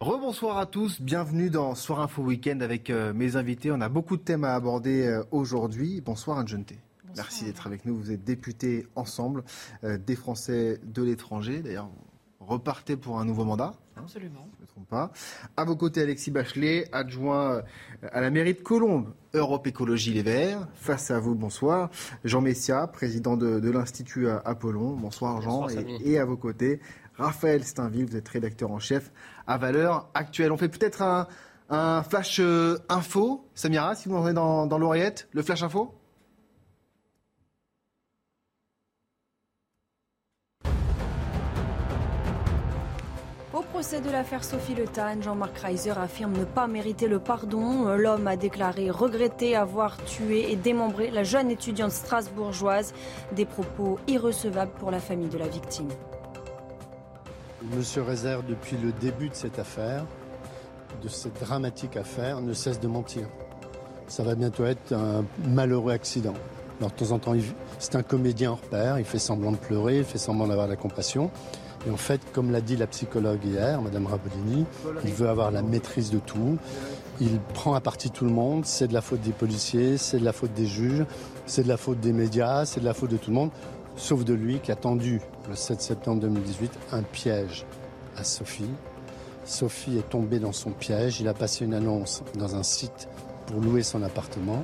Rebonsoir à tous, bienvenue dans Soir Info Week-end avec euh, mes invités. On a beaucoup de thèmes à aborder euh, aujourd'hui. Bonsoir Anne Merci d'être avec nous. Vous êtes député ensemble euh, des Français de l'étranger. D'ailleurs, repartez pour un nouveau mandat. Hein, Absolument. je ne me trompe pas. À vos côtés, Alexis Bachelet, adjoint à la mairie de Colombes, Europe Écologie Les Verts. Face à vous, bonsoir. Jean Messia, président de, l'Institut Apollon. Bonsoir Jean. et, à vos côtés, Raphaël Steinville, vous êtes rédacteur en chef à Valeurs Actuelles. On fait peut-être un, flash euh, info. Samira, si vous en dans, dans l'oreillette, le flash info procès de l'affaire Sophie Le Tan, Jean-Marc Reiser affirme ne pas mériter le pardon. L'homme a déclaré regretter avoir tué et démembré la jeune étudiante strasbourgeoise. Des propos irrecevables pour la famille de la victime. Monsieur Reiser, depuis le début de cette affaire, de cette dramatique affaire, ne cesse de mentir. Ça va bientôt être un malheureux accident. Alors, de temps en temps, c'est un comédien hors pair, il fait semblant de pleurer, il fait semblant d'avoir la compassion. Et en fait, comme l'a dit la psychologue hier, Madame Rabolini, il veut avoir la maîtrise de tout. Il prend à partie tout le monde. C'est de la faute des policiers, c'est de la faute des juges, c'est de la faute des médias, c'est de la faute de tout le monde, sauf de lui qui a tendu le 7 septembre 2018 un piège à Sophie. Sophie est tombée dans son piège. Il a passé une annonce dans un site pour louer son appartement.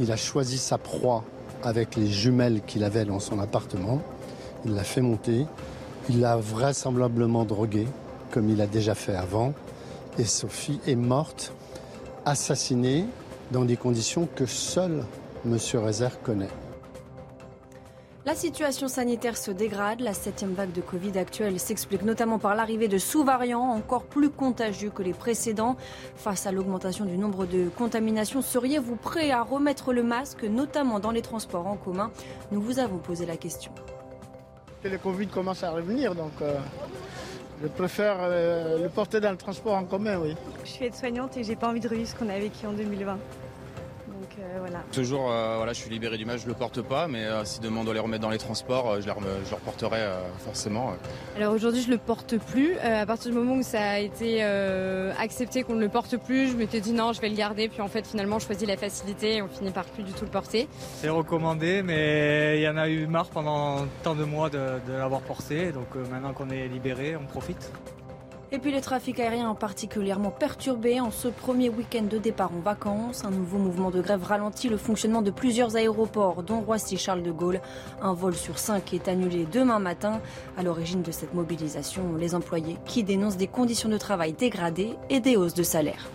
Il a choisi sa proie avec les jumelles qu'il avait dans son appartement. Il l'a fait monter. Il l'a vraisemblablement droguée, comme il a déjà fait avant. Et Sophie est morte, assassinée, dans des conditions que seul M. Rezer connaît. La situation sanitaire se dégrade. La septième vague de Covid actuelle s'explique notamment par l'arrivée de sous-variants encore plus contagieux que les précédents. Face à l'augmentation du nombre de contaminations, seriez-vous prêt à remettre le masque, notamment dans les transports en commun? Nous vous avons posé la question que le Covid commence à revenir. Donc, euh, je préfère euh, le porter dans le transport en commun, oui. Je suis aide-soignante et j'ai pas envie de revivre ce qu'on a vécu en 2020. Euh, voilà. Toujours, euh, voilà, je suis libéré du masque, je le porte pas, mais euh, si demain on doit les remettre dans les transports, je, les je le reporterai forcément. Alors aujourd'hui, je le porte plus. à partir du moment où ça a été accepté qu'on ne le porte plus, je m'étais dit non, je vais le garder. Puis en fait, finalement, je choisis la facilité et on finit par plus du tout le porter. C'est recommandé, mais il y en a eu marre pendant tant de mois de, de l'avoir porté. Donc maintenant qu'on est libéré, on profite. Et puis le trafic aérien particulièrement perturbé en ce premier week-end de départ en vacances. Un nouveau mouvement de grève ralentit le fonctionnement de plusieurs aéroports, dont Roissy-Charles de Gaulle. Un vol sur cinq est annulé demain matin. À l'origine de cette mobilisation, les employés qui dénoncent des conditions de travail dégradées et des hausses de salaire.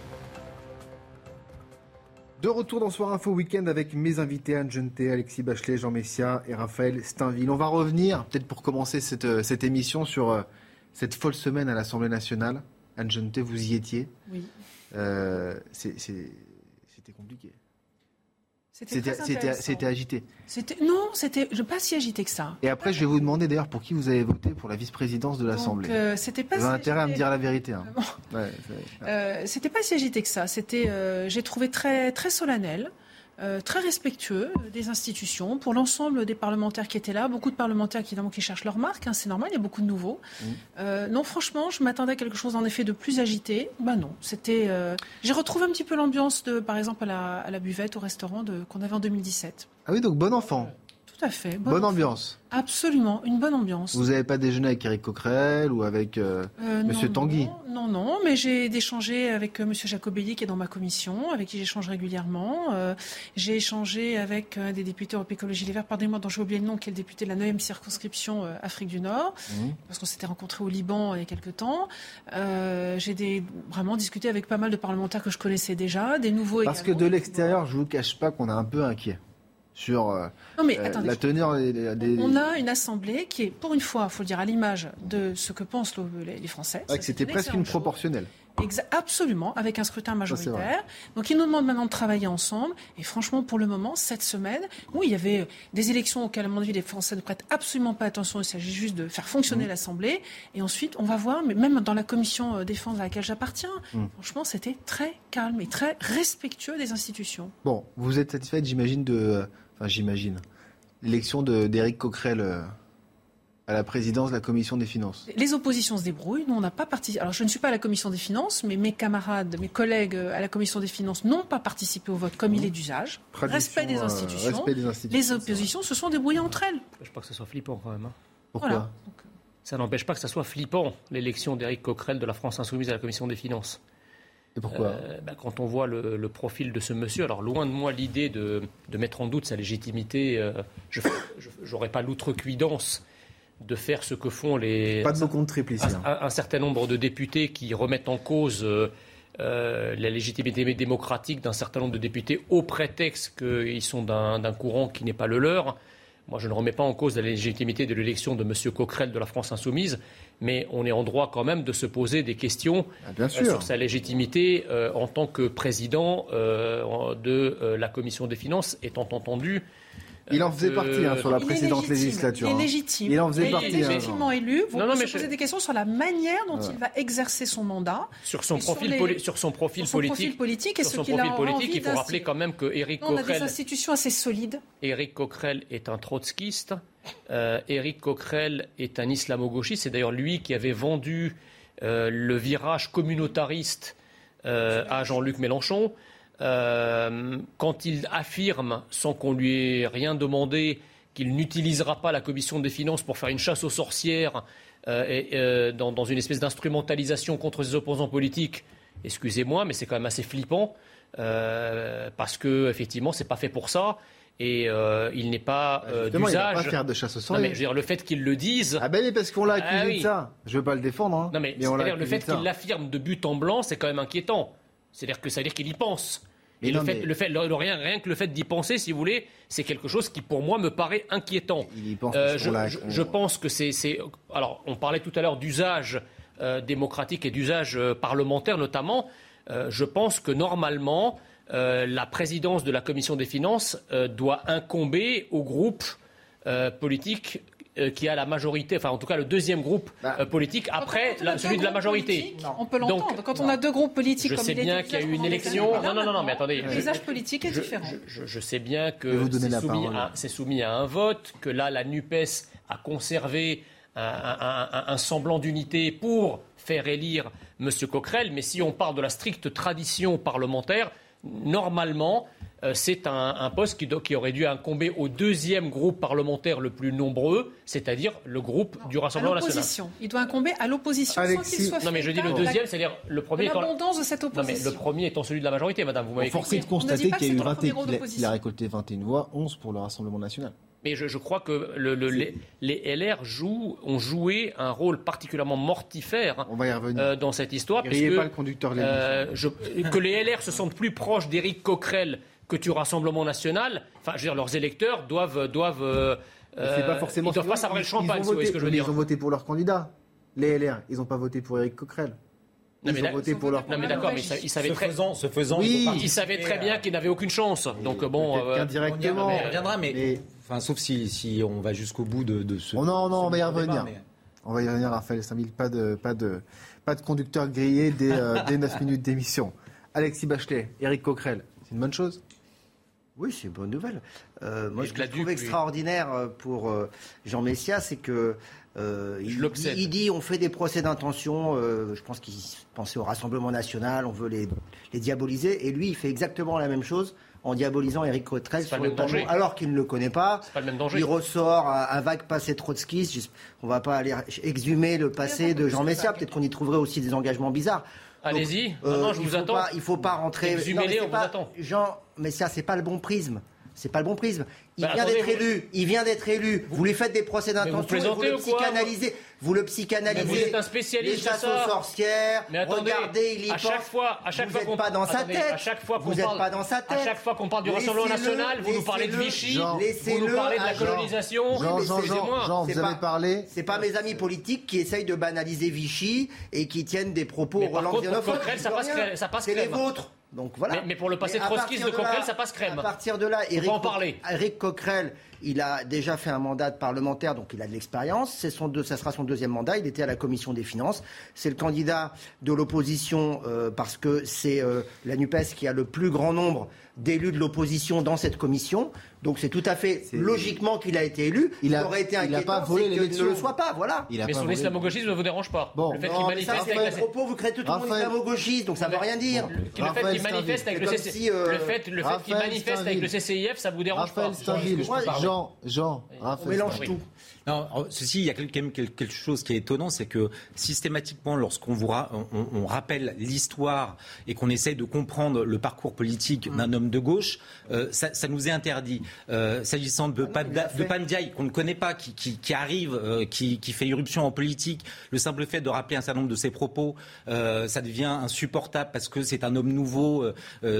De retour dans Soir Info Week-end avec mes invités Anne Genté, Alexis Bachelet, Jean Messia et Raphaël Steinville. On va revenir, peut-être pour commencer cette, euh, émission, sur euh, cette folle semaine à l'Assemblée nationale, Anne vous y étiez. Oui. Euh, c'était compliqué. C'était agité. Non, c'était pas si agité que ça. Et après, je vais vous demander d'ailleurs pour qui vous avez voté pour la vice-présidence de l'Assemblée. Euh, c'était pas. Vous avez intérêt à me dire la vérité. Hein. Euh, c'était pas si agité que ça. C'était, euh, j'ai trouvé très très solennel. Euh, très respectueux des institutions, pour l'ensemble des parlementaires qui étaient là. Beaucoup de parlementaires évidemment qui cherchent leur marque, hein, c'est normal, il y a beaucoup de nouveaux. Mmh. Euh, non, franchement, je m'attendais à quelque chose en effet de plus agité. Ben non, c'était. Euh, j'ai retrouvé un petit peu l'ambiance de, par exemple, à la, à la buvette au restaurant qu'on avait en 2017. Ah oui, donc bon enfant. Tout à fait. Bonne, ambiance. Absolument, une bonne ambiance. Vous n'avez pas déjeuné avec Eric Coquerel ou avec euh, euh Monsieur Tanguy? Non, non, mais j'ai échangé avec euh, Monsieur Jacobelli qui est dans ma commission, avec qui j'échange régulièrement. Euh, j'ai échangé avec des députés Europe Écologie Les Verts, pardonnez-moi, dont j'ai oublié le nom, qui est le député de la 9e circonscription Afrique du Nord, mmh. parce qu'on s'était rencontrés au Liban il y a quelques temps. j'ai vraiment discuté avec pas mal de parlementaires que je connaissais déjà, des nouveaux Parce que de l'extérieur, je ne vous cache pas qu'on est un peu inquiet. Sur euh, Non, mais euh, attendez, la teneur des, des- On a une assemblée qui est, pour une fois, il faut le dire, à l'image de ce que pensent le- les, Français. C'est c'était presque une proportionnelle. Absolument, avec un scrutin majoritaire. Donc ils nous demandent maintenant de travailler ensemble. Et franchement, pour le moment, cette semaine, oui, il y avait euh, des élections auxquelles, à mon avis, les Français ne prêtent absolument pas attention. Il s'agit juste de faire Mmh. fonctionner l'Assemblée. Et ensuite, on va voir, mais même dans la commission euh, défense à laquelle j'appartiens, Mmh. franchement, c'était très calme et très respectueux des institutions. Bon, vous êtes satisfaite, j'imagine, de. euh, Enfin, j'imagine. L'élection d'Éric Coquerel à la présidence de la commission des finances. Les oppositions se débrouillent. Nous, on n'a pas participé. Alors, je ne suis pas à la commission des finances, mais mes camarades, mes collègues euh, à la commission des finances n'ont pas participé au vote comme il est d'usage. Respect des euh, institutions. respect des institutions, Les oppositions se sont débrouillées entre elles. Je pas que ce soit flippant quand même. hein. Pourquoi Voilà. Ça n'empêche pas que ça soit flippant, l'élection d'Éric Coquerel de la France Insoumise à la Commission des Finances. Et pourquoi Euh, bah, quand on voit le, le profil de ce monsieur, alors loin de moi l'idée de, de mettre en doute sa légitimité, euh, je n'aurais pas l'outrecuidance de faire ce que font les, Pas de mots contre triple ici. un, un certain nombre de députés qui remettent en cause euh, euh, la légitimité démocratique d'un certain nombre de députés au prétexte qu'ils sont d'un courant qui n'est pas le leur. Moi, je ne remets pas en cause la légitimité de l'élection de M. Coquerel de la France Insoumise, mais on est en droit quand même de se poser des questions Ah, bien euh, sur sa légitimité euh, en tant que président en- de la Commission des finances, étant entendu. Il en faisait partie hein, sur la Il est précédente législature. Il est hein. légitime. Il en faisait est partie, hein, légitimement élu. Vous Non, posez je- des questions sur la manière dont il va exercer son mandat. Sur son profil, sur son profil sur son politique, profil politique et sur ce son profil a politique, envie il faut rappeler quand même que Éric Non, on a des Coquerel, institutions assez solides. Éric Coquerel est un trotskiste. Euh, Éric Coquerel est un islamo-gauchiste. C'est d'ailleurs lui qui avait vendu euh, le virage communautariste euh, à Jean-Luc Mélenchon. Euh, quand il affirme, sans qu'on lui ait rien demandé, qu'il n'utilisera pas la commission des finances pour faire une chasse aux sorcières euh, et, euh, dans, dans une espèce d'instrumentalisation contre ses opposants politiques, excusez-moi, mais c'est quand même assez flippant parce que effectivement, c'est pas fait pour ça. Et euh, il n'est pas euh, Justement, il d'usage. pas faire de chasse aux Non, mais sorciers. je veux dire, le fait qu'il le dise. Ah ben oui, parce qu'on l'a accusé Ah oui. de ça. Je veux pas le défendre, hein. Non, mais, on l'a c'est-à-dire le accusé fait qu'il l'affirme de but en blanc, c'est quand même inquiétant. C'est-à-dire que ça veut dire qu'il y pense. Le fait, mais- le fait, le- le- rien, rien que le fait d'y penser, si vous voulez, c'est quelque chose qui pour moi me paraît inquiétant. Il y pense Euh, je, pense que c'est, Alors, on parlait tout à l'heure d'usage euh, démocratique et d'usage euh, parlementaire notamment. Je pense que normalement, la présidence de la commission des finances doit incomber au groupe politique qui a la majorité, enfin en tout cas le deuxième groupe Bah, euh, politique après la- celui de la majorité. On peut l'entendre. Donc, Quand on a deux groupes politiques je comme sais bien qu'il y a eu une élection. Non, non, non, non, mais attendez. Le paysage politique est différent. je- je- je sais bien Je vais vous que donner c'est la soumis, parole. à- c'est soumis à un vote, que là, la NUPES a conservé un, un- un- un semblant d'unité pour faire élire M. Coquerel. Mais si on parle de la stricte tradition parlementaire, normalement, euh, c'est un, un poste qui, aurait dû incomber au deuxième groupe parlementaire le plus nombreux, c'est-à-dire le groupe du À Rassemblement national. Il doit incomber à l'opposition sans qu'il soit Non, mais je dis le deuxième, de c'est-à-dire le premier de étant. l'abondance de cette Non, mais opposition. le premier étant celui de la majorité, madame, vous m'avez est de On constater qu'il y a que eu c'est un 21 premier rôle qu'il a- récolté 21 voix, 11 pour le Rassemblement national. Mais je, je crois que le- le- les, les LR jouent, ont joué un rôle particulièrement mortifère On va y revenir. euh, dans cette histoire. Puisque, pas le conducteur euh, je- que les LR se sentent plus proches d'Éric Coquerel que du Rassemblement national. Enfin, je veux dire, leurs électeurs doivent. doivent euh, pas euh, forcément. ils doivent pas Ils- savoir le ils champagne, voyez voté- ce que je veux dire. Ils ont voté pour leur candidat. Les LR, ils n'ont pas voté pour Éric Coquerel. Non, Ils mais ont voté pour leur Non, mais candidat. d'accord, mais ils sa- ils savaient Ce très, faisant, ce faisant, Oui. ils ils savaient très bien qu'ils n'avaient aucune chance. Donc bon. Peut-être euh. On y reviendra, mais, Mais- enfin, sauf si, si on va jusqu'au bout de, de ce. Oh non, non, on va y revenir. débat, mais- On va y revenir, Raphaël Saint-Mille. Pas de, pas, de, pas de conducteur grillé dès, euh, dès 9 minutes d'émission. Alexis Bachelet, Éric Coquerel, c'est une bonne chose Oui, c'est une bonne nouvelle. Euh, moi, ce que je trouve lui. extraordinaire euh, pour euh, Jean Messia, c'est que euh, il, dit, il dit on fait des procès d'intention. je pense qu'il pensait au Rassemblement national, on veut les, les diaboliser. Et lui, il fait exactement la même chose en diabolisant Éric pas sur le danger. alors qu'il ne le connaît pas. pas le même danger. Il ressort un, un vague passé trotskiste. On va pas aller exhumer le passé de Jean Messia. Peut-être qu'on y trouverait aussi des engagements bizarres. Allez-y. Euh, Non, non, je vous attends. Pas, il faut pas rentrer. Exhumez-les, mais on vous pas- attend. Jean Messia, c'est pas le bon prisme. C'est pas le bon prisme. Il Bah, vient d'être vous- élu. Il vient d'être élu. Vous lui faites des procès d'intention. Vous le psychanalysez. Vous le psychanalysez. Mais vous êtes un spécialiste Les chasses ça. aux sorcières. Mais attendez, regardez, il y à pense. chaque fois, à chaque vous fois n'êtes qu'on pas dans sa tête. à chaque fois vous n'êtes parle- pas dans sa tête. À chaque fois qu'on parle du Rassemblement national, vous nous parlez de. Vichy, vous nous parlez de la colonisation. Jean, mais vous avez pas- parlé. C'est pas mes amis politiques qui essayent de banaliser Vichy et qui tiennent des propos Mais ça ça passe C'est les vôtres. Donc voilà. Mais- mais pour le passé trotskiste partir de Coquerel, là- ça passe crème. À partir de là, en Co- parler. Éric Coquerel, il a déjà fait un mandat de parlementaire, donc il a de l'expérience. C'est son deux, ça sera son deuxième mandat. Il était à la commission des finances. C'est le candidat de l'opposition euh, parce que c'est euh, la Nupes qui a le plus grand nombre d'élus de l'opposition dans cette commission. Donc c'est tout à fait logiquement qu'il a été élu. Il Il a- aurait été il a inquiétant pas volé qu'il ne le soit pas. Voilà. Il a Mais pas son islamo-gauchisme ne vous dérange pas. Bon. le fait qu'il manifeste avec la propos, vous créez tout le monde Raphaël- islamo-gauchiste, donc ça veut rien dire. Le, le fait Raphaël qu'il manifeste avec le, C'est CC comme si, euh, le fait, le fait qu'il Raphaël manifeste avec le CCIF, ça vous dérange Raphaël pas Excuse-moi, Jean, Jean, On Raphaël mélange tout. Non, alors, ceci, il y a quand même quel- quelque chose qui est étonnant, c'est que systématiquement, lorsqu'on vous ra- on, on rappelle l'histoire et qu'on essaye de comprendre le parcours politique Mm. d'un homme de gauche, euh, ça, ça nous est interdit. Euh, S'agissant de, Ah de Pandiaï, qu'on ne connaît pas, qui, qui- qui arrive, euh, qui, qui fait irruption en politique, le simple fait de rappeler un certain nombre de ses propos, ça devient insupportable parce que c'est un homme nouveau,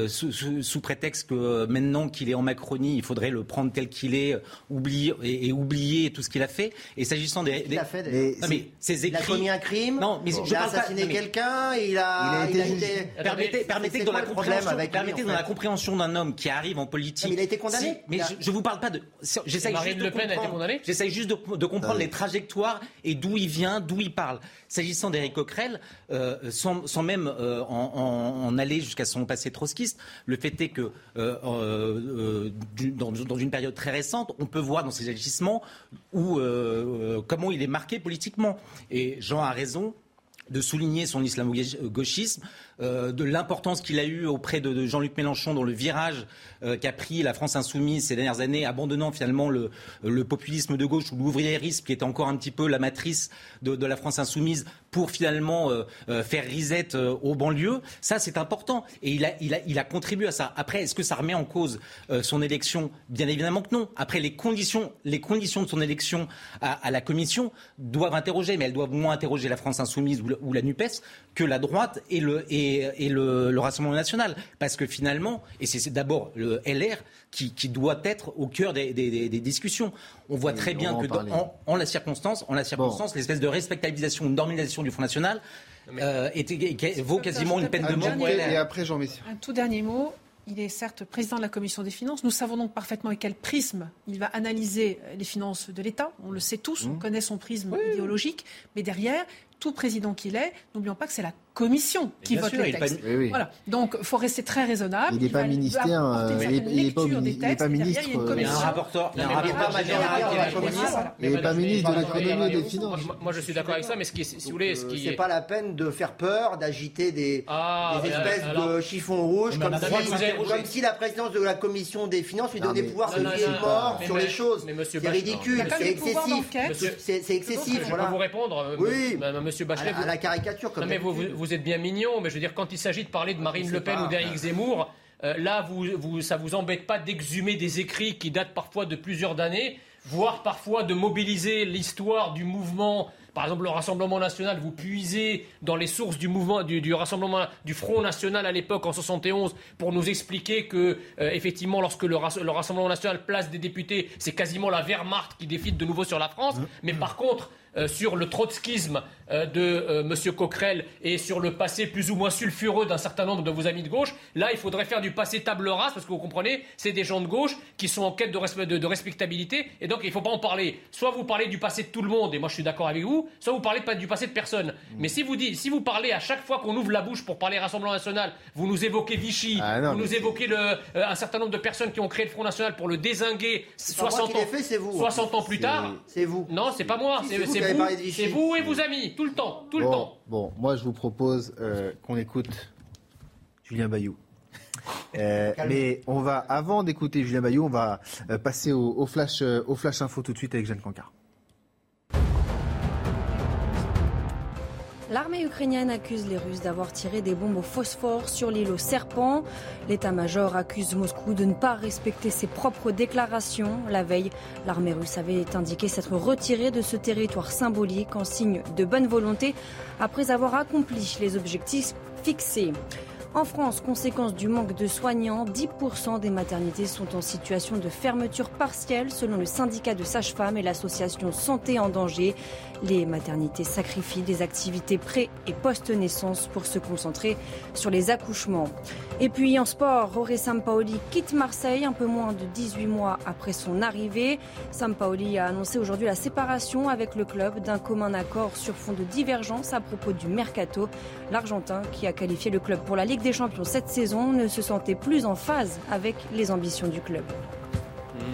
sous, sous- sous prétexte que maintenant qu'il est en Macronie, il faudrait le prendre tel qu'il est, oublier et, et oublier tout ce qu'il a fait. Et s'agissant des, Il des- a fait des- non, mais ses Il a écrits. commis un crime. Non, mais je il a assassiné mais- quelqu'un. Il a, Il a été jugé. Permettez, permettez que dans la compréhension, avec lui, permettez en dans la fait compréhension d'un homme qui arrive en politique. Non, mais il a été condamné. Si, mais Il a- je, je vous parle pas de. J'essaye juste de Le Pen a été comprendre- J'essaye juste de, de comprendre les trajectoires et d'où il vient, d'où il parle. S'agissant d'Éric Coquerel, euh, sans, sans même euh, en, en- en aller jusqu'à son passé trotskiste, le fait est que euh, euh, euh, du- dans, dans une période très récente, on peut voir dans ses agissements où, euh, euh, comment il est marqué politiquement. Et Jean a raison de souligner son islamo-gauchisme, euh, de l'importance qu'il a eue auprès de, Jean-Luc Mélenchon dans le virage euh, qu'a pris la France insoumise ces dernières années, abandonnant finalement le, populisme de gauche ou l'ouvriérisme qui était encore un petit peu la matrice de, la France insoumise pour finalement euh, faire risette aux banlieues. Ça, c'est important. Et il a, contribué à ça. Après, est-ce que ça remet en cause son élection? Bien évidemment que non. Après, les conditions, les conditions de son élection à, la commission doivent interroger, mais elles doivent moins interroger la France insoumise ou la NUPES que la droite et le, et, et le, le Rassemblement national. Parce que finalement, et c'est d'abord le LR qui, qui doit être au cœur des, des- des- des discussions. On voit Oui, très on bien en que dans- en, en la circonstance, en la circonstance, l'espèce de respectabilisation, normalisation du Front National euh, est- vaut quasiment une peine de mort pour Et après, Jean Messia. Un tout dernier mot. Il est certes président de la commission des finances. Nous savons donc parfaitement avec quel prisme il va analyser les finances de l'État. On le sait tous, on connaît son prisme idéologique. Mais derrière, tout président qu'il est, n'oublions pas que c'est la commission qui vote sûr, les pas- textes. Oui, oui. Voilà. Donc, il faut rester très raisonnable. Il n'est pas ministère, euh, il est- certaine il est pas des pas ministre, il y a une euh, un rapporteur, il y a un rapporteur pas général qui est. Il n'est pas ministre de l'économie et des Moi, finances. moi, je suis d'accord avec ça, mais ce qui est, si vous voulez, ce Euh, qui c'est est- pas la peine de faire peur, d'agiter des, Ah, des espèces de chiffons rouges, comme, si, la présidence de la commission des finances lui donnait mais- pouvoir Non, de non, vie et non, de mort sur les choses. C'est ridicule, c'est excessif. C'est excessif, Je voilà. peux vous répondre, euh, Monsieur À Bachelet. à la caricature, comme vous. Vous êtes bien mignon, mais je veux dire quand il s'agit de parler de Marine je Le Pen pas. ou d'Éric Zemmour, euh, là vous, vous, ça vous embête pas d'exhumer des écrits qui datent parfois de plusieurs années, voire parfois de mobiliser l'histoire du mouvement. Par exemple, le Rassemblement national, vous puisez dans les sources du mouvement, du, du Rassemblement, du Front national à l'époque en 71 pour nous expliquer que, euh, effectivement, lorsque le, le Rassemblement national place des députés, c'est quasiment la Wehrmacht qui défile de nouveau sur la France. Mais par contre, euh, sur le trotskisme euh, de euh, Monsieur Coquerel et sur le passé plus ou moins sulfureux d'un certain nombre de vos amis de gauche, là, il faudrait faire du passé table rase parce que vous comprenez, c'est des gens de gauche qui sont en quête de, respe- de- de respectabilité et donc il ne faut pas en parler. Soit vous parlez du passé de tout le monde et moi je suis d'accord avec vous, soit vous parlez pas du passé de personne. Mais si vous dites, si vous parlez à chaque fois qu'on ouvre la bouche pour parler Rassemblement National, vous nous évoquez Vichy, Ah non, vous nous évoquez le, euh, un certain nombre de personnes qui ont créé le Front National pour le désinguer pas moi 60 qui ans, l'ai fait, c'est vous. 60 ans plus tard. C'est vous. Non, c'est pas moi, Si, c'est c'est vous c'est vous, parlé de Vichy. c'est vous et vos amis, tout le temps, tout le Bon, temps. bon, moi je vous propose euh, qu'on écoute Julien Bayou. Euh, mais on va, avant d'écouter Julien Bayou, on va euh, passer au, au flash, euh, au flash info tout de suite avec Jeanne Cancard. L'armée ukrainienne accuse les Russes d'avoir tiré des bombes au phosphore sur l'île aux serpents. L'état-major accuse Moscou de ne pas respecter ses propres déclarations. La veille, l'armée russe avait indiqué s'être retirée de ce territoire symbolique en signe de bonne volonté après avoir accompli les objectifs fixés. En France, conséquence du manque de soignants, 10% des maternités sont en situation de fermeture partielle selon le syndicat de sages-femmes et l'association Santé en danger. Les maternités sacrifient des activités pré- et post-naissance pour se concentrer sur les accouchements. Et puis en sport, Jorge Sampaoli quitte Marseille un peu moins de 18 mois après son arrivée. Sampaoli a annoncé aujourd'hui la séparation avec le club d'un commun accord sur fond de divergence à propos du mercato. L'Argentin, qui a qualifié le club pour la Ligue des Champions cette saison, ne se sentait plus en phase avec les ambitions du club. Je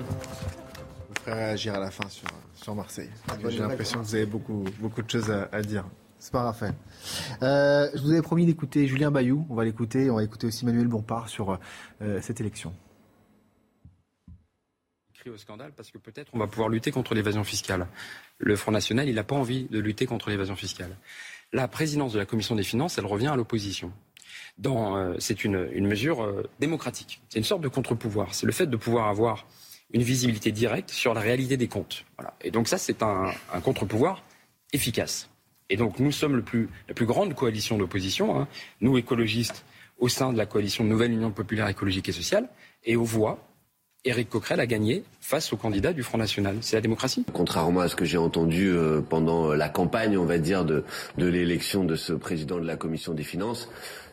vous ferai réagir à la fin sur, sur Marseille. bonne J'ai l'impression que vous avez beaucoup, beaucoup de choses à, à dire. C'est pas Raphaël. Euh, je vous avais promis d'écouter Julien Bayou. On va l'écouter. On va écouter aussi Manuel Bompard sur euh, cette élection. crie au scandale parce que peut-être on va pouvoir lutter contre l'évasion fiscale. Le Front National, il n'a pas envie de lutter contre l'évasion fiscale. La présidence de la Commission des finances, elle revient à l'opposition. Euh, c'est une, mesure euh, démocratique. C'est une sorte de contre-pouvoir. C'est le fait de pouvoir avoir une visibilité directe sur la réalité des comptes. Et donc ça, c'est un, un contre-pouvoir efficace. Et donc nous sommes la plus grande coalition d'opposition, hein, nous écologistes, au sein de la coalition Nouvelle Union populaire écologique et sociale, et aux voix, Éric Coquerel a gagné face au candidat du Front National. C'est la démocratie. Contrairement à ce que j'ai entendu euh, pendant la campagne, on va dire, de l'élection de ce président de la commission des finances,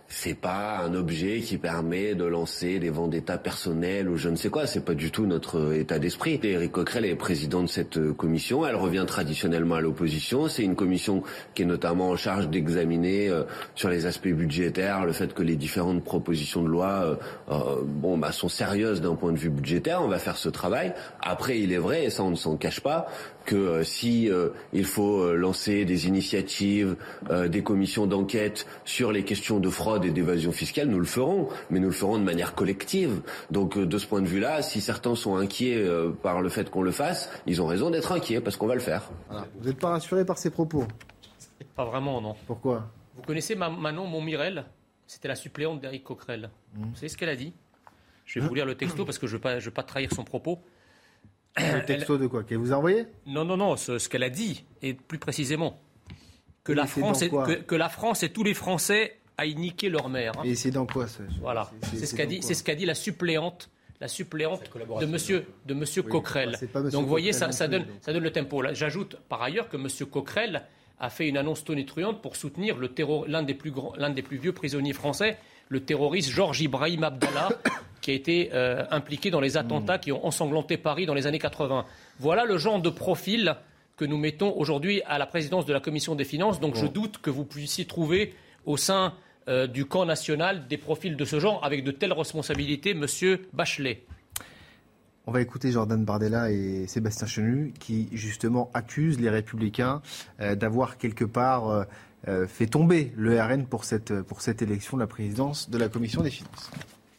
c'est pas un objet qui permet de lancer des vendettas personnels ou je ne sais quoi. C'est pas du tout notre état d'esprit. Éric Coquerel est président de cette euh, commission. Elle revient traditionnellement à l'opposition. C'est une commission qui est notamment en charge d'examiner euh, sur les aspects budgétaires le fait que les différentes propositions de loi, euh, euh, bon, bah, sont sérieuses d'un point de vue budgétaire. On va faire ce travail. Après, il est vrai, et ça on ne s'en cache pas, que euh, si euh, il faut euh, lancer des initiatives, euh, des commissions d'enquête sur les questions de fraude et d'évasion fiscale, nous le ferons, mais nous le ferons de manière collective. Donc euh, de ce point de vue-là, si certains sont inquiets euh, par le fait qu'on le fasse, ils ont raison d'être inquiets parce qu'on va le faire. Voilà. Vous n'êtes pas rassuré par ces propos? Pas vraiment, non. Pourquoi? Vous connaissez Ma- Manon Montmirel? C'était la suppléante d'Éric Coquerel. Mmh. Vous savez ce qu'elle a dit? Je vais vous lire le texto parce que je ne veux pas trahir son propos. Le texto de quoi Qu'elle vous a envoyé? Non, non, non, ce, ce qu'elle a dit, et plus précisément, que, la France est- que, que la France et tous les Français aillent niquer leur mère. hein. Et c'est dans quoi ça Voilà, c'est- ce qu'a dit, quoi? c'est ce qu'a dit la suppléante, la suppléante de Monsieur de Monsieur Oui, Coquerel. bah, Monsieur donc vous voyez, Coquerel ça, ça donne, donc. ça donne le tempo. Là, J'ajoute par ailleurs que Monsieur Coquerel a fait une annonce tonitruante pour soutenir l'un des plus grands, l'un des plus vieux prisonniers français, le terroriste Georges Ibrahim Abdallah, qui a été euh, impliqué dans les attentats qui ont ensanglanté Paris dans les années 80. Voilà le genre de profil que nous mettons aujourd'hui à la présidence de la Commission des finances. Donc je doute que vous puissiez trouver au sein euh, du camp national des profils de ce genre avec de telles responsabilités, Monsieur Bachelet. On va écouter Jordan Bardella et Sébastien Chenu qui justement accusent les Républicains euh, d'avoir quelque part fait tomber le RN pour cette, pour cette élection de la présidence de la Commission des finances.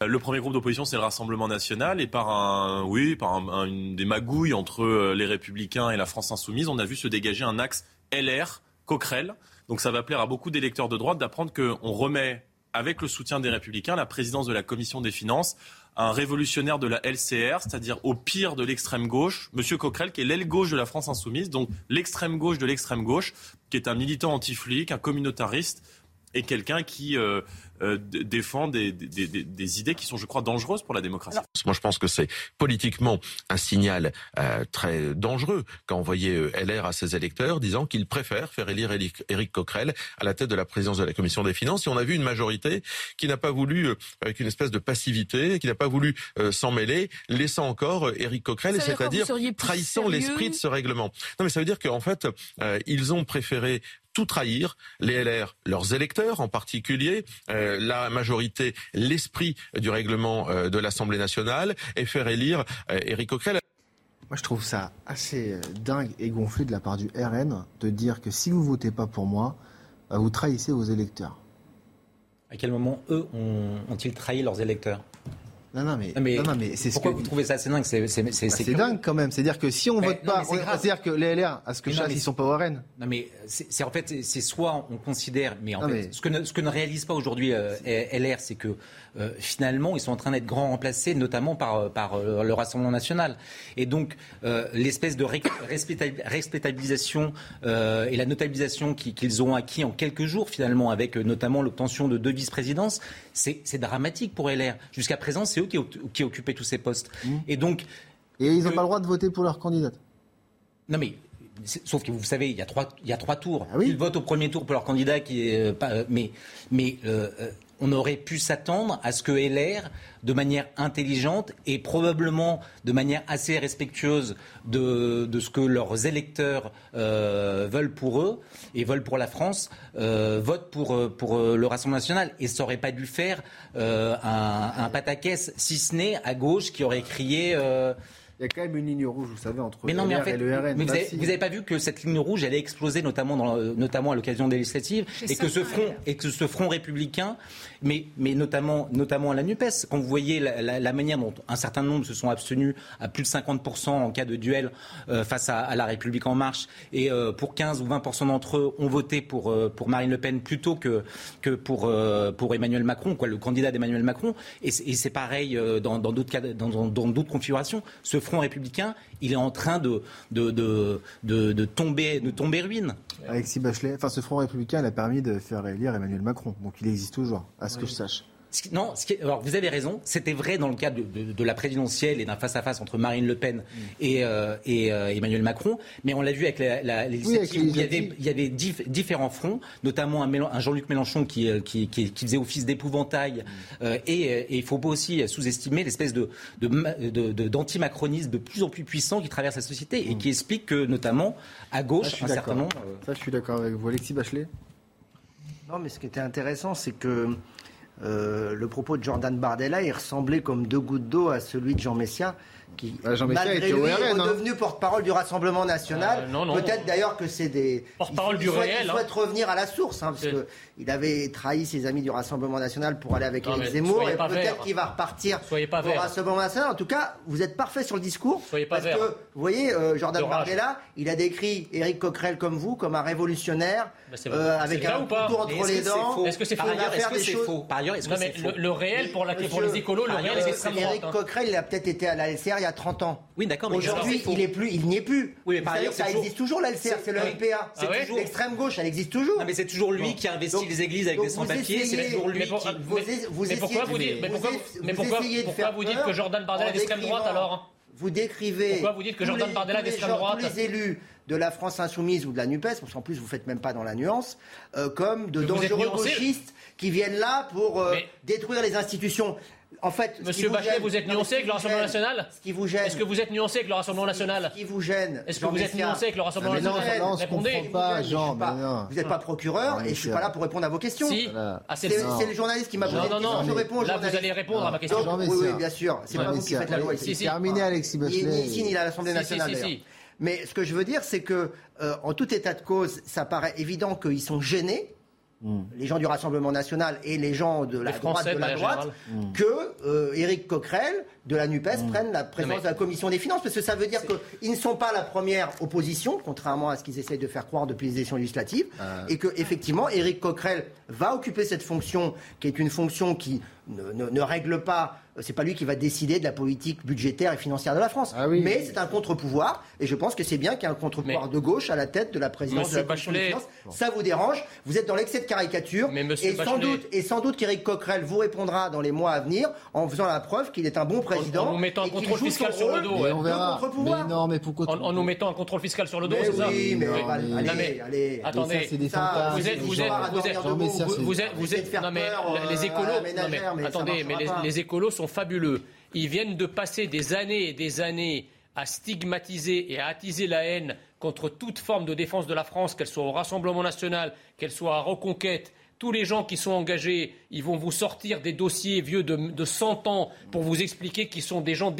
Le premier groupe d'opposition, c'est le Rassemblement national, et par un, oui, par un- des magouilles entre euh, les Républicains et la France insoumise, on a vu se dégager un axe LR, Coquerel. Donc ça va plaire à beaucoup d'électeurs de droite d'apprendre qu'on remet, avec le soutien des Républicains, la présidence de la Commission des finances un révolutionnaire de la LCR, c'est-à-dire au pire de l'extrême gauche, Monsieur Coquerel, qui est l'aile gauche de la France insoumise, donc l'extrême gauche de l'extrême gauche, qui est un militant anti-flic, un communautariste et quelqu'un qui euh, euh, défend des, des- des- des idées qui sont, je crois, dangereuses pour la démocratie. Moi, je pense que c'est politiquement un signal euh, très dangereux qu'a envoyé euh, LR à ses électeurs, disant qu'ils préfèrent faire élire Éric, Coquerel à la tête de la présidence de la Commission des Finances. Et on a vu une majorité qui n'a pas voulu, avec une espèce de passivité, qui n'a pas voulu euh, s'en mêler, laissant encore Éric Coquerel, c'est-à-dire trahissant l'esprit de ce règlement. Non, mais ça veut dire qu'en fait, euh, ils ont préféré tout trahir, les LR, leurs électeurs en particulier, euh, la majorité, l'esprit du règlement euh, de l'Assemblée nationale, et faire élire euh, Éric Coquerel. Moi, je trouve ça assez euh, dingue et gonflé de la part du RN de dire que si vous votez pas pour moi, vous trahissez vos électeurs. À quel moment, eux, ont- ont-ils trahi leurs électeurs? Non, non, mais, mais, non, non, mais c'est ce pourquoi que- vous trouvez ça assez dingue? C'est Bah, dingue quand même. C'est-à-dire que si on Mais vote non, pas, c'est-à-dire que les LR, à ce que je ils sont pas au RN. Non mais c'est en fait c'est- soit on considère mais en fait ce que ne, ce que ne réalise pas aujourd'hui euh, LR c'est que euh, finalement ils sont en train d'être grand remplacés notamment par euh, par euh, le Rassemblement national. Et donc l'espèce de respectabilisation et la notabilisation qui- qu'ils ont acquis en quelques jours finalement avec notamment l'obtention de deux vice-présidences c'est dramatique pour LR jusqu'à présent c'est eux qui, qui occupaient tous ces postes. Et donc Et ils n'ont pas le droit de voter pour leur candidate. non mais sauf que vous savez, il y a trois, il y a trois tours. Ah Ils votent au premier tour pour leur candidat qui est euh, pas, euh, mais mais euh, on aurait pu s'attendre à ce que LR, de manière intelligente et probablement de manière assez respectueuse de, de ce que leurs électeurs euh, veulent pour eux et veulent pour la France, euh, votent pour, euh, pour euh, le Rassemblement national. Et ça aurait pas dû faire un, un pataquès, si ce n'est à gauche, qui aurait crié... Il y a quand même une ligne rouge, vous savez, entre mais non, mais LR en fait, et le RN. mais vous Bah, avez, si. vous avez pas vu que cette ligne rouge, elle a explosé notamment, dans, notamment à l'occasion des législatives, et que ce front, LR. et que ce front républicain, mais, mais notamment, notamment à la Nupes, quand vous voyez la, la- la manière dont un certain nombre se sont abstenus à plus de 50% en cas de duel euh, face à, à la République en marche, et euh, pour 15 ou 20% d'entre eux ont voté pour euh, pour Marine Le Pen plutôt que que pour euh, pour Emmanuel Macron, quoi, le candidat d'Emmanuel Macron, et c'est et c'est pareil euh, dans dans d'autres cas, dans dans- dans configurations. Ce front républicain, il est en train de de de, de, de tomber de tomber ruine. Alexis Bachelet, enfin ce Front républicain, il a permis de faire élire Emmanuel Macron. Donc il existe toujours, à ce que je sache. Ce qui- Non, ce qui est- alors vous avez raison. C'était vrai dans le cadre de, de- de la présidentielle et d'un face-à-face entre Marine Le Pen et, euh, et, euh, Emmanuel Macron. Mais on l'a vu avec la, la- les Oui, avec législatives les où il y avait, il y avait dif- différents fronts, notamment un, Jean-Luc Mélenchon qui, euh, qui, qui- qui faisait office d'épouvantail. Euh, et, et il faut pas aussi sous-estimer l'espèce de, de, ma- de- de- d'antimacronisme de plus en plus puissant qui traverse la société et qui explique que, notamment, à gauche, je suis un certain nombre... Ça, je suis d'accord avec vous. Alexis Bachelet? Non, mais ce qui était intéressant, c'est que le propos de Jordan Bardella, il ressemblait comme deux gouttes d'eau à celui de Jean Messia, qui, Ah, malgré lui, est hein. redevenu porte-parole du Rassemblement National. Euh, non, non. Peut-être d'ailleurs que c'est des... Porte-parole il- du il souhaite- réel, Il hein. souhaite revenir à la source, hein, parce C'est- qu'il avait trahi ses amis du Rassemblement National pour aller avec Éric Zemmour, et peut-être vert. qu'il va repartir Soyez pas au vert. Rassemblement National. En tout cas, vous êtes parfait sur le discours. Soyez pas parce vert. que, vous voyez, euh, Jordan. Bardella, il a décrit Éric Coquerel comme vous, comme un révolutionnaire, Bah, c'est euh, avec C'est un Mais entre les que dents. Est-ce que c'est Par faux Par ailleurs, faire est-ce que des c'est choses- faux Par ailleurs, est-ce que Non, mais c'est le, faux le réel pour, les écolos, le réel, l'extrême droite. Éric hein. Coquerel, il a peut-être été à la LCR il y a 30 ans. Oui, d'accord, Aujourd'hui, il est plus, il n'y est plus. Oui, mais par ailleurs, ça c'est toujours- existe toujours la LCR, c'est le Oui. MPA. Ah ouais L'extrême gauche, elle existe toujours. Non, mais c'est toujours lui Bon. qui a investi Donc- les églises avec des sans-papiers. C'est toujours lui Mais, pour- qui. vous- mais- vous mais pourquoi vous dites, mais vous pourquoi, mais vous pourquoi, essayez de pourquoi faire vous dites que Jordan Bardella est d'extrême droite alors Vous décrivez. Pourquoi vous dites que tous Jordan les- Bardella les d'extrême droite Tous les élus de la France insoumise ou de la NUPES, parce qu'en plus vous faites même pas dans la nuance, euh, comme de dangereux gauchistes qui viennent là pour euh, détruire les institutions. En fait, Monsieur Bachelet, gêne- vous êtes nuancé avec qui le vous Rassemblement gêne- national Ce qui vous gêne. Est-ce que vous êtes nuancé avec le Rassemblement national Ce qui vous gêne. Est-ce que vous êtes nuancé avec le Rassemblement national non, Répondez. pas, Je suis Jean, pas- mais non. Vous n'êtes pas procureur Non, et je suis c'est- pas là pour répondre à vos questions. Si. Ah, c'est C'est Non. c'est le journaliste qui m'a posé Non, non, question, non. je réponds au Là, vous allez répondre à ma question. Donc, Jean oui, bien sûr. C'est pas vous qui faites la loi. Ici. c'est terminé, Alexis Bachelet. ni ici, ni à l'Assemblée nationale. Mais ce que je veux dire, c'est que, euh, en tout état de cause, ça paraît évident qu'ils sont gênés. Les gens du Rassemblement national et les gens de la droite de la générale. que euh, Éric Coquerel de la NUPES prenne la présidence mais- de la commission des finances parce que ça veut dire qu'ils ne sont pas la première opposition contrairement à ce qu'ils essayent de faire croire depuis les élections législatives et que effectivement Éric Coquerel va occuper cette fonction qui est une fonction qui ne, ne- ne règle pas c'est pas lui qui va décider de la politique budgétaire et financière de la France. Ah oui. Mais c'est un contre-pouvoir, et je pense que c'est bien qu'il y ait un contre-pouvoir Mais- de gauche à la tête de la présidence Monsieur de la Commission des Bachelet- finances. Ça vous dérange Vous êtes dans l'excès de caricature. Mais monsieur et, sans Bachelet- doute, et sans doute qu'Éric Coquerel vous répondra dans les mois à venir en faisant la preuve qu'il est un bon président. en nous mettant un contrôle fiscal sur le dos, Mais ouais. on de verra. contre-pouvoir. Mais non, mais pourquoi En, en nous mettant un contrôle fiscal sur le dos, c'est ça oui, mais Oui. on va- Non, allez, mais- allez. Attendez. Ça, vous êtes, vous êtes, vous êtes, vous, êtes, vous êtes- non mais les- écolos, à la non mais ménagère, mais ça attendez, mais marchera les, pas. les écolos sont fabuleux. Ils viennent de passer des années et des années à stigmatiser et à attiser la haine contre toute forme de défense de la France, qu'elle soit au Rassemblement national, qu'elle soit à Reconquête. Tous les gens qui sont engagés, ils vont vous sortir des dossiers vieux de, de 100 ans pour vous expliquer qu'ils sont des gens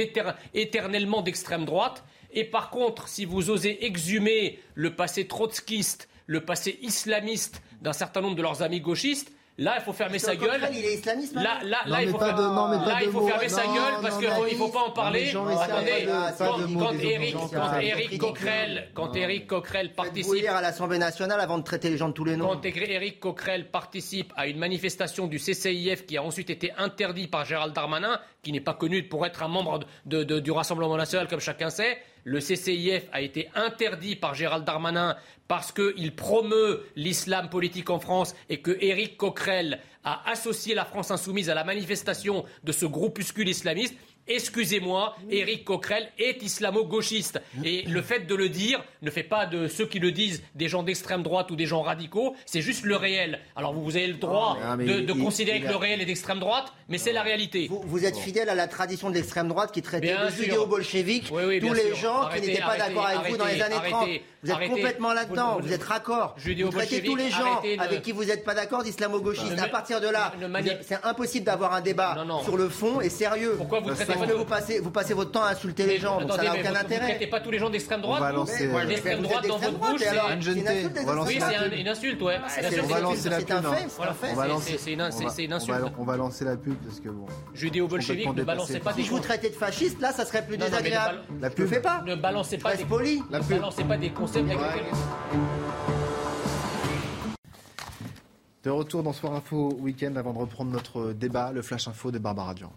éternellement d'extrême droite. Et par contre, si vous osez exhumer le passé trotskiste, le passé islamiste d'un certain nombre de leurs amis gauchistes, Là, il faut fermer sa gueule. Il est islamiste. Là, là, là, il faut, fermer sa gueule parce qu'il ne faut pas en parler. Attendez, quand, Eric, Eric. Coquerel, quand Eric Coquerel participe à l'Assemblée nationale avant de traiter les gens de tous les noms. Quand Éric Coquerel participe à une manifestation du CCIF qui a ensuite été interdite par Gérald Darmanin, qui n'est pas connu pour être un membre de- de- du Rassemblement national comme chacun sait, le CCIF a été interdit par Gérald Darmanin parce qu'il promeut l'islam politique en France et que Éric Coquerel a associé la France insoumise à la manifestation de ce groupuscule islamiste. Excusez-moi, Éric Coquerel est islamo-gauchiste. Et le fait de le dire ne fait pas de ceux qui le disent des gens d'extrême droite ou des gens radicaux, c'est juste le réel. Alors vous, vous avez le droit Ah, mais de, de il- considérer il que a- le réel est d'extrême droite, mais c'est la réalité. Vous, vous êtes fidèle à la tradition de l'extrême droite qui traitait Bien de sûr. judéo-bolcheviques Oui, oui, tous les sûr. gens Arrêtez, qui n'étaient pas d'accord avec vous dans les arrêtez, années 30. Vous êtes arrêtez. complètement là-dedans, Vous- vous, êtes raccord. Vous traitez tous les gens de- avec qui vous n'êtes pas d'accord d'islamo-gauchistes. Ne- À partir de là, ne mani- c'est impossible d'avoir un débat Non, non. sur le fond et sérieux. Pourquoi vous traitez que pas de- vous passez, vous passez votre temps à insulter les gens, donc ça n'a aucun vous- Vous intérêt. traitez pas tous les gens d'extrême droite euh, L'extrême êtes droite dans votre bouche, et c'est... une insulte on va lancer Oui, la pub. une insulte, ouais. c'est- une lancer insulte. On va lancer- la pub parce que bon. Judéo-bolchevique, ne balancez pas des Si je vous traitais de fasciste, là, ça serait plus ne désagréable. pub. fais pas. Ne balancez pas des poli. La ne balancez pas des De retour dans Soir Info Week-end avant de reprendre notre débat, le Flash Info de Barbara Durand.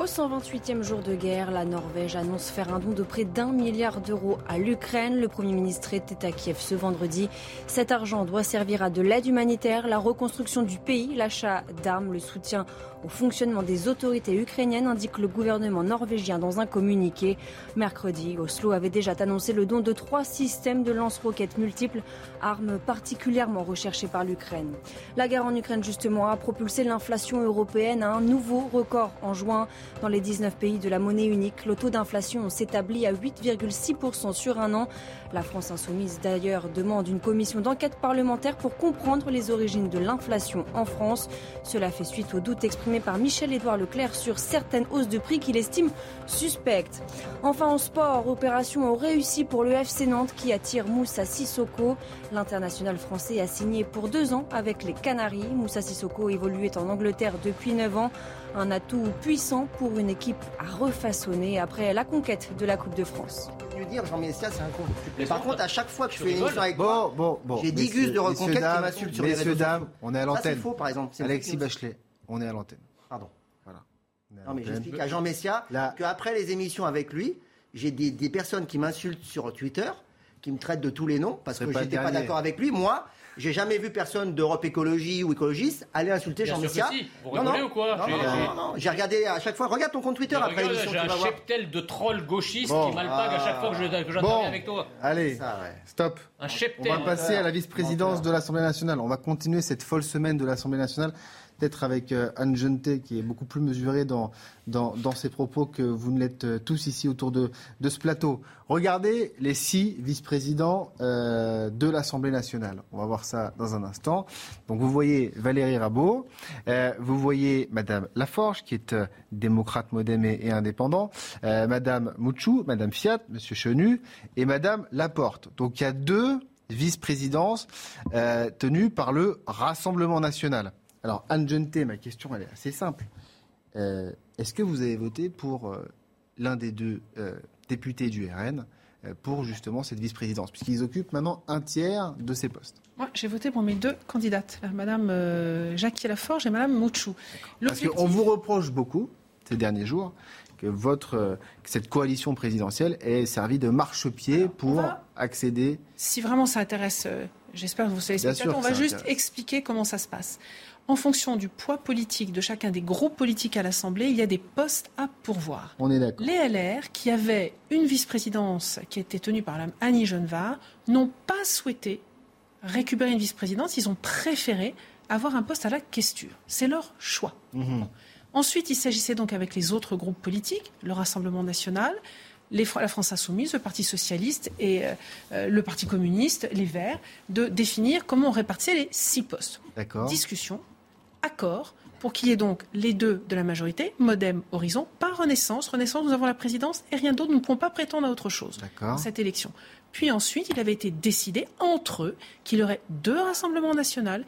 Au 128e jour de guerre, la Norvège annonce faire un don de près d'un milliard d'euros à l'Ukraine. Le Premier ministre était à Kiev ce vendredi. Cet argent doit servir à de l'aide humanitaire, la reconstruction du pays, l'achat d'armes, le soutien au fonctionnement des autorités ukrainiennes, indique le gouvernement norvégien dans un communiqué. Mercredi, Oslo avait déjà annoncé le don de trois systèmes de lance-roquettes multiples, armes particulièrement recherchées par l'Ukraine. La guerre en Ukraine, justement, a propulsé l'inflation européenne à un nouveau record en juin. Dans les 19 pays de la monnaie unique, le taux d'inflation s'établit à 8,6% sur un an. La France insoumise, d'ailleurs, demande une commission d'enquête parlementaire pour comprendre les origines de l'inflation en France. Cela fait suite aux doutes exprimés par Michel-Édouard Leclerc sur certaines hausses de prix qu'il estime suspectes. Enfin, en sport, opération réussie pour le FC Nantes qui attire Moussa Sissoko. L'international français a signé pour deux ans avec les Canaries. Moussa Sissoko évoluait en Angleterre depuis 9 ans. Un atout puissant pour une équipe à refaçonner après la conquête de la Coupe de France. Lui dire, Jean Messia, c'est un con. Par contre, à chaque fois que je fais une émission avec Bon, toi, bon, bon. j'ai 10 messieurs- gus de reconquête qui m'insultent sur les Messieurs, réseaux dames, on est à Ça, c'est l'antenne. faux, par exemple. Alexis. Bachelet, on est à l'antenne. Pardon. Voilà. Non, mais l'antenne. j'explique à Jean Messia Là- qu'après les émissions avec lui, j'ai des, des personnes qui m'insultent sur Twitter, qui me traitent de tous les noms, parce que pas le j'étais pas d'accord avec lui. Moi, j'ai jamais vu personne d'Europe Écologie ou écologiste aller insulter Bien Jean Messia. si. Vous non, non, ou quoi non, J'ai- non, j'ai- non, non, j'ai regardé à chaque fois. Regarde ton compte Twitter Mais après l'émission, J'ai tu un vas voir. cheptel de trolls gauchistes Bon. qui m'alpaguent à chaque fois que j'interviens Bon. avec toi. Allez, Ça, ouais. stop. Un On cheptel. va passer à la vice-présidence de l'Assemblée nationale. On va continuer cette folle semaine de l'Assemblée nationale, peut-être avec euh, Anne Jeunté, qui est beaucoup plus mesurée dans, ses propos que vous ne l'êtes euh, tous ici autour de, ce plateau. Regardez les six vice-présidents euh, de l'Assemblée nationale. On va voir ça dans un instant. Donc vous voyez Valérie Rabault, vous voyez Madame Laforge, qui est démocrate, modem et, et indépendant, Madame Mouchou, Madame Fiat, Monsieur Chenu et Madame Laporte. Donc il y a deux vice-présidences tenues par le Rassemblement national. Alors Anne Jenté, ma question elle est assez simple. Euh, Est-ce que vous avez voté pour euh, l'un des deux euh, députés du RN pour justement cette vice-présidence, puisqu'ils occupent maintenant un tiers de ces postes? Moi, j'ai voté pour mes deux candidates, Madame Jackie Laforge et Madame Mouchou. Parce qu'on vous reproche beaucoup ces derniers jours que votre que cette coalition présidentielle ait servi de marchepied pour va- accéder. Si vraiment ça intéresse, j'espère que vous savez, sûr on va juste expliquer comment ça se passe. En fonction du poids politique de chacun des groupes politiques à l'Assemblée, il y a des postes à pourvoir. On est d'accord. Les LR, qui avaient une vice-présidence qui était tenue par Mme Annie Genevard, n'ont pas souhaité récupérer une vice-présidence. Ils ont préféré avoir un poste à la questure. C'est leur choix. Mhm. Ensuite, il s'agissait donc avec les autres groupes politiques, le Rassemblement national, les la France insoumise, le Parti socialiste et euh, euh, le Parti communiste, les Verts, de définir comment on répartissait les six postes. D'accord. Discussion, accord, pour qu'il y ait donc les deux de la majorité, Modem, Horizon, pas Renaissance. Renaissance, nous avons la présidence et rien d'autre, nous ne pouvons pas prétendre à autre chose D'accord. dans cette élection. Puis ensuite, il avait été décidé entre eux qu'il y aurait deux rassemblements nationaux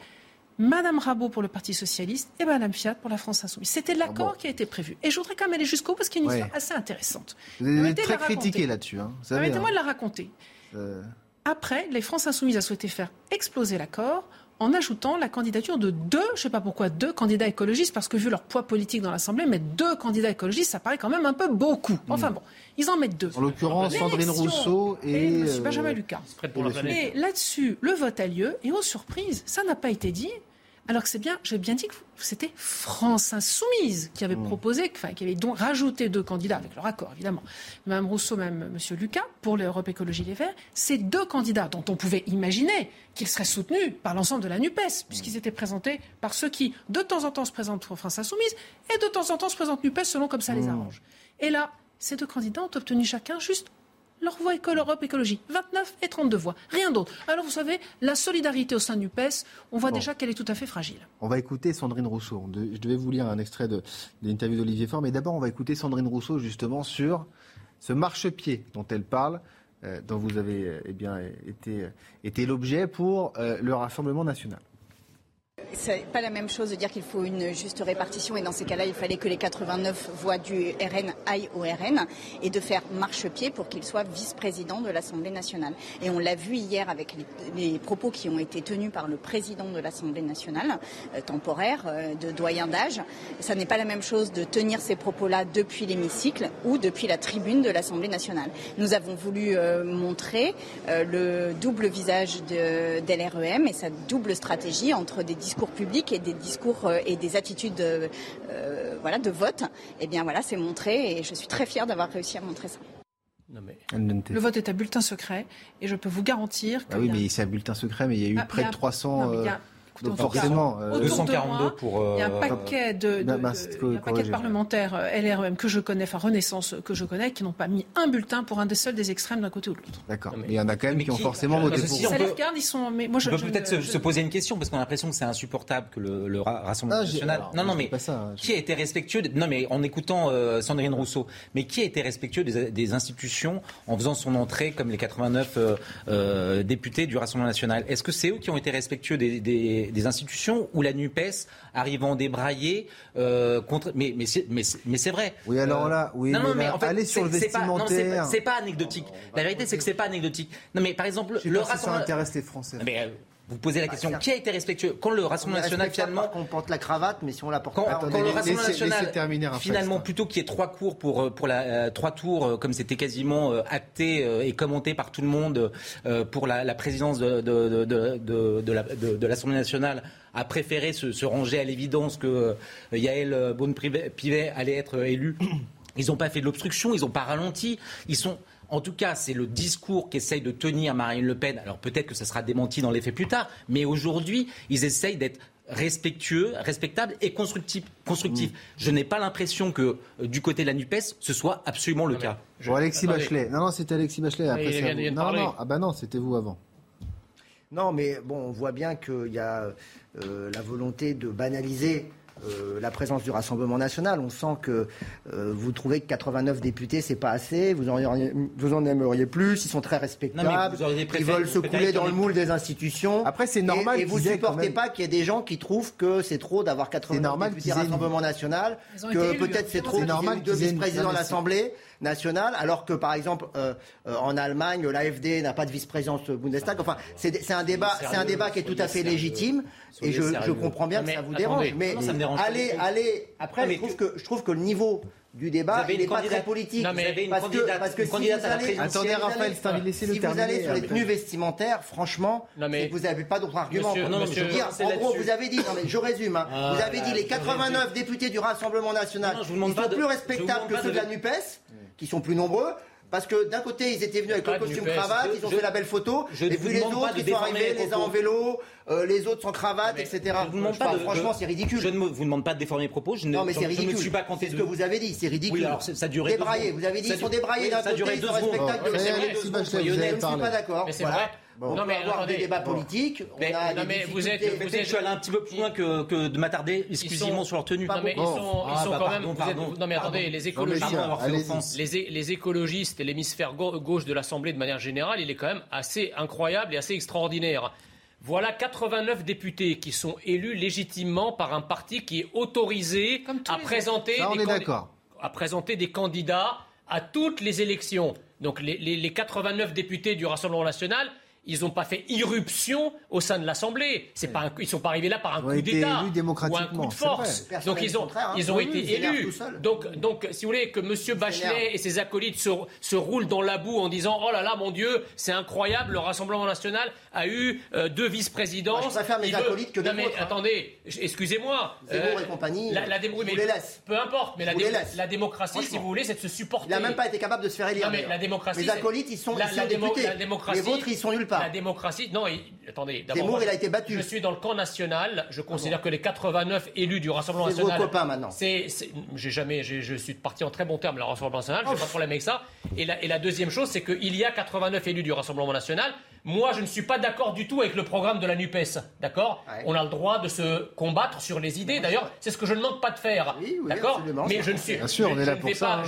Madame Rabot pour le Parti Socialiste et Madame Fiat pour la France Insoumise. C'était l'accord qui a été prévu. Et je voudrais quand même aller jusqu'au bout parce qu'il y a une histoire assez intéressante. Vous êtes très critiqué là-dessus. Hein, Permettez-moi de la raconter. Euh... Après, les France Insoumises a souhaité faire exploser l'accord en ajoutant la candidature de deux, je ne sais pas pourquoi, deux candidats écologistes, parce que vu leur poids politique dans l'Assemblée, mettre deux candidats écologistes, ça paraît quand même un peu beaucoup. Enfin bon, ils en mettent deux. En l'occurrence, Sandrine Rousseau et, et M. Benjamin Lucas. Et là-dessus, le vote a lieu, et aux surprises, ça n'a pas été dit. Alors que c'est bien, j'ai bien dit que c'était France Insoumise qui avait mmh. proposé, enfin, qui avait donc rajouté deux candidats, avec leur accord évidemment, Mme Rousseau, même M. Lucas, pour l'Europe Écologie Les Verts, ces deux candidats dont on pouvait imaginer qu'ils seraient soutenus par l'ensemble de la NUPES, puisqu'ils étaient présentés par ceux qui, de temps en temps, se présentent pour France Insoumise, et de temps en temps se présentent NUPES selon comme ça les mmh. arrange. Et là, ces deux candidats ont obtenu chacun juste leur voix École Europe Écologie. 29 et 32 voix. Rien d'autre. Alors vous savez, la solidarité au sein du PES, on voit déjà qu'elle est tout à fait fragile. On va écouter Sandrine Rousseau. Je devais vous lire un extrait de, l'interview d'Olivier Faure, mais d'abord on va écouter Sandrine Rousseau justement sur ce marchepied dont elle parle, euh, dont vous avez euh, eh bien, été, été l'objet pour euh, le Rassemblement national. C'est pas la même chose de dire qu'il faut une juste répartition et dans ces cas-là, il fallait que les 89 voix du RN aillent au RN et de faire marche-pied pour qu'il soit vice-président de l'Assemblée nationale. Et on l'a vu hier avec les, propos qui ont été tenus par le président de l'Assemblée nationale, euh, temporaire, euh, de doyen d'âge. Ça n'est pas la même chose de tenir ces propos-là depuis l'hémicycle ou depuis la tribune de l'Assemblée nationale. Nous avons voulu euh, montrer le double visage de, d'LREM et sa double stratégie entre des discours publics et des discours euh, et des attitudes euh, euh, voilà, de vote, eh bien voilà, c'est montré et je suis très fière d'avoir réussi à montrer ça. Le vote est à bulletin secret et je peux vous garantir que. Ah oui, mais c'est à bulletin secret, mais il y a eu ah, près de 300. Donc forcément, 242 euh, pour. il y a un euh, paquet de, paquet de parlementaires euh, LREM que je connais, enfin Renaissance que je connais, qui n'ont pas mis un bulletin pour un des seuls des extrêmes d'un côté ou de l'autre. D'accord. Mais il y en a quand même qui, ont forcément voté pour. Ça les regarde, ils sont. Mais moi, je, on peut peut-être se, poser une question parce qu'on a l'impression que c'est insupportable que le, Rassemblement ah, national. non, non, mais hein, qui a été respectueux Non, mais en écoutant Sandrine Rousseau, mais qui a été respectueux des, institutions en faisant son entrée comme les 89 députés du Rassemblement national? Est-ce que c'est eux qui ont été respectueux des des, institutions où la NUPES arrive en débrailler euh, contre. Mais, mais, mais, c'est vrai. Oui, alors là, oui, non, mais, en fait, allez sur le vestimentaire. C'est pas, anecdotique. La vérité, c'est que c'est pas anecdotique. Non, mais par exemple, le rassemblement. Ça intéresse les Français. Mais, euh, vous posez la question, qui a été respectueux Quand le Rassemblement national finalement, on porte la cravate, mais si on la porte quand, pas, quand le Rassemblement national finalement plutôt qu'il y ait trois cours pour euh, pour la euh, trois tours, euh, comme c'était quasiment acté et commenté par tout le monde pour la, présidence de de, de, de, l'Assemblée nationale, a préféré se, ranger à l'évidence que Yael Bonne-Pivet allait être élu. Ils n'ont pas fait de l'obstruction, ils n'ont pas ralenti, ils sont en tout cas, c'est le discours qu'essaye de tenir Marine Le Pen. Alors peut-être que ça sera démenti dans les faits plus tard, mais aujourd'hui, ils essayent d'être respectueux, respectables et constructifs. Constructif. Mm. Je n'ai pas l'impression que euh, du côté de la NUPES, ce soit absolument le cas. Bon, Alexis Bachelet. Non, non, c'était Alexis Bachelet. Après, non, non, ah bah non, c'était vous avant. Non, mais bon, on voit bien qu'il y a euh, la volonté de banaliser euh, la présence du Rassemblement national. On sent que euh, vous trouvez que 89 députés, c'est pas assez. Vous en, vous en aimeriez plus. Ils sont très respectables. ils veulent se couler dans le moule des institutions. Après, c'est normal. Et, vous ne supportez pas qu'il y ait des gens qui trouvent que c'est trop d'avoir 89 députés Rassemblement national, que peut-être c'est trop normal de vice-président de l'Assemblée nationale, alors que par exemple euh, en Allemagne, l'AFD n'a pas de vice-présidence Bundestag. Enfin, c'est un débat, c'est un débat qui est tout à fait légitime. Et je, je, comprends bien que ça vous dérange. Mais allez, allez. Après, je, trouve que, je trouve que le niveau du débat, n'est pas très politique. Non, mais avez une parce que, parce que si vous allez, Attendez, Raphaël, si vous allez sur les tenues vestimentaires, franchement, vous n'avez pas d'autres arguments. non, non, je veux dire, en gros, vous avez dit, non, mais je résume, hein, ah, vous avez dit les 89 députés du Rassemblement national, ils sont plus respectables que ceux de la NUPES, qui sont plus nombreux. Parce que d'un côté, ils étaient venus avec le costume cravate, ils ont fait la belle photo, et puis les autres, ils sont arrivés, les uns en vélo, euh, les autres sans cravate, etc. Je vous demande pas franchement, c'est ridicule. Je ne vous demande pas de déformer les propos. Je ne, non, mais c'est ridicule. Je ne suis pas C'est ce que vous avez dit, c'est ridicule. Oui, alors ça a Débraillé. Vous avez dit ils sont débraillés d'un côté, ils sont respectables de l'autre. Je ne suis pas d'accord. C'est vrai. Bon. Non, mais avoir des débats politiques. On a non, des mais vous êtes. Je suis allé un petit peu plus loin que, de m'attarder exclusivement sont... sur leur tenue. Non, mais bon. ils sont, ah, bah, quand même. Non, mais attendez, les écologistes, et l'hémisphère gauche de l'Assemblée de manière générale, il est quand même assez incroyable et assez extraordinaire. Voilà 89 députés qui sont élus légitimement par un parti qui est autorisé à présenter, des à présenter des candidats à toutes les élections. Donc les, les, les 89 députés du Rassemblement national ils n'ont pas fait irruption au sein de l'Assemblée. C'est pas ils sont pas arrivés là par un coup d'État ou un coup de force. Donc ils ont, été élus. Donc, donc, si vous voulez, que M. Bachelet et ses acolytes se, roulent dans la boue en disant Oh là là, mon Dieu, c'est incroyable, le Rassemblement national a eu euh, deux vice-présidents. Je préfère mes acolytes que mais hein. attendez, excusez-moi. Zemmour euh, et compagnie. La, la les laisse. Peu importe, mais la, démocratie, si vous voulez, c'est de se supporter. Il n'a même pas été capable de se faire élire. La démocratie. Les acolytes, ils sont, la, ils les vôtres, ils sont nulle part. La démocratie, non, il, attendez. Zemmour, il a été battu. Je suis dans le camp national. Je ah considère que les 89 élus du Rassemblement national. C'est vos copains maintenant. J'ai jamais, je suis parti en très bon terme, le Rassemblement national. J'ai oh. pas de problème avec ça. Et la deuxième chose, c'est qu'il y a 89 élus du Rassemblement national. Moi, je ne suis pas d'accord du tout avec le programme de la NUPES. D'accord. On a le droit de se combattre sur les idées. D'ailleurs, c'est ce que je ne manque pas de faire. Oui, oui, d'accord Mais je ne suis. Bien sûr, on est là pour ça.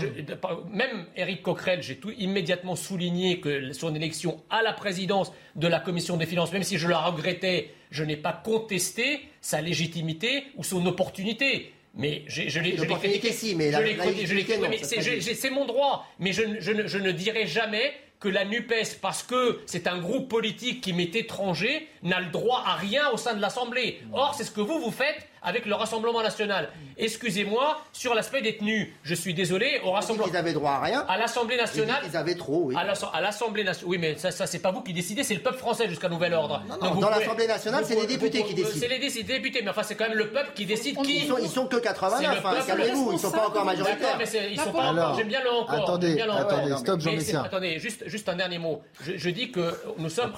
Même Eric Coquerel, j'ai tout immédiatement souligné que son élection à la présidence de la Commission des finances, même si je la regrettais, je n'ai pas contesté sa légitimité ou son opportunité. Mais je l'ai critiqué. Si, mais je l'ai critiqué. C'est mon droit. Mais je ne dirai jamais que la NUPES, parce que c'est un groupe politique qui m'est étranger, n'a le droit à rien au sein de l'Assemblée. Or, c'est ce que vous, vous faites avec le Rassemblement national. Excusez-moi, sur l'aspect des tenues, je suis désolé, au Rassemblement... Ils avaient droit à rien. À l'Assemblée nationale... Ils avaient trop, oui. À l'Assemblée nationale... Oui, mais ça, ça c'est pas vous qui décidez, c'est le peuple français jusqu'à nouvel ordre. Dans l'Assemblée nationale, c'est les députés qui décident. C'est les députés, mais enfin, c'est quand même le peuple qui décide qui... Ils sont, ils sont que 80 enfin, calmez-vous, ils sont pas encore majoritaires. mais ils sont pas encore... J'aime bien le encore. Attendez, attendez, stop, jean Attendez, juste un dernier mot. Je dis que nous sommes...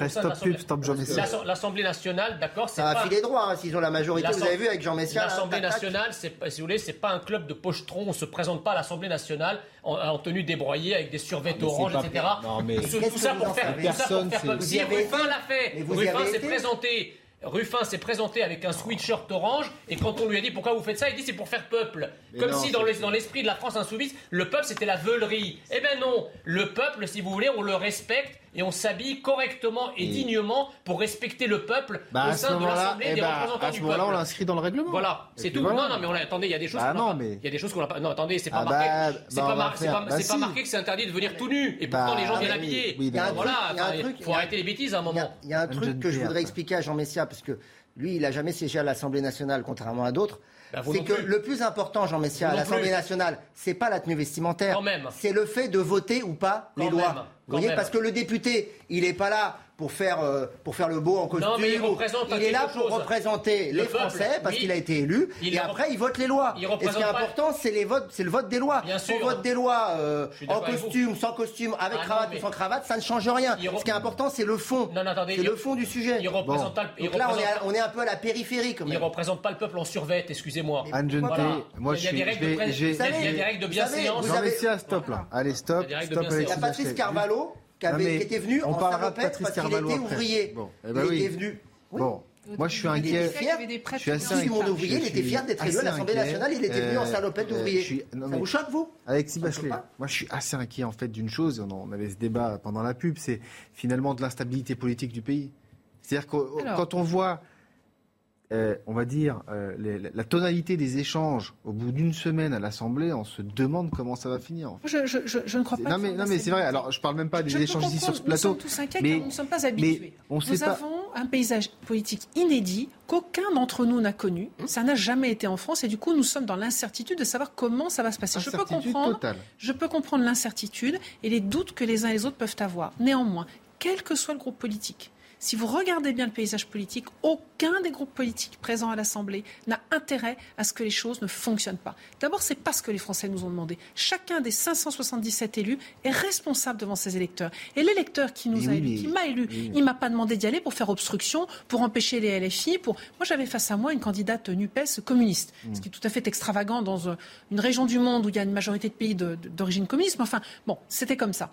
L'Assemblée nationale, d'accord, c'est pas... Ça a filé droit, hein, s'ils ont la majorité, vous avez vu avec jean L'Assemblée nationale, si vous voulez, c'est pas un club de pochetrons. On se présente pas à l'Assemblée nationale en, en tenue débroyée avec des survêtements orange, etc. Mais... tout, ça pour faire, personne. Si Ruffin l'a fait, Ruffin s'est présenté. Ruffin s'est présenté avec un sweatshirt orange et quand on lui a dit pourquoi vous faites ça, il dit c'est pour faire peuple. Comme si dans l'esprit de la France insoumise, le peuple c'était la veulerie. Eh ben non, le peuple, si vous voulez, on le respecte et on s'habille correctement et, dignement pour respecter le peuple au bah, sein de l'Assemblée eh des bah, représentants du peuple. On dans le règlement. Voilà, c'est tout. Non, non, mais attendez, il y a des choses. Bah non, mais... Il y a des choses qu'on Non, attendez, c'est pas ah marqué. c'est pas, pas, marqué que c'est interdit de venir tout nu. Et pourtant, les gens viennent habillés. Voilà, il faut arrêter les bêtises à un moment. Il y a un truc que je voudrais expliquer à Jean Messia, parce que lui, il n'a jamais siégé à l'Assemblée nationale, contrairement à d'autres. C'est que le plus important, Jean Messia, à l'Assemblée nationale, c'est pas la tenue vestimentaire, c'est le fait de voter ou pas les lois. Vous voyez, parce que le député, il n'est pas là pour faire, euh, pour faire le beau en costume. Non, mais il, est là pour représenter les Français parce qu'il a été élu. Et après, il vote les lois. Et ce qui est important, c'est les votes, c'est le vote des lois. Bien On vote des lois euh, en costume, sans costume, avec ah, cravate ou sans cravate, ça ne change rien. Ce qui est important, c'est le fond. C'est le fond du sujet. Il représente bon. le... Donc là, on, est on est, un peu à la périphérie. Quand même. Il représente pas le peuple en survette, excusez-moi. moi, il y a des règles de bienséance. Jean-Messia, stop là. Allez, stop. Il y Patrice Carvalho qui, était venu en salopette parce qu'il était ouvrier. Eh il ben était venu. Bon. Moi, je suis inquiet. Je suis assez inquiet. Il était fier d'être élu à l'Assemblée nationale. Il était venu en euh, salopette euh, d'ouvrier. Ça vous choque, vous Alexis Bachelet, moi, je suis assez inquiet, en fait, d'une chose. On avait ce débat pendant la pub. C'est finalement de l'instabilité politique du pays. C'est-à-dire que euh, quand on voit euh, on va dire, euh, la tonalité des échanges au bout d'une semaine à l'Assemblée, on se demande comment ça va finir. Je, ne crois pas. Non, mais, c'est vrai. Alors, je parle même pas des échanges ici sur ce plateau. Nous sommes tous inquiets, nous ne sommes pas habitués. Nous avons un paysage politique inédit qu'aucun d'entre nous n'a connu. Hum. Ça n'a jamais été en France et du coup, nous sommes dans l'incertitude de savoir comment ça va se passer. Je peux comprendre. Je peux comprendre l'incertitude et les doutes que les uns et les autres peuvent avoir. Néanmoins, quel que soit le groupe politique, si vous regardez bien le paysage politique, aucun des groupes politiques présents à l'Assemblée n'a intérêt à ce que les choses ne fonctionnent pas. D'abord, c'est pas ce que les Français nous ont demandé. Chacun des 577 élus est responsable devant ses électeurs. Et l'électeur qui nous a élus, qui m'a élu, il m'a pas demandé d'y aller pour faire obstruction, pour empêcher les LFI. Pour... Moi, j'avais face à moi une candidate NUPES communiste, mmh. ce qui est tout à fait extravagant dans euh, une région du monde où il y a une majorité de pays d'origine communiste. Mais enfin, bon, c'était comme ça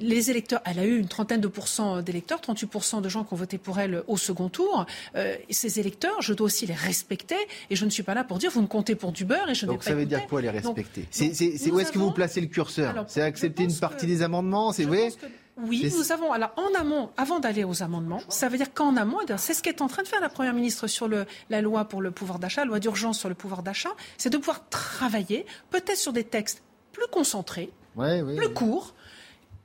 les électeurs, elle a eu une trentaine de pourcents d'électeurs, 38% de gens qui ont voté pour elle au second tour. Euh, ces électeurs, je dois aussi les respecter et je ne suis pas là pour dire vous ne comptez pour du beurre et je n'ai pas Donc ça veut dire quoi les respecter C'est où est-ce que vous placez le curseur C'est accepter une partie des amendements C'est vrai oui, nous avons. Alors, en amont, avant d'aller aux amendements, ça veut dire qu'en amont, eh c'est ce qu'est en train de faire la Première ministre sur le, la loi pour le pouvoir d'achat, la loi d'urgence sur le pouvoir d'achat, c'est de pouvoir travailler, peut-être sur des textes plus concentrés, plus courts,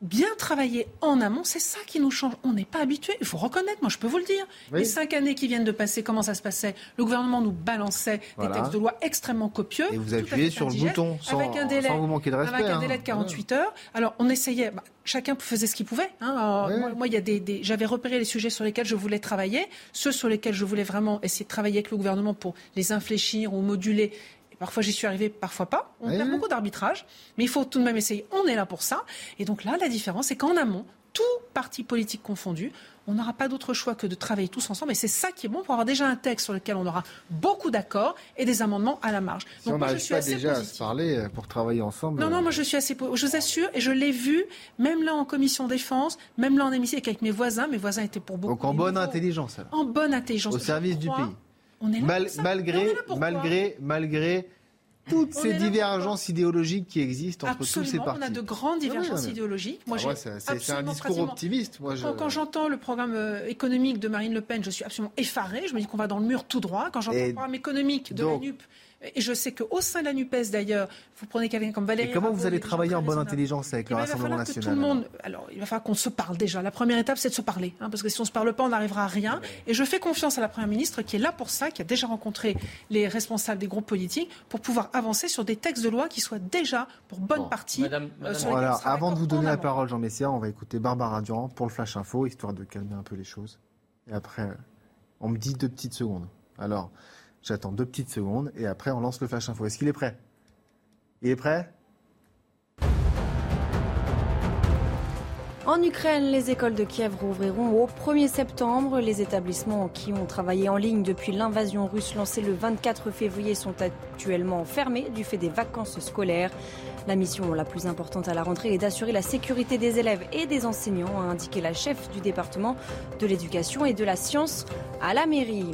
bien travailler en amont, c'est ça qui nous change. On n'est pas habitué. Il faut reconnaître, moi je peux vous le dire. Les cinq années qui viennent de passer, comment ça se passait? Le gouvernement nous balançait des textes de loi extrêmement copieux. Et vous appuyez sur le bouton sans, avec un délai, vous manquer de respect. Avec un délai de 48 heures. Alors on essayait, bah, chacun faisait ce qu'il pouvait. Hein. Moi, il y a des, j'avais repéré les sujets sur lesquels je voulais travailler, ceux sur lesquels je voulais vraiment essayer de travailler avec le gouvernement pour les infléchir ou moduler Parfois j'y suis arrivé, parfois pas. On perd beaucoup d'arbitrage, mais il faut tout de même essayer. On est là pour ça. Et donc là, la différence, c'est qu'en amont, tout parti politique confondu, on n'aura pas d'autre choix que de travailler tous ensemble. Et c'est ça qui est bon pour avoir déjà un texte sur lequel on aura beaucoup d'accords et des amendements à la marge. Donc on moi, je suis pas déjà à se parler euh, pour travailler ensemble. Non, non, moi je suis assez. Je vous assure, et je l'ai vu, même là en commission défense, même là en hémicycle avec mes voisins. Mes voisins étaient pour beaucoup. Donc en bonne intelligence. En bonne intelligence. Au service du pays. On est malgré, malgré, malgré toutes ces divergences idéologiques qui existent entre tous ces partis. On a de grandes divergences idéologiques. Moi, ah c'est un discours optimiste. Moi, Quand, j'entends le programme euh, économique de Marine Le Pen, je suis absolument effaré. Je me dis qu'on va dans le mur tout droit. Quand j'entends le programme économique de la NUP, et je sais qu'au sein de la NUPES, d'ailleurs, vous prenez quelqu'un comme Valérie. Et comment vous allez travailler en bonne intelligence avec le Rassemblement national tout le monde, alors, il va falloir qu'on se parle déjà. La première étape, c'est de se parler. Hein, parce que si on ne se parle pas, on n'arrivera à rien. Et je fais confiance à la Première ministre qui est là pour ça, qui a déjà rencontré les responsables des groupes politiques pour pouvoir avancer sur des textes de loi qui soient déjà, pour bonne partie, Madame, euh, Alors, avant de vous donner la parole, Jean Messia, on va écouter Barbara Durand pour le Flash Info, histoire de calmer un peu les choses. Et après, on me dit deux petites secondes. Alors, J'attends deux petites secondes et après on lance le flash info. Est-ce qu'il est prêt? Il est prêt? En Ukraine, les écoles de Kiev rouvriront au 1er septembre. Les établissements qui ont travaillé en ligne depuis l'invasion russe lancée le 24 février sont actuellement fermés du fait des vacances scolaires. La mission la plus importante à la rentrée est d'assurer la sécurité des élèves et des enseignants, a indiqué la chef du département de l'éducation et de la science à la mairie.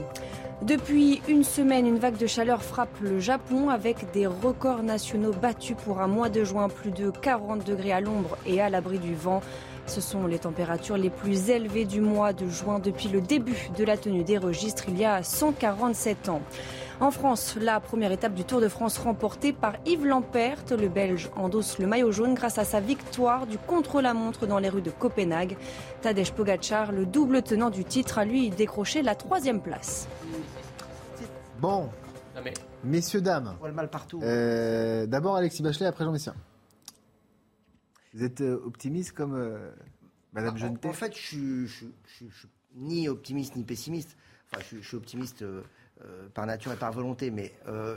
Depuis une semaine, une vague de chaleur frappe le Japon avec des records nationaux battus pour un mois de juin, plus de 40 degrés à l'ombre et à l'abri du vent. Ce sont les températures les plus élevées du mois de juin depuis le début de la tenue des registres il y a 147 ans. En France, la première étape du Tour de France remportée par Yves Lampert. Le Belge endosse le maillot jaune grâce à sa victoire du contre-la-montre dans les rues de Copenhague. Tadej Pogacar, le double tenant du titre, a lui décroché la troisième place. Bon. Messieurs, dames. On le mal partout. Euh, d'abord Alexis Bachelet, après Jean Messia. Vous êtes euh, optimiste comme euh, Madame ah, en, En fait, je suis, ni optimiste ni pessimiste. Enfin, je, suis optimiste par nature et par volonté, mais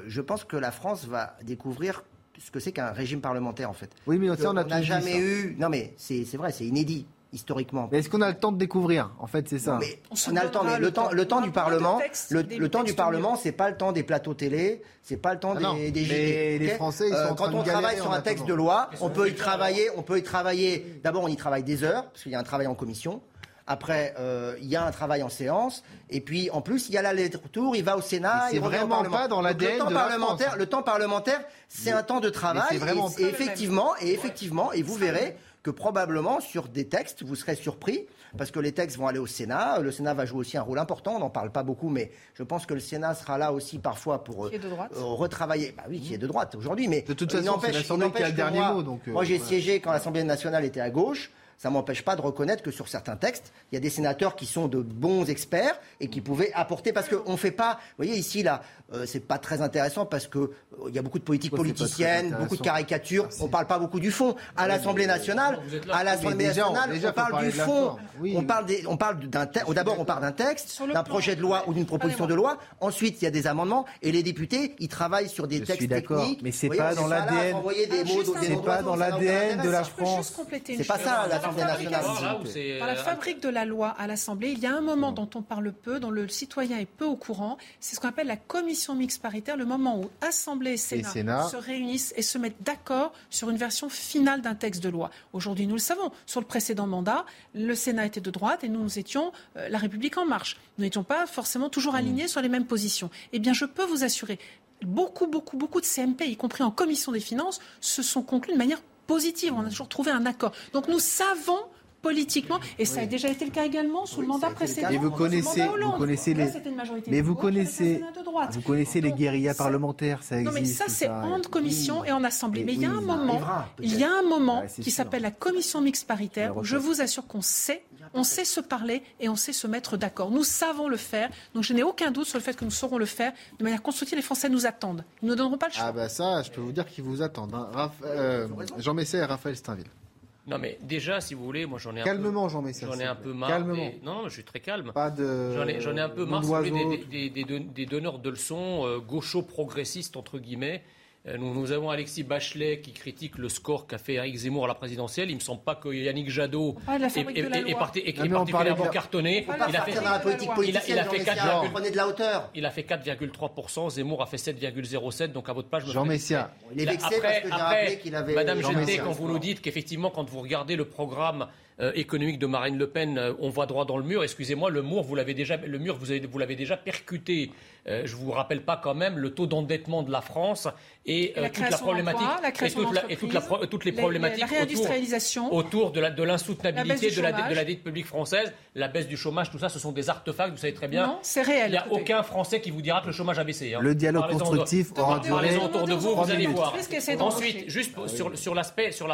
je pense que la France va découvrir ce que c'est qu'un régime parlementaire en fait. Oui, mais on n'a jamais eu. Non, mais c'est vrai, c'est inédit historiquement. Est-ce qu'on a le temps de découvrir En fait, c'est ça. on, a le temps, mais le, temps, le temps du Parlement, le, temps du Parlement, c'est pas le temps des plateaux télé, c'est pas le temps ah des, des Les Français, ils sont euh, quand on travaille sur un texte de loi, on peut y travailler. On peut y travailler. D'abord, on y travaille des heures parce qu'il y a un travail en commission. Après, euh, il y a un travail en séance. Et puis, en plus, il y a la lettre tour, il va au Sénat. C'est vraiment pas dans l'ADN de parlementaire. Le temps parlementaire, c'est un temps de travail. Et, et, effectivement, et effectivement, et vous verrez que probablement sur des textes, vous serez surpris, parce que les textes vont aller au Sénat. Le Sénat va jouer aussi un rôle important, on n'en parle pas beaucoup, mais je pense que le Sénat sera là aussi parfois pour euh, retravailler. Bah oui, qui est de droite aujourd'hui, mais de toute façon, c'est l'Assemblée qui a le dernier mot. Donc, euh, moi, j'ai siégé quand l'Assemblée nationale était à gauche ça ne m'empêche pas de reconnaître que sur certains textes, il y a des sénateurs qui sont de bons experts et qui pouvaient apporter. Parce qu'on ne fait pas. Vous voyez, ici, là, euh, c'est pas très intéressant parce qu'il euh, y a beaucoup de politiques politiciennes, beaucoup de caricatures. On ne parle pas beaucoup du fond. À l'Assemblée nationale, à l'Assemblée nationale, on parle du fond. On parle, on parle d'un texte. D'abord, on parle d'un texte, d'un projet de loi ou d'une proposition de loi. Ensuite, il y a des amendements et les députés, ils travaillent sur des textes techniques. Mais c'est pas dans l'ADN. C'est pas dans l'ADN de la France. C'est pas ça. l'Assemblée nationale. Dans la fabrique de la loi à l'Assemblée, il y a un moment dont on parle peu, dont le citoyen est peu au courant. C'est ce qu'on appelle la commission mixte paritaire, le moment où Assemblée et Sénat, Sénat. se réunissent et se mettent d'accord sur une version finale d'un texte de loi. Aujourd'hui, nous le savons, sur le précédent mandat, le Sénat était de droite et nous, nous étions euh, la République en marche. Nous n'étions pas forcément toujours alignés sur les mêmes positions. Eh bien, je peux vous assurer, beaucoup, beaucoup, beaucoup de CMP, y compris en commission des finances, se sont conclus de manière positive. On a toujours trouvé un accord. Donc nous savons politiquement, et ça a déjà été le cas également sous le mandat précédent. Et vous connaissez, vous connaissez les, mais vous connaissez, vous connaissez les guérillas ça- parlementaires, ça existe. non, mais ça, c'est en commission Oui. et en assemblée. Mais il y a oui, un moment, arrivera, il y a un moment qui s'appelle la commission mixte paritaire où je vous assure qu'on sait, on sait se parler et on sait se mettre d'accord. Nous savons le faire. Donc je n'ai aucun doute sur le fait que nous saurons le faire de manière constructive. Les Français nous attendent. Ils ne nous donneront pas le choix. Ah bah ça, je peux vous dire qu'ils vous attendent. hein. Raph- euh, Jean Messet et Raphaël Steinville. Non, mais déjà, si vous voulez, moi j'en ai un Calmement, peu, Jean J'en ai un peu marre. Calmement. des- Non, je suis très calme. Pas de. J'en ai, un peu marre, des, des- des- des don- des donneurs de leçons euh, gaucho-progressistes, entre guillemets. Euh, Nous, nous avons Alexis Bachelet qui critique le score qu'a fait Eric Zemmour à la présidentielle. Il me semble pas que Yannick Jadot est, la est- parti- particulièrement de cartonné. Il a fait, dans la politique il a, il a fait Jean Messia. 4, Prenez de la hauteur. il a fait 4,3%, Zemmour a fait 7,07%, donc à votre page, je me Jean fais- Messia. Il est vexé après- parce que j'ai après, rappelé qu'il avait. Madame Jeté, quand vous nous dites qu'effectivement, quand vous regardez le programme euh, économique de Marine Le Pen, euh, on voit droit dans le mur. Excusez-moi, le mur, vous l'avez déjà, le mur, vous, avez- vous l'avez déjà percuté. Euh, je vous rappelle pas quand même le taux d'endettement de la France et, Et la euh, toute la problématique la et, toute la- et toute la pro- d'entreprises, toutes les les- problématiques la autour, réindustrialisation. autour de la de La l'insoutenabilité de la, dette- chômage. de la dette publique française, la baisse du chômage, tout ça, ce sont des artefacts. Vous savez très bien. Non, c'est réel. Il n'y a aucun Français qui vous dira que le chômage a baissé. hein. Le dialogue Parlez-en- constructif aura duré Parlez-en autour de vous, vous allez voir. Ensuite, juste sur, sur l'aspect sur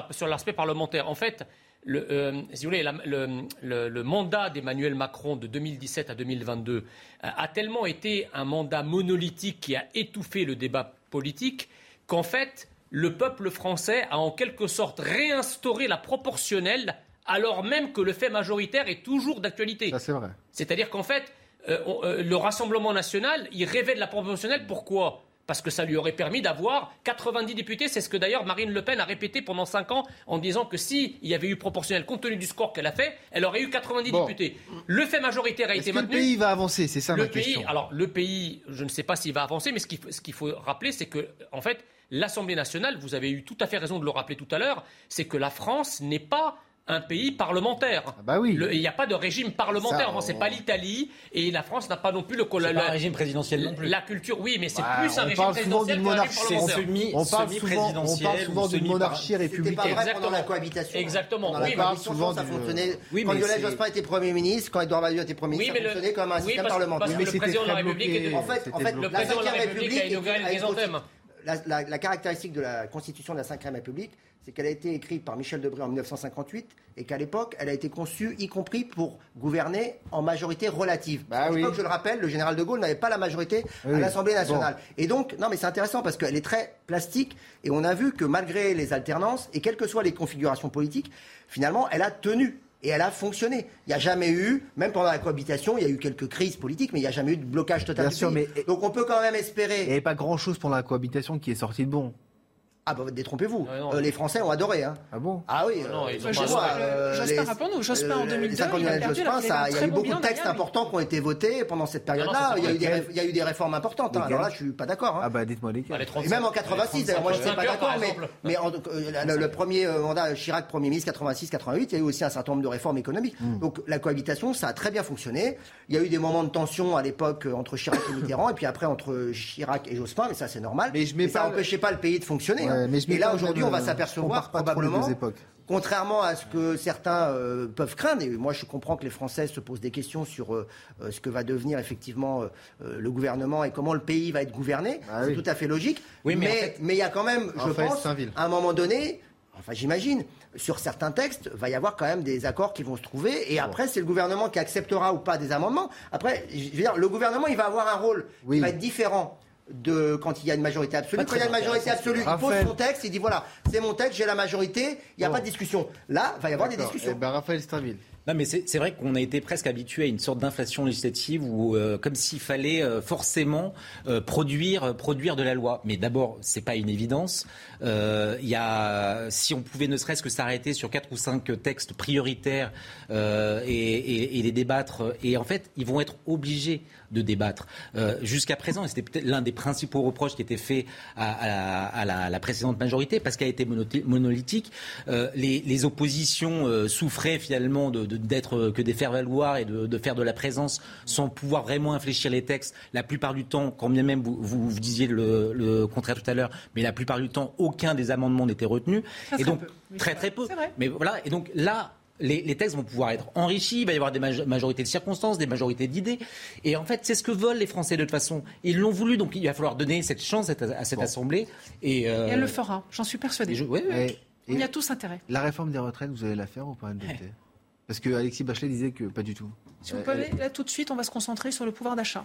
parlementaire, en fait, le, euh, si vous voulez, la- le, le- le mandat d'Emmanuel Macron de 2017 à 2022 euh, a tellement été un mandat monolithique qui a étouffé le débat politique qu'en fait, le peuple français a en quelque sorte réinstauré la proportionnelle alors même que le fait majoritaire est toujours d'actualité. Ça, c'est vrai. C'est-à-dire qu'en fait, euh, on- euh, le Rassemblement national, il rêvait de la proportionnelle. Pourquoi? Parce que ça lui aurait permis d'avoir 90 députés. C'est ce que d'ailleurs Marine Le Pen a répété pendant 5 ans en disant que s'il y avait eu proportionnelle, compte tenu du score qu'elle a fait, elle aurait eu 90 Bon. députés. Le fait majoritaire a été que le maintenu. pays va avancer? C'est ça le ma pays, question. alors le pays, je ne sais pas s'il va avancer, mais ce qu'il faut, ce qu'il faut rappeler, c'est que, en fait, l'Assemblée nationale, vous avez eu tout à fait raison de le rappeler tout à l'heure, c'est que la France n'est pas un pays parlementaire. bah oui. Le- Il n'y a pas de régime parlementaire. Enfin, c'est on- pas l'Italie et la France n'a pas non plus le la- pas un régime présidentiel non plus. La culture, oui, mais c'est Bah, plus un on régime parle souvent présidentiel d'une qu'un régime monarchie. parlementaire. semi- On parle souvent, on parle souvent ou d'une monarchie C'était pas républicaine. vrai pendant Exactement. la cohabitation. Exactement. Pendant la Oui, mais- cohabitation, souvent ça fonctionnait. Oui, Quand mais Lionel Jospin était Premier ministre, quand Edouard Balladur était Premier Oui, ministre, mais ça le- fonctionnait comme un oui, système parce- parlementaire. parce que le président de la République était- En fait. Le président de la République a inauguré les anthèmes. La, la- la caractéristique de la constitution de la Ve République, c'est qu'elle a été écrite par Michel Debré en 1958 et qu'à l'époque, elle a été conçue, y compris pour gouverner en majorité relative. Bah à l'époque, oui. je le rappelle, le général de Gaulle n'avait pas la majorité Oui. à l'Assemblée nationale. Et donc, non, mais c'est intéressant parce qu'elle est très plastique et on a vu que malgré les alternances et quelles que soient les configurations politiques, finalement, elle a tenu. Et elle a fonctionné. Il n'y a jamais eu, même pendant la cohabitation, il y a eu quelques crises politiques, mais il n'y a jamais eu de blocage total. Bien du sûr, pays. mais- Donc on peut quand même espérer. Il n'y avait pas grand-chose pendant la cohabitation qui est sorti de bon. Ah bah détrompez-vous. Ah non. Euh, les Français ont adoré. Hein. Ah bon? Ah oui. Non, euh, ils ont euh, Jospin, rappelons-nous, Jospin, en euh, 2002, les cinq ans de il a perdu, Jospin, ça- il y a eu beau beaucoup de textes importants qui ont été votés pendant cette non, période-là. Il y, a eu des lesquels réf- il y a eu des réformes importantes. hein. Alors là, je suis pas d'accord. hein. Ah bah dites-moi lesquels. Ah, les Et 35 même en 86, d'ailleurs, moi je ne suis 35 pas d'accord, mais, en- euh, le, le premier mandat Chirac, Premier ministre, 86-88, il y a eu aussi un certain nombre de réformes économiques. Hmm. Donc la cohabitation, ça a très bien fonctionné. Il y a eu des moments de tension à l'époque entre Chirac et Mitterrand, et puis après entre Chirac et Jospin, mais ça c'est normal. Mais je mets ça pas- n'empêchait pas le pays de fonctionner. Hein. mais Et là aujourd'hui, on va euh, s'apercevoir probablement, contrairement à ce que certains euh, peuvent craindre, et moi je comprends que les Français se posent des questions sur euh, euh, ce que va devenir effectivement euh, euh, le gouvernement et comment le pays va être gouverné, Ah c'est oui. tout à fait logique. Oui, mais en mais fait- mais il y a quand même, je pense, à un moment donné, enfin j'imagine, sur certains textes, va y avoir quand même des accords qui vont se trouver. Et après, c'est le gouvernement qui acceptera ou pas des amendements. Après, je veux dire, le gouvernement, il va avoir un rôle Oui. qui va être différent de quand il y a une majorité absolue. Quand il y a une majorité intéressant, absolue, il pose son texte, il dit voilà, c'est mon texte, j'ai la majorité, il n'y a Bon. pas de discussion. Là, va y avoir des discussions. Eh ben, Raphaël Steinville. Non, mais c'est vrai qu'on a été presque habitué à une sorte d'inflation législative où, euh, comme s'il fallait euh, forcément euh, produire, produire de la loi. Mais d'abord, c'est pas une évidence. Il y a, si on pouvait ne serait-ce que s'arrêter sur quatre ou cinq textes prioritaires et, les débattre, et en fait, ils vont être obligés de débattre. Jusqu'à présent, et c'était peut-être l'un des principaux reproches qui était fait à, la, précédente majorité, parce qu'elle été monolithique, les, oppositions souffraient finalement d'être que des faire-valoir et de, faire de la présence sans pouvoir vraiment infléchir les textes. La plupart du temps, quand bien même vous, vous, disiez le, contraire tout à l'heure, mais la plupart du temps, aucun des amendements n'était retenu. et donc, très très peu. Mais voilà, et donc là, les, textes vont pouvoir être enrichis, il va y avoir des majorités de circonstances, des majorités d'idées. Et en fait, c'est ce que veulent les Français de toute façon. Ils l'ont voulu, donc il va falloir donner cette chance à cette Assemblée. Et, euh, elle le fera, j'en suis persuadée. il y a tous intérêt. La réforme des retraites, vous allez la faire ou pas Parce que Alexis Bachelet disait que pas du tout. Si vous euh, pouvez, là tout de suite, on va se concentrer sur le pouvoir d'achat.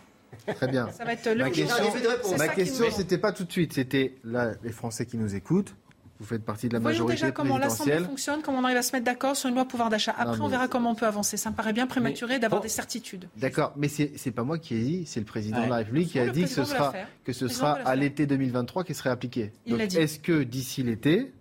Très bien. Ça va être le ma question, ma question, c'était pas tout de suite, c'était là les Français qui nous écoutent. Vous faites partie de la Voyons majorité déjà comment l'Assemblée fonctionne, comment on arrive à se mettre d'accord sur une loi pouvoir d'achat. Après, on verra comment on peut avancer. Ça me paraît bien prématuré d'avoir des certitudes. D'accord, mais c'est n'est pas moi qui ai dit, c'est le président de la République qui a dit que ce sera, que ce sera à l'été 2023 qui serait appliqué. Est-ce que d'ici l'été,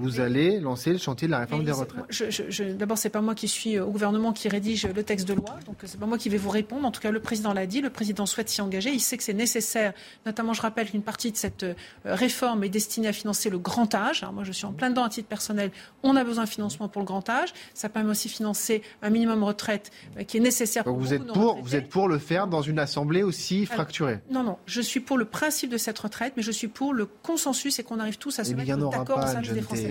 vous allez lancer le chantier de la réforme des retraites. Je, je, D'abord, c'est pas moi qui suis au gouvernement qui rédige le texte de loi, donc c'est pas moi qui vais vous répondre. En tout cas, le président l'a dit, le président souhaite s'y engager. Il sait que c'est nécessaire. Notamment, je rappelle qu'une partie de cette euh, réforme est destinée à financer le grand âge. moi, je suis en plein dedans à titre personnel. On a besoin de financement pour le grand âge. Ça permet aussi de financer un minimum retraite euh, qui est nécessaire. Donc vous êtes pour, vous êtes pour le faire dans une assemblée aussi fracturée. non, non, je suis pour le principe de cette retraite, mais je suis pour le consensus et qu'on arrive tous à se mettre d'accord au sein des Français.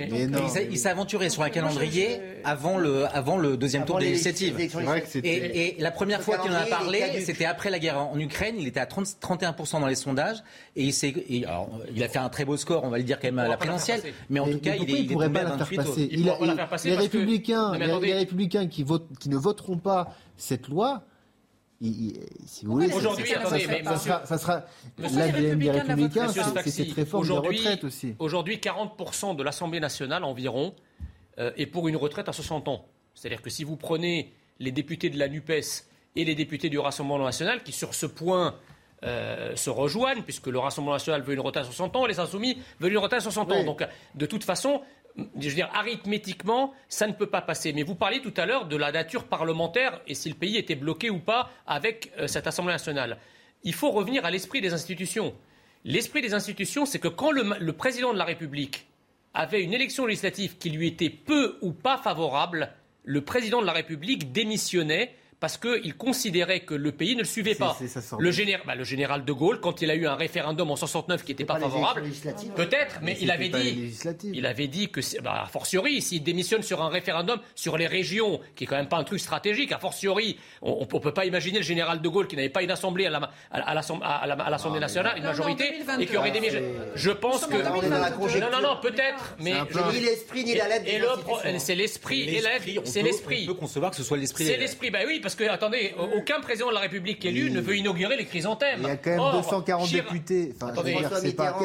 Il s'est aventuré sur un calendrier avant le, avant le deuxième tour des législatives. Et, la première fois qu'il en a parlé, c'était après la guerre en Ukraine. Il était à 30, 31% dans les sondages. Et il, il a fait un très beau score, on va le dire quand même à la présidentielle. Mais en tout cas, il, est, il pourrait pas la faire passer. Les républicains, les républicains qui, votent, qui ne voteront pas cette loi, si vous voulez, aujourd'hui, ça, sera, ça, sera, l'ADN des Républicains, c'est cette réforme de retraite aussi. Aujourd'hui, 40% de l'Assemblée nationale environ euh, est pour une retraite à 60 ans. C'est-à-dire que si vous prenez les députés de la NUPES et les députés du Rassemblement national, qui sur ce point euh, se rejoignent, puisque le Rassemblement national veut une retraite à 60 ans, et les Insoumis veulent une retraite à 60 ans. Donc, de toute façon, je veux arithmétiquement, ça ne peut pas passer. Mais vous parliez tout à l'heure de la nature parlementaire et si le pays était bloqué ou pas avec euh, cette Assemblée nationale. Il faut revenir à l'esprit des institutions. L'esprit des institutions, c'est que quand le, président de la République avait une élection législative qui lui était peu ou pas favorable, le président de la République démissionnait parce qu'il considérait que le pays ne le suivait pas. le, général, bah, le général de Gaulle, quand il a eu un référendum en 69 qui n'était pas, favorable, peut-être, mais, il avait dit, il avait dit que, bah, a fortiori, s'il démissionne sur un référendum sur les régions, qui est quand même pas un truc stratégique, a fortiori, on, ne peut pas imaginer le général de Gaulle qui n'avait pas une assemblée à l'Assemblée à, à, ah, nationale, une majorité, et qui aurait démissionné. Je pense que non, non, non, peut-être, mais ni l'esprit ni la lettre. Et c'est l'esprit et la lettre, c'est l'esprit. On peut concevoir que ce soit l'esprit. C'est l'esprit, bah oui parce que, attendez, aucun président de la République élu ne veut inaugurer les chrysanthèmes. Il y a quand même 240 députés. attendez,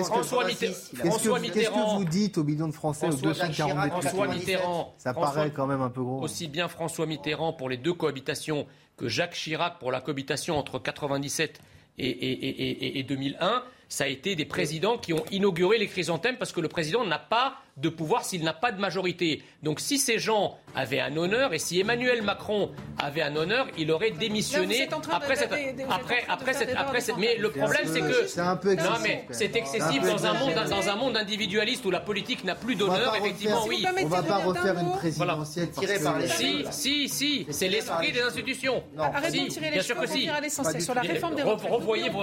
François Mitterrand. Qu'est-ce que vous dites aux millions de Français, aux 240 députés François Mitterrand. Ça paraît quand même un peu gros. Aussi bien François Mitterrand pour les deux cohabitations que Jacques Chirac pour la cohabitation entre 97 et, et 2001 ça a été des présidents qui ont inauguré les chrysanthèmes parce que le président n'a pas de pouvoir s'il n'a pas de majorité. Donc si ces gens avaient un honneur et si Emmanuel Macron avait un honneur, il aurait démissionné après cette après après cette après cette mais le problème c'est que c'est un peu excessif. Non mais c'est excessif dans un monde dans un monde individualiste où la politique n'a plus d'honneur effectivement oui. On va pas refaire une présidentielle tirée par les Si si si, c'est l'esprit des institutions. Arrêtons de tirer les cheveux, on l'essentiel sur la réforme des retraites. Revoyez vos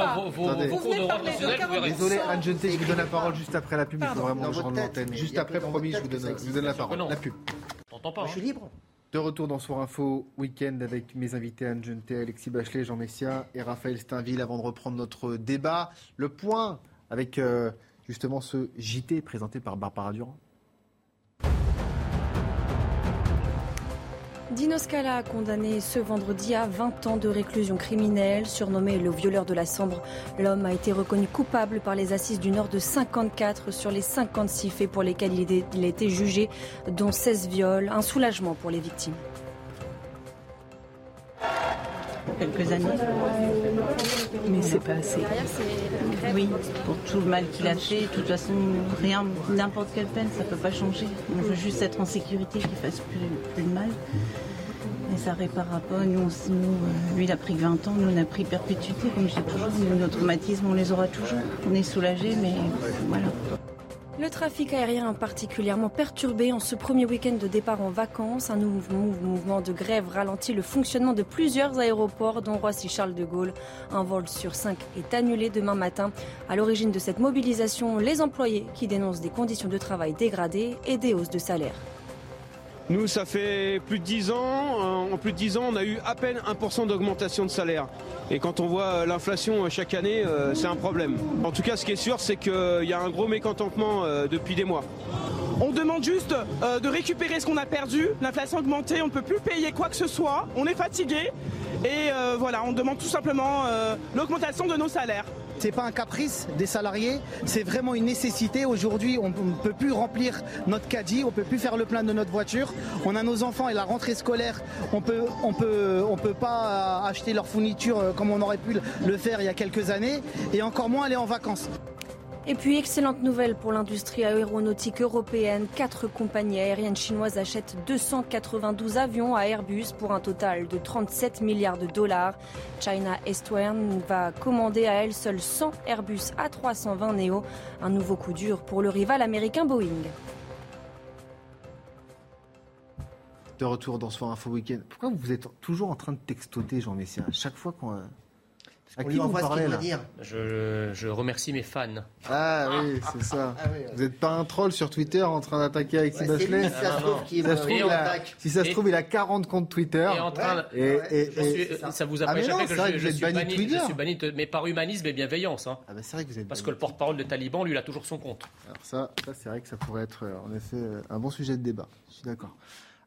cours de droit Désolé Anne je vous donne la parole juste après la pub, il faut vraiment que je l'antenne après, promis, je vous donne, je vous donne la parole. La pub. T'entends pas Je suis libre. De retour dans Soir Info Week-end avec mes invités Anne Alexis Bachelet, Jean Messia et Raphaël Steinville avant de reprendre notre débat. Le point avec euh, justement ce JT présenté par Barbara Durand. Dino Scala, condamné ce vendredi à 20 ans de réclusion criminelle, surnommé le violeur de la Sambre, l'homme a été reconnu coupable par les assises du Nord de 54 sur les 56 faits pour lesquels il été jugé, dont 16 viols, un soulagement pour les victimes. Quelques années. Mais c'est pas assez. Oui, pour tout le mal qu'il a fait, de toute façon, rien, n'importe quelle peine, ça peut pas changer. On veut juste être en sécurité, qu'il fasse plus, de mal. Et ça réparera pas. Nous, on- nous, euh, lui, il a pris 20 ans, nous, on a pris perpétuité, comme je dis toujours. Nous, nos traumatismes, on les aura toujours. On est soulagés, mais voilà. Le trafic aérien particulièrement perturbé en ce premier week-end de départ en vacances. Un nouveau mouvement de grève ralentit le fonctionnement de plusieurs aéroports, dont Roissy-Charles de Gaulle. Un vol sur cinq est annulé demain matin. À l'origine de cette mobilisation, les employés qui dénoncent des conditions de travail dégradées et des hausses de salaire. Nous, ça fait plus de 10 ans. euh, En plus de 10 ans, on a eu à peine 1% d'augmentation de salaire. Et quand on voit euh, l'inflation euh, chaque année, c'est un problème. En tout cas, ce qui est sûr, c'est qu'il y a un gros mécontentement depuis des mois. On demande juste de récupérer ce qu'on a perdu. L'inflation a augmenté, on ne peut plus payer quoi que ce soit. On est fatigué. Et voilà, on demande tout simplement l'augmentation de nos salaires. C'est pas un caprice des salariés, c'est vraiment une nécessité. Aujourd'hui, on ne peut plus remplir notre caddie, on peut plus faire le plein de notre voiture. On a nos enfants et la rentrée scolaire, on peut, on peut, peut pas acheter leurs fournitures euh, comme on aurait pu le faire il y a quelques années, et encore moins aller en vacances. Et puis, excellente nouvelle pour l'industrie aéronautique européenne. Quatre compagnies aériennes chinoises achètent 292 avions à Airbus pour un total de 37 milliards de dollars. China Eastern va commander à elle seule 100 Airbus A320 Neo. Un nouveau coup dur pour le rival américain Boeing. De retour dans Soir Info Week-end. Pourquoi vous êtes toujours en train de textoter, Jean Messia? À chaque fois qu'on. À qui lui vous envoie ce parlez qu'il là doit dire. Je, je remercie mes fans. Ah oui, c'est ça. Ah oui, Vous n'êtes pas un troll sur Twitter en train d'attaquer Alexis Ouais, Bachelet lui, si ça se trouve, ça se il a- attaque. Si ça se Et- trouve, il a 40 comptes Twitter. Et en train de- Et- et- Je et- suis- ça vous a Ah, pas mais non, échappé que que je vous êtes suis banni Twitter. je suis banni, de- mais par humanisme et bienveillance. hein. Ah bah c'est vrai que vous êtes Parce banni. que le porte-parole de Taliban, lui, il a toujours son compte. Alors ça, ça c'est vrai que ça pourrait être euh, en effet euh, un bon sujet de débat. Je suis d'accord.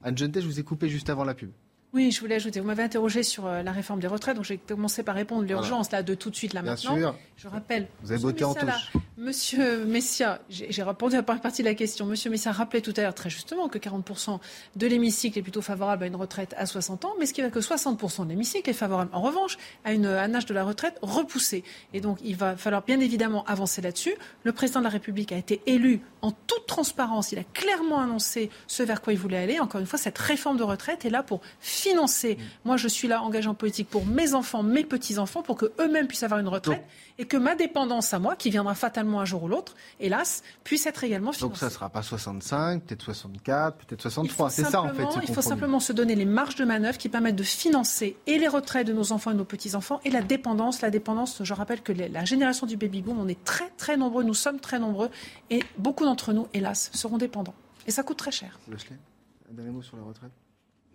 Anne Gentet, je vous ai coupé juste avant la pub. Oui, je voulais ajouter. Vous m'avez interrogé sur euh, la réforme des retraites, donc j'ai commencé par répondre l'urgence là de tout de suite là Bien maintenant. sûr. Je rappelle. Vous avez botté en là, touche. Monsieur Messia, j'ai répondu à la première partie de la question. Monsieur Messia rappelait tout à l'heure très justement que 40% de l'hémicycle est plutôt favorable à une retraite à 60 ans, mais ce qui va que 60% de l'hémicycle est favorable en revanche à une, un âge de la retraite repoussé. Et donc il va falloir bien évidemment avancer là-dessus. Le président de la République a été élu en toute transparence. Il a clairement annoncé ce vers quoi il voulait aller. Encore une fois, cette réforme de retraite est là pour financer. Moi, je suis là engagé en politique pour mes enfants, mes petits-enfants, pour que eux-mêmes puissent avoir une retraite et que ma dépendance à moi, qui viendra fatalement un jour ou l'autre, hélas, puisse être également financée. Donc ça sera pas 65, peut-être 64, peut-être Il 63. faut C'est ça en fait. ce Il faut simplement se donner les marges de manœuvre qui permettent de financer et les retraites de nos enfants et de nos petits-enfants et la dépendance. La dépendance, je rappelle que la génération du baby-boom, on est très très nombreux, nous sommes très nombreux et beaucoup d'entre nous, hélas, seront dépendants. Et ça coûte très cher. Un dernier mot sur la retraite?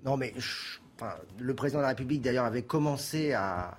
Non, mais je- enfin, le président de la République, d'ailleurs, avait commencé à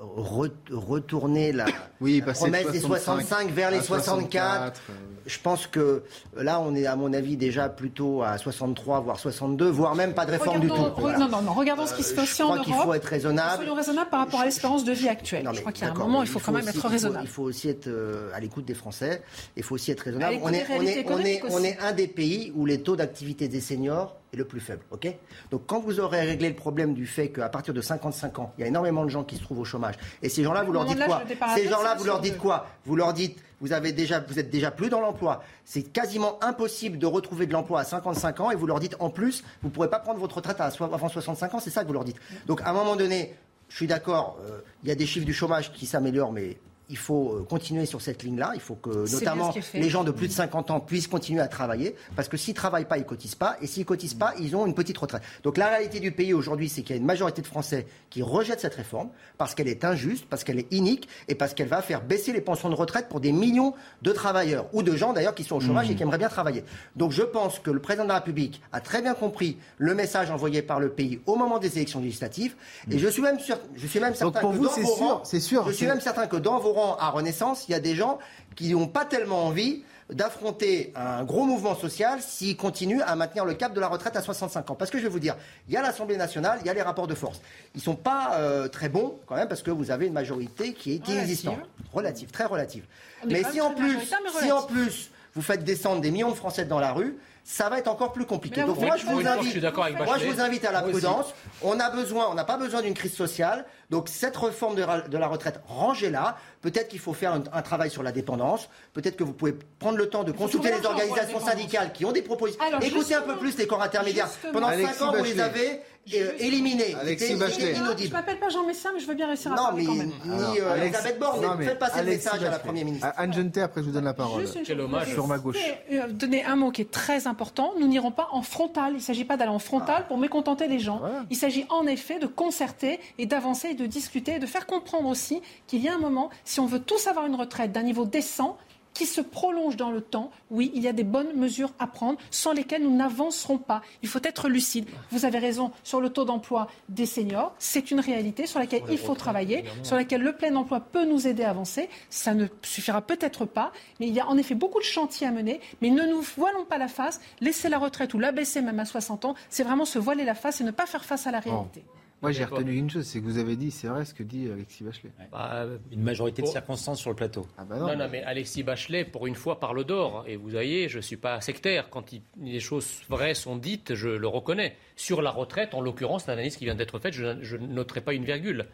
euh, re- retourner la, Oui, promesse de des 65 vers les à 64. 64, euh, Je pense que là, on est, à mon avis, déjà plutôt à 63, voire 62, voire même pas de réforme du tout. Regardons- Voilà. Non, non, non, regardons ce qui se fait Euh, aussi je en crois Europe. qu'il faut être raisonnable. Soyons raisonnables par rapport à l'espérance de vie actuelle. je crois qu'il y a un moment, mais il faut quand même aussi- être il faut- raisonnable. Il faut aussi être euh, à l'écoute des Français. Il faut aussi être raisonnable. On est, on, est, on, est, on est un des pays où les taux d'activité des seniors est le plus faible. ok? Donc quand vous aurez réglé le problème du fait qu'à partir de 55 ans, il y a énormément de gens qui se trouvent au chômage. Et ces gens-là, vous leur dites de l'âge quoi de départ à Ces gens-là, retraite, vous leur dites quoi Vous leur dites, vous, avez déjà, vous êtes déjà plus dans l'emploi. C'est quasiment impossible de retrouver de l'emploi à 55 ans. Et vous leur dites, en plus, vous ne pourrez pas prendre votre retraite avant 65 ans. C'est ça que vous leur dites. Donc à un moment donné, je suis d'accord, euh, il y a des chiffres du chômage qui s'améliorent, mais il faut euh, continuer sur cette ligne-là. Il faut que, notamment, les gens de plus de 50 ans puissent continuer à travailler. Parce que s'ils ne travaillent pas, ils ne cotisent pas. Et s'ils ne cotisent pas, ils ont une petite retraite. Donc la réalité du pays aujourd'hui, c'est qu'il y a une majorité de Français qui rejettent cette réforme parce qu'elle est injuste, parce qu'elle est inique et parce qu'elle va faire baisser les pensions de retraite pour des millions de travailleurs ou de gens d'ailleurs qui sont au chômage et qui aimeraient bien travailler. Donc je pense que le président de la République a très bien compris le message envoyé par le pays au moment des élections législatives. Et je suis même sûr, je suis même certain pour que vous, dans c'est vos sûr, rangs- c'est sûr, Je suis même certain que dans vos rangs à Renaissance, il y a des gens qui n'ont pas tellement envie d'affronter un gros mouvement social s'ils continuent à maintenir le cap de la retraite à 65 ans. Parce que je vais vous dire, il y a l'Assemblée nationale, il y a les rapports de force. Ils sont pas euh, très bons quand même parce que vous avez une majorité qui est Relative. inexistante. Relative, très relative. Mais si en plus, si en plus vous faites descendre des millions de Français dans la rue, ça va être encore plus compliqué. là, Donc moi, je vous invite, je moi, je vous invite à la prudence. On a besoin, on n'a pas besoin d'une crise sociale. Donc cette réforme de, la retraite, rangez-la. Peut-être qu'il faut faire un, un travail sur la dépendance. Peut-être que vous pouvez prendre le temps de consulter les organisations syndicales qui ont des propositions. Alors, Écoutez un peu plus les corps intermédiaires. justement- Pendant Alexis 5 ans, vous les avez euh, éliminés. Alexis Bachelet. c'était Je m'appelle pas Jean Messin, mais je veux bien réussir à Non, mais quand même. ni euh, Alex- Elisabeth Borne, non, mais faites passer le message à la. Première ministre. Anne Gentet, après je vous donne la parole. Juste une Quel hommage. Sur ma gauche. euh, donner un mot qui est très important. Nous n'irons pas en frontal. Il ne s'agit pas d'aller en frontal pour mécontenter les gens. Il s'agit en effet de concerter et d'avancer et de discuter et de faire comprendre aussi qu'il y a un moment, si on veut tous avoir une retraite d'un niveau décent, qui se prolonge dans le temps, oui, il y a des bonnes mesures à prendre sans lesquelles nous n'avancerons pas. Il faut être lucide. Vous avez raison sur le taux d'emploi des seniors. C'est une réalité sur laquelle il faut travailler, sur laquelle le plein emploi peut nous aider à avancer. Ça ne suffira peut-être pas, mais il y a en effet beaucoup de chantiers à mener. Mais ne nous voilons pas la face. Laisser la retraite ou l'abaisser même à 60 ans, c'est vraiment se voiler la face et ne pas faire face à la réalité. Moi, j'ai retenu une chose, c'est que vous avez dit, c'est vrai ce que dit Alexis Bachelet. Bah, Une majorité de circonstances sur le plateau. Ah bah Non, non. non, mais Alexis Bachelet, pour une fois, parle d'or. Et vous voyez, je ne suis pas sectaire. Quand il- les choses vraies sont dites, je le reconnais. Sur la retraite, en l'occurrence, l'analyse qui vient d'être faite, je, je ne noterai pas une virgule.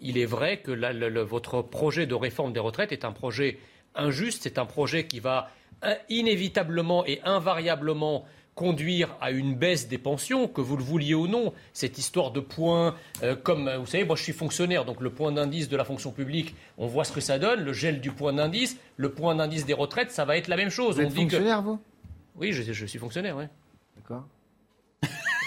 Il est vrai que la- le- le- votre projet de réforme des retraites est un projet injuste. C'est un projet qui va in- inévitablement et invariablement conduire à une baisse des pensions, que vous le vouliez ou non. Cette histoire de points, euh, comme euh, vous savez, moi je suis fonctionnaire, donc le point d'indice de la fonction publique, on voit ce que ça donne, le gel du point d'indice, le point d'indice des retraites, ça va être la même chose. Vous on êtes dit que... fonctionnaire, vous? Oui, je, je suis fonctionnaire, oui. D'accord.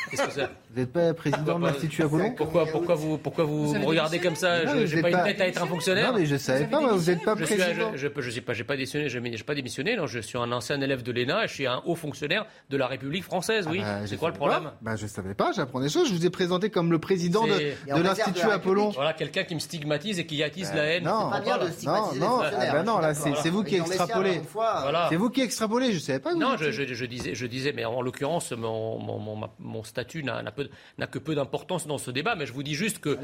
Qu'est-ce que ça Vous n'êtes pas président de l'Institut Apollon pourquoi, pourquoi vous, pourquoi vous, Vous me regardez comme ça Non, Je n'ai pas une pas- tête à être un fonctionnaire Non, mais je savais avez pas, vous n'êtes pas je suis, président. je, je, je sais pas, j'ai pas démissionné, j'ai j'ai pas démissionné, non, je suis un ancien élève de l'ENA et je suis un haut fonctionnaire de la République française, oui. Ah bah, je c'est quoi le savais problème? Pas. bah, Je savais pas, j'apprends des choses. Je vous ai présenté comme le président de, l'Institut Apollon. Voilà, quelqu'un qui me stigmatise et qui attise la haine. Non, pas bien de non, stigmatiser non, ah bah non, je là, suis c'est vous qui extrapolez. C'est vous qui extrapolez, je savais pas. Non, je, je- je disais, je disais, mais en l'occurrence, mon, mon- mon- ma- mon statut n'a n'a peu- n'a que peu d'importance dans ce débat, mais je vous dis juste que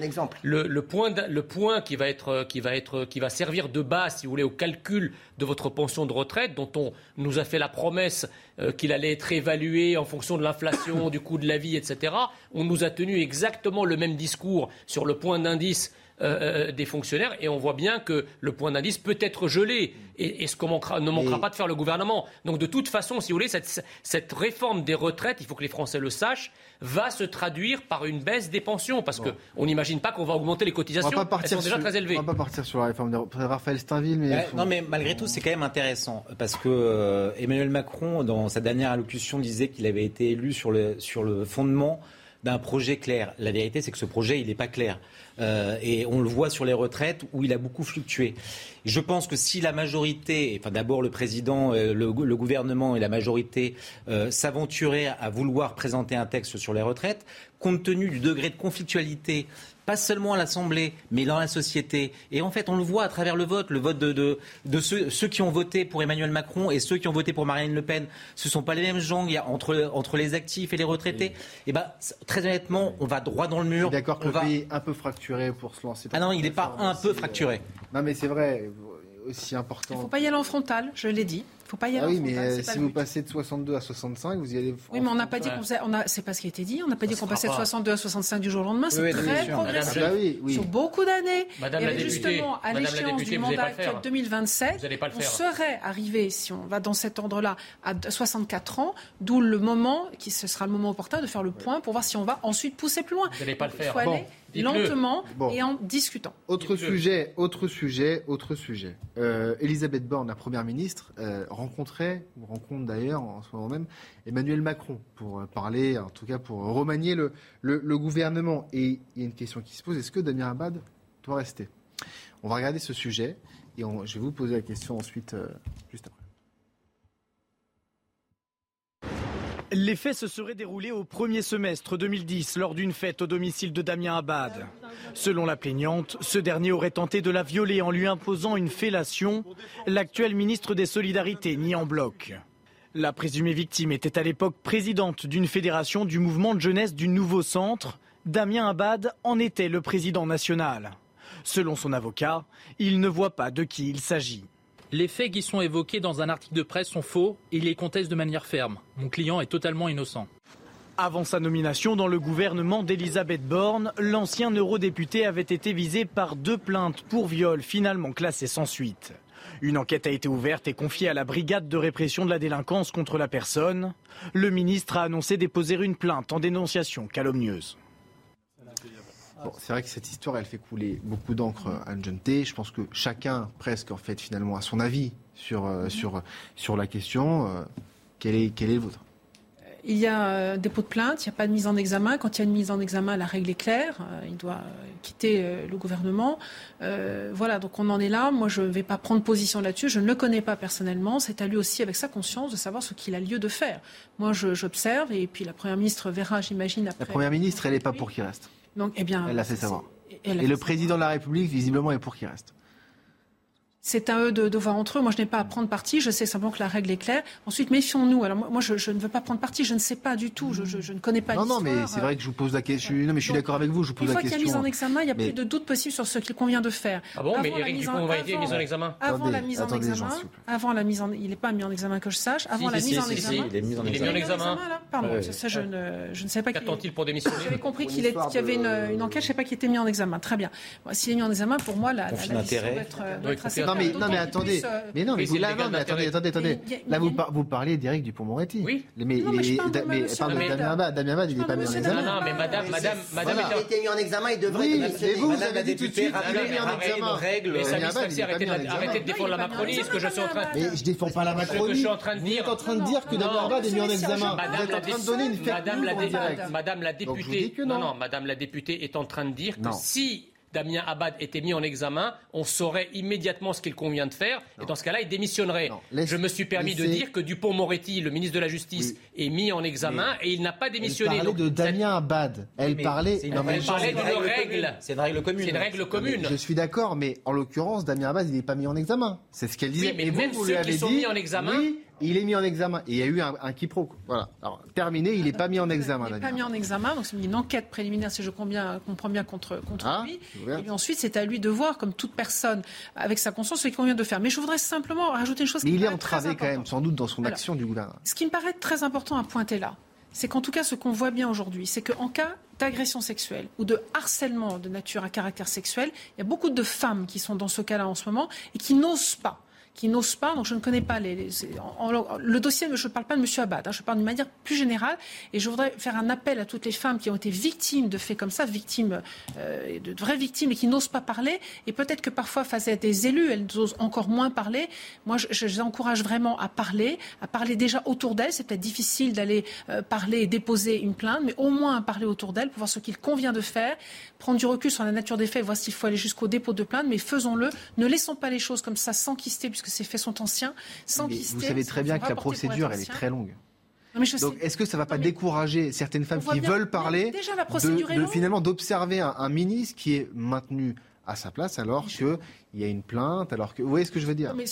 le, le point, le point qui va être, qui va être, qui va servir de base, si vous voulez, au calcul de votre pension de retraite, dont on nous a fait la promesse euh, qu'il allait être évalué en fonction de l'inflation, du coût de la vie, etc. On nous a tenu exactement le même discours sur le point d'indice. euh, euh, des fonctionnaires et on voit bien que le point d'indice peut être gelé et, et ce qu'on manquera- ne manquera Et- pas de faire le gouvernement. Donc de toute façon, si vous voulez, cette, cette réforme des retraites, il faut que les Français le sachent, va se traduire par une baisse des pensions parce que on n'imagine pas qu'on va augmenter les On cotisations. va pas Elles partir sont déjà sur, très élevées. on va pas partir sur la réforme de Raphaël Steinville, mais. Ouais, faut- non, mais malgré tout, c'est quand même intéressant parce que euh, Emmanuel Macron, dans sa dernière allocution, disait qu'il avait été élu sur le, sur le fondement d'un projet clair. La vérité, c'est que ce projet, il n'est pas clair. Euh, et on le voit sur les retraites où il a beaucoup fluctué. Je pense que si la majorité, enfin d'abord le président, euh, le, gou- le gouvernement et la majorité euh, s'aventuraient à vouloir présenter un texte sur les retraites, compte tenu du degré de conflictualité pas seulement à l'Assemblée, mais dans la société. Et en fait, on le voit à travers le vote, le vote de, de, de ceux, ceux qui ont voté pour Emmanuel Macron et ceux qui ont voté pour Marine Le Pen. Ce ne sont pas les mêmes gens il y a, entre, entre les actifs et les retraités. Et ben, c- très honnêtement, on va droit dans le mur. D'accord que On le va- pays est un peu fracturé pour se lancer. dans Ah non, il n'est pas réforme un peu aussi, fracturé. euh, Non, mais c'est vrai, aussi Il ne faut pas y aller en frontal, je l'ai dit. Il ne faut pas y aller Ah oui, en mais frontal. pas si vous but. passez de 62 à 65, vous y allez. Oui, mais on n'a pas dit Ouais. qu'on faisait. On a, c'est pas ce qui a été dit. On n'a pas dit qu'on passait de fera pas. 62 à 65 du jour au lendemain. C'est Oui, très progressif. Ah bah oui, oui. Sur beaucoup d'années. Madame et la députée, justement, à Madame l'échéance députée, du vous allez mandat pas le faire. actuel 2027, Vous allez pas le on serait arrivé, si on va dans cet ordre-là, à 64 ans, d'où le moment, qui ce sera le moment opportun de faire le point pour voir si on va ensuite pousser plus loin. Vous n'allez pas le faire. Lentement Bon. et en discutant. Autre sujet, autre sujet, autre sujet. Euh, Elisabeth Borne, la première ministre, euh, rencontrait, ou rencontre d'ailleurs en ce moment même, Emmanuel Macron pour euh, parler, en tout cas pour remanier le, le, le gouvernement. Et il y a une question qui se pose est-ce que Damien Abad doit rester? On va regarder ce sujet et on- je vais vous poser la question ensuite, euh, juste après. Les faits se seraient déroulés au premier semestre 2010 lors d'une fête au domicile de Damien Abad. Selon la plaignante, ce dernier aurait tenté de la violer en lui imposant une fellation. L'actuel ministre des Solidarités nie en bloc. La présumée victime était à l'époque présidente d'une fédération du mouvement de jeunesse du nouveau centre. Damien Abad en était le président national. Selon son avocat, il ne voit pas de qui il s'agit. Les faits qui sont évoqués dans un article de presse sont faux et il les conteste de manière ferme. Mon client est totalement innocent. Avant sa nomination dans le gouvernement d'Elisabeth Borne, l'ancien eurodéputé avait été visé par deux plaintes pour viol finalement classées sans suite. Une enquête a été ouverte et confiée à la brigade de répression de la délinquance contre la personne. Le ministre a annoncé déposer une plainte en dénonciation calomnieuse. Bon, c'est vrai que cette histoire, elle fait couler beaucoup d'encre à Njunte. Je pense que chacun, presque, en fait, finalement, a son avis sur, euh, sur, sur la question. Euh, quel, est, quel est le vôtre? Il y a dépôt de plainte, il n'y a pas de mise en examen. Quand il y a une mise en examen, la règle est claire. Euh, il doit quitter euh, le gouvernement. Euh, voilà, donc on en est là. Moi, je ne vais pas prendre position là-dessus. Je ne le connais pas personnellement. C'est à lui aussi, avec sa conscience, de savoir ce qu'il a lieu de faire. Moi, j'observe et puis la Première ministre verra, j'imagine, après. La Première ministre, elle n'est pas pour qu'il reste. Donc, eh bien, elle l'a fait savoir. Et, et le président de la République, visiblement, est pour qu'il reste. C'est à eux de, voir entre eux. Moi, je n'ai pas à prendre parti. Je sais simplement que la règle est claire. Ensuite, méfions-nous. Alors, moi, je, ne veux pas prendre parti. Je ne sais pas du tout. Je, ne connais pas Non, non, mais c'est vrai que je vous pose la question. Non, mais je suis d'accord avec vous. Je vous pose une fois qu'il y a mise en examen, il n'y a plus de doute possible sur ce qu'il convient de faire. Ah bon, mais Éric Dupond va été mis en examen Avant la mise en examen. Avant la mise en. Il n'est pas mis en examen que je sache. Avant la mise en examen. Il est mis en examen. Pardon, ça, je ne savais pas. Qu'attend-il pour démissionner J'avais compris qu'il y avait une enquête. Je ne sais pas qui était mis en examen. Très bien. S'il est mis en examen, pour moi, la décision doit être assez. Non, mais attendez. Mais non, mais là, non, mais attendez, attendez, attendez. Là, vous, vous parlez d'Éric Dupont-Moretti. Oui. Mais, non, mais parle de Damien Abad. Damien Abad, il n'est pas mis en examen. Non, non, mais madame, madame, madame. Il a été mis en examen, il devrait oui, démissionner. Et vous, vous avez dit tout de suite, il est mis en examen. Mais examen. Arrêtez de défendre la Macronie, ce que je suis en train de Mais je défends pas la Macronie. je suis en train de dire. Vous êtes en train de dire que Damien Abad est mis en examen. Vous êtes en train de donner une Madame la députée. Non, non, madame la députée est en train de dire que si Damien Abad était mis en examen, on saurait immédiatement ce qu'il convient de faire. Et dans ce cas-là, il démissionnerait. Je me suis permis de dire que Dupont-Moretti, le ministre de la Justice, est mis en examen et il n'a pas démissionné. Elle parlait de Damien Abad. Elle parlait, d'une règle. C'est une règle commune. C'est une règle commune. Je suis d'accord, mais en l'occurrence, Damien Abad, il n'est pas mis en examen. C'est ce qu'elle disait. Oui, mais même ceux qui sont mis en examen. Il est mis en examen. Et il y a eu un, un quiproquo. Voilà. Alors, terminé, il n'est pas mis en examen. Il n'est pas mis en examen, donc c'est une enquête préliminaire, si je comprends bien, comprends bien contre, contre ah, lui. Et puis ensuite, c'est à lui de voir, comme toute personne, avec sa conscience, ce qu'il convient de faire. Mais je voudrais simplement rajouter une chose Mais qui il est entravé quand même, sans doute, dans son action du gouvernement. Ce qui me paraît très important à pointer là, c'est qu'en tout cas, ce qu'on voit bien aujourd'hui, c'est qu'en cas d'agression sexuelle ou de harcèlement de nature à caractère sexuel, il y a beaucoup de femmes qui sont dans ce cas-là en ce moment et qui n'osent pas qui n'osent pas. Donc je ne connais pas les, le dossier. Je ne parle pas de M. Abad. Hein, je parle d'une manière plus générale. Et je voudrais faire un appel à toutes les femmes qui ont été victimes de faits comme ça, victimes, euh, de vraies victimes et qui n'osent pas parler. Et peut-être que parfois face à des élus, elles osent encore moins parler. Moi, je, les encourage vraiment à parler, à parler déjà autour d'elles. C'est peut-être difficile d'aller euh, parler et déposer une plainte, mais au moins à parler autour d'elles pour voir ce qu'il convient de faire, prendre du recul sur la nature des faits, voir s'il faut aller jusqu'au dépôt de plainte. Mais faisons-le. Ne laissons pas les choses comme ça s'enquister, puisque que ces faits sont anciens, sans Vous savez très bien que la procédure, elle est très longue. Donc, est-ce que ça ne va pas décourager certaines femmes qui veulent parler de, finalement d'observer un, ministre qui est maintenu à sa place alors qu'il y a une plainte, alors que vous voyez ce que je veux dire? mais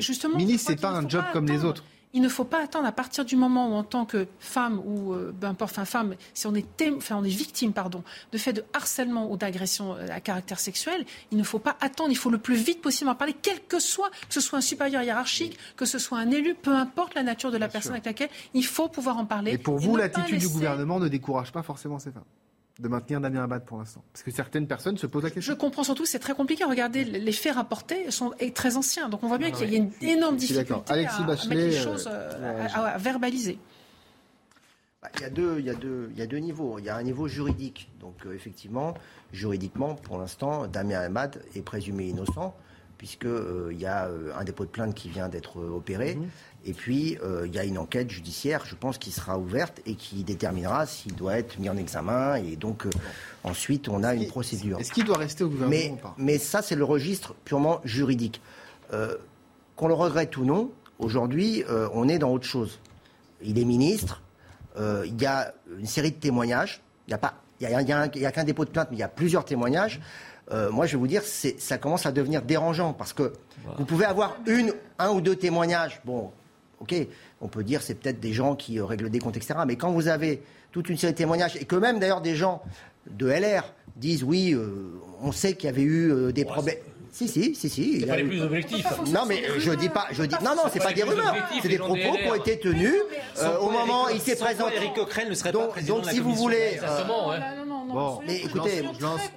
justement, ministre, c'est pas un job comme les autres il ne faut pas attendre à partir du moment où, en tant que femme ou euh, peu importe, enfin femme, si on est, enfin, on est victime, pardon, de fait de harcèlement ou d'agression euh, à caractère sexuel, il ne faut pas attendre. Il faut le plus vite possible en parler, quel que soit, que ce soit un supérieur hiérarchique, que ce soit un élu, peu importe la nature de la personne avec laquelle, il faut pouvoir en parler. Et pour vous, l'attitude du gouvernement ne décourage pas forcément ces femmes? De maintenir Damien Abad pour l'instant Parce que certaines personnes se posent la question. Je comprends surtout, c'est très compliqué. Regardez, les faits rapportés sont très anciens. Donc on voit bien qu'il y a une énorme difficulté Alexis à, Bachelet, mettre les choses euh, à, verbaliser. Il, y a deux, il, y a deux, il y a deux niveaux. Il y a un niveau juridique. Donc euh, effectivement, juridiquement, pour l'instant, Damien Abad est présumé innocent puisqu'il euh, y a un dépôt de plainte qui vient d'être opéré. Mhm. Et puis, euh, il y a une enquête judiciaire, je pense, qui sera ouverte et qui déterminera s'il doit être mis en examen. Et donc, euh, ensuite, on a une procédure. Est-ce qu'il doit rester au gouvernement mais, ou pas? Mais ça, c'est le registre purement juridique. Euh, qu'on le regrette ou non, aujourd'hui, on est dans autre chose. Il est ministre, il y a une série de témoignages. Il n'y a, pas, il y a, a qu'un dépôt de plainte, mais il y a plusieurs témoignages. moi, je vais vous dire, ça commence à devenir dérangeant parce que vous pouvez avoir une, un ou deux témoignages. Bon, ok, on peut dire c'est peut-être des gens qui euh, règlent des comptes, etc. Mais quand vous avez toute une série de témoignages, et que même d'ailleurs des gens de LR disent oui, euh, on sait qu'il y avait eu euh, des problèmes. Si, si, si, si. C'est pas les plus objectifs. Non, mais je dis pas, je dis, non, non, c'est pas des rumeurs. C'est des propos qui ont été tenus euh, au moment où il s'est présenté. Éric Coquerel ne serait pas Donc, président donc de la si vous voulez. Bon, mais écoutez,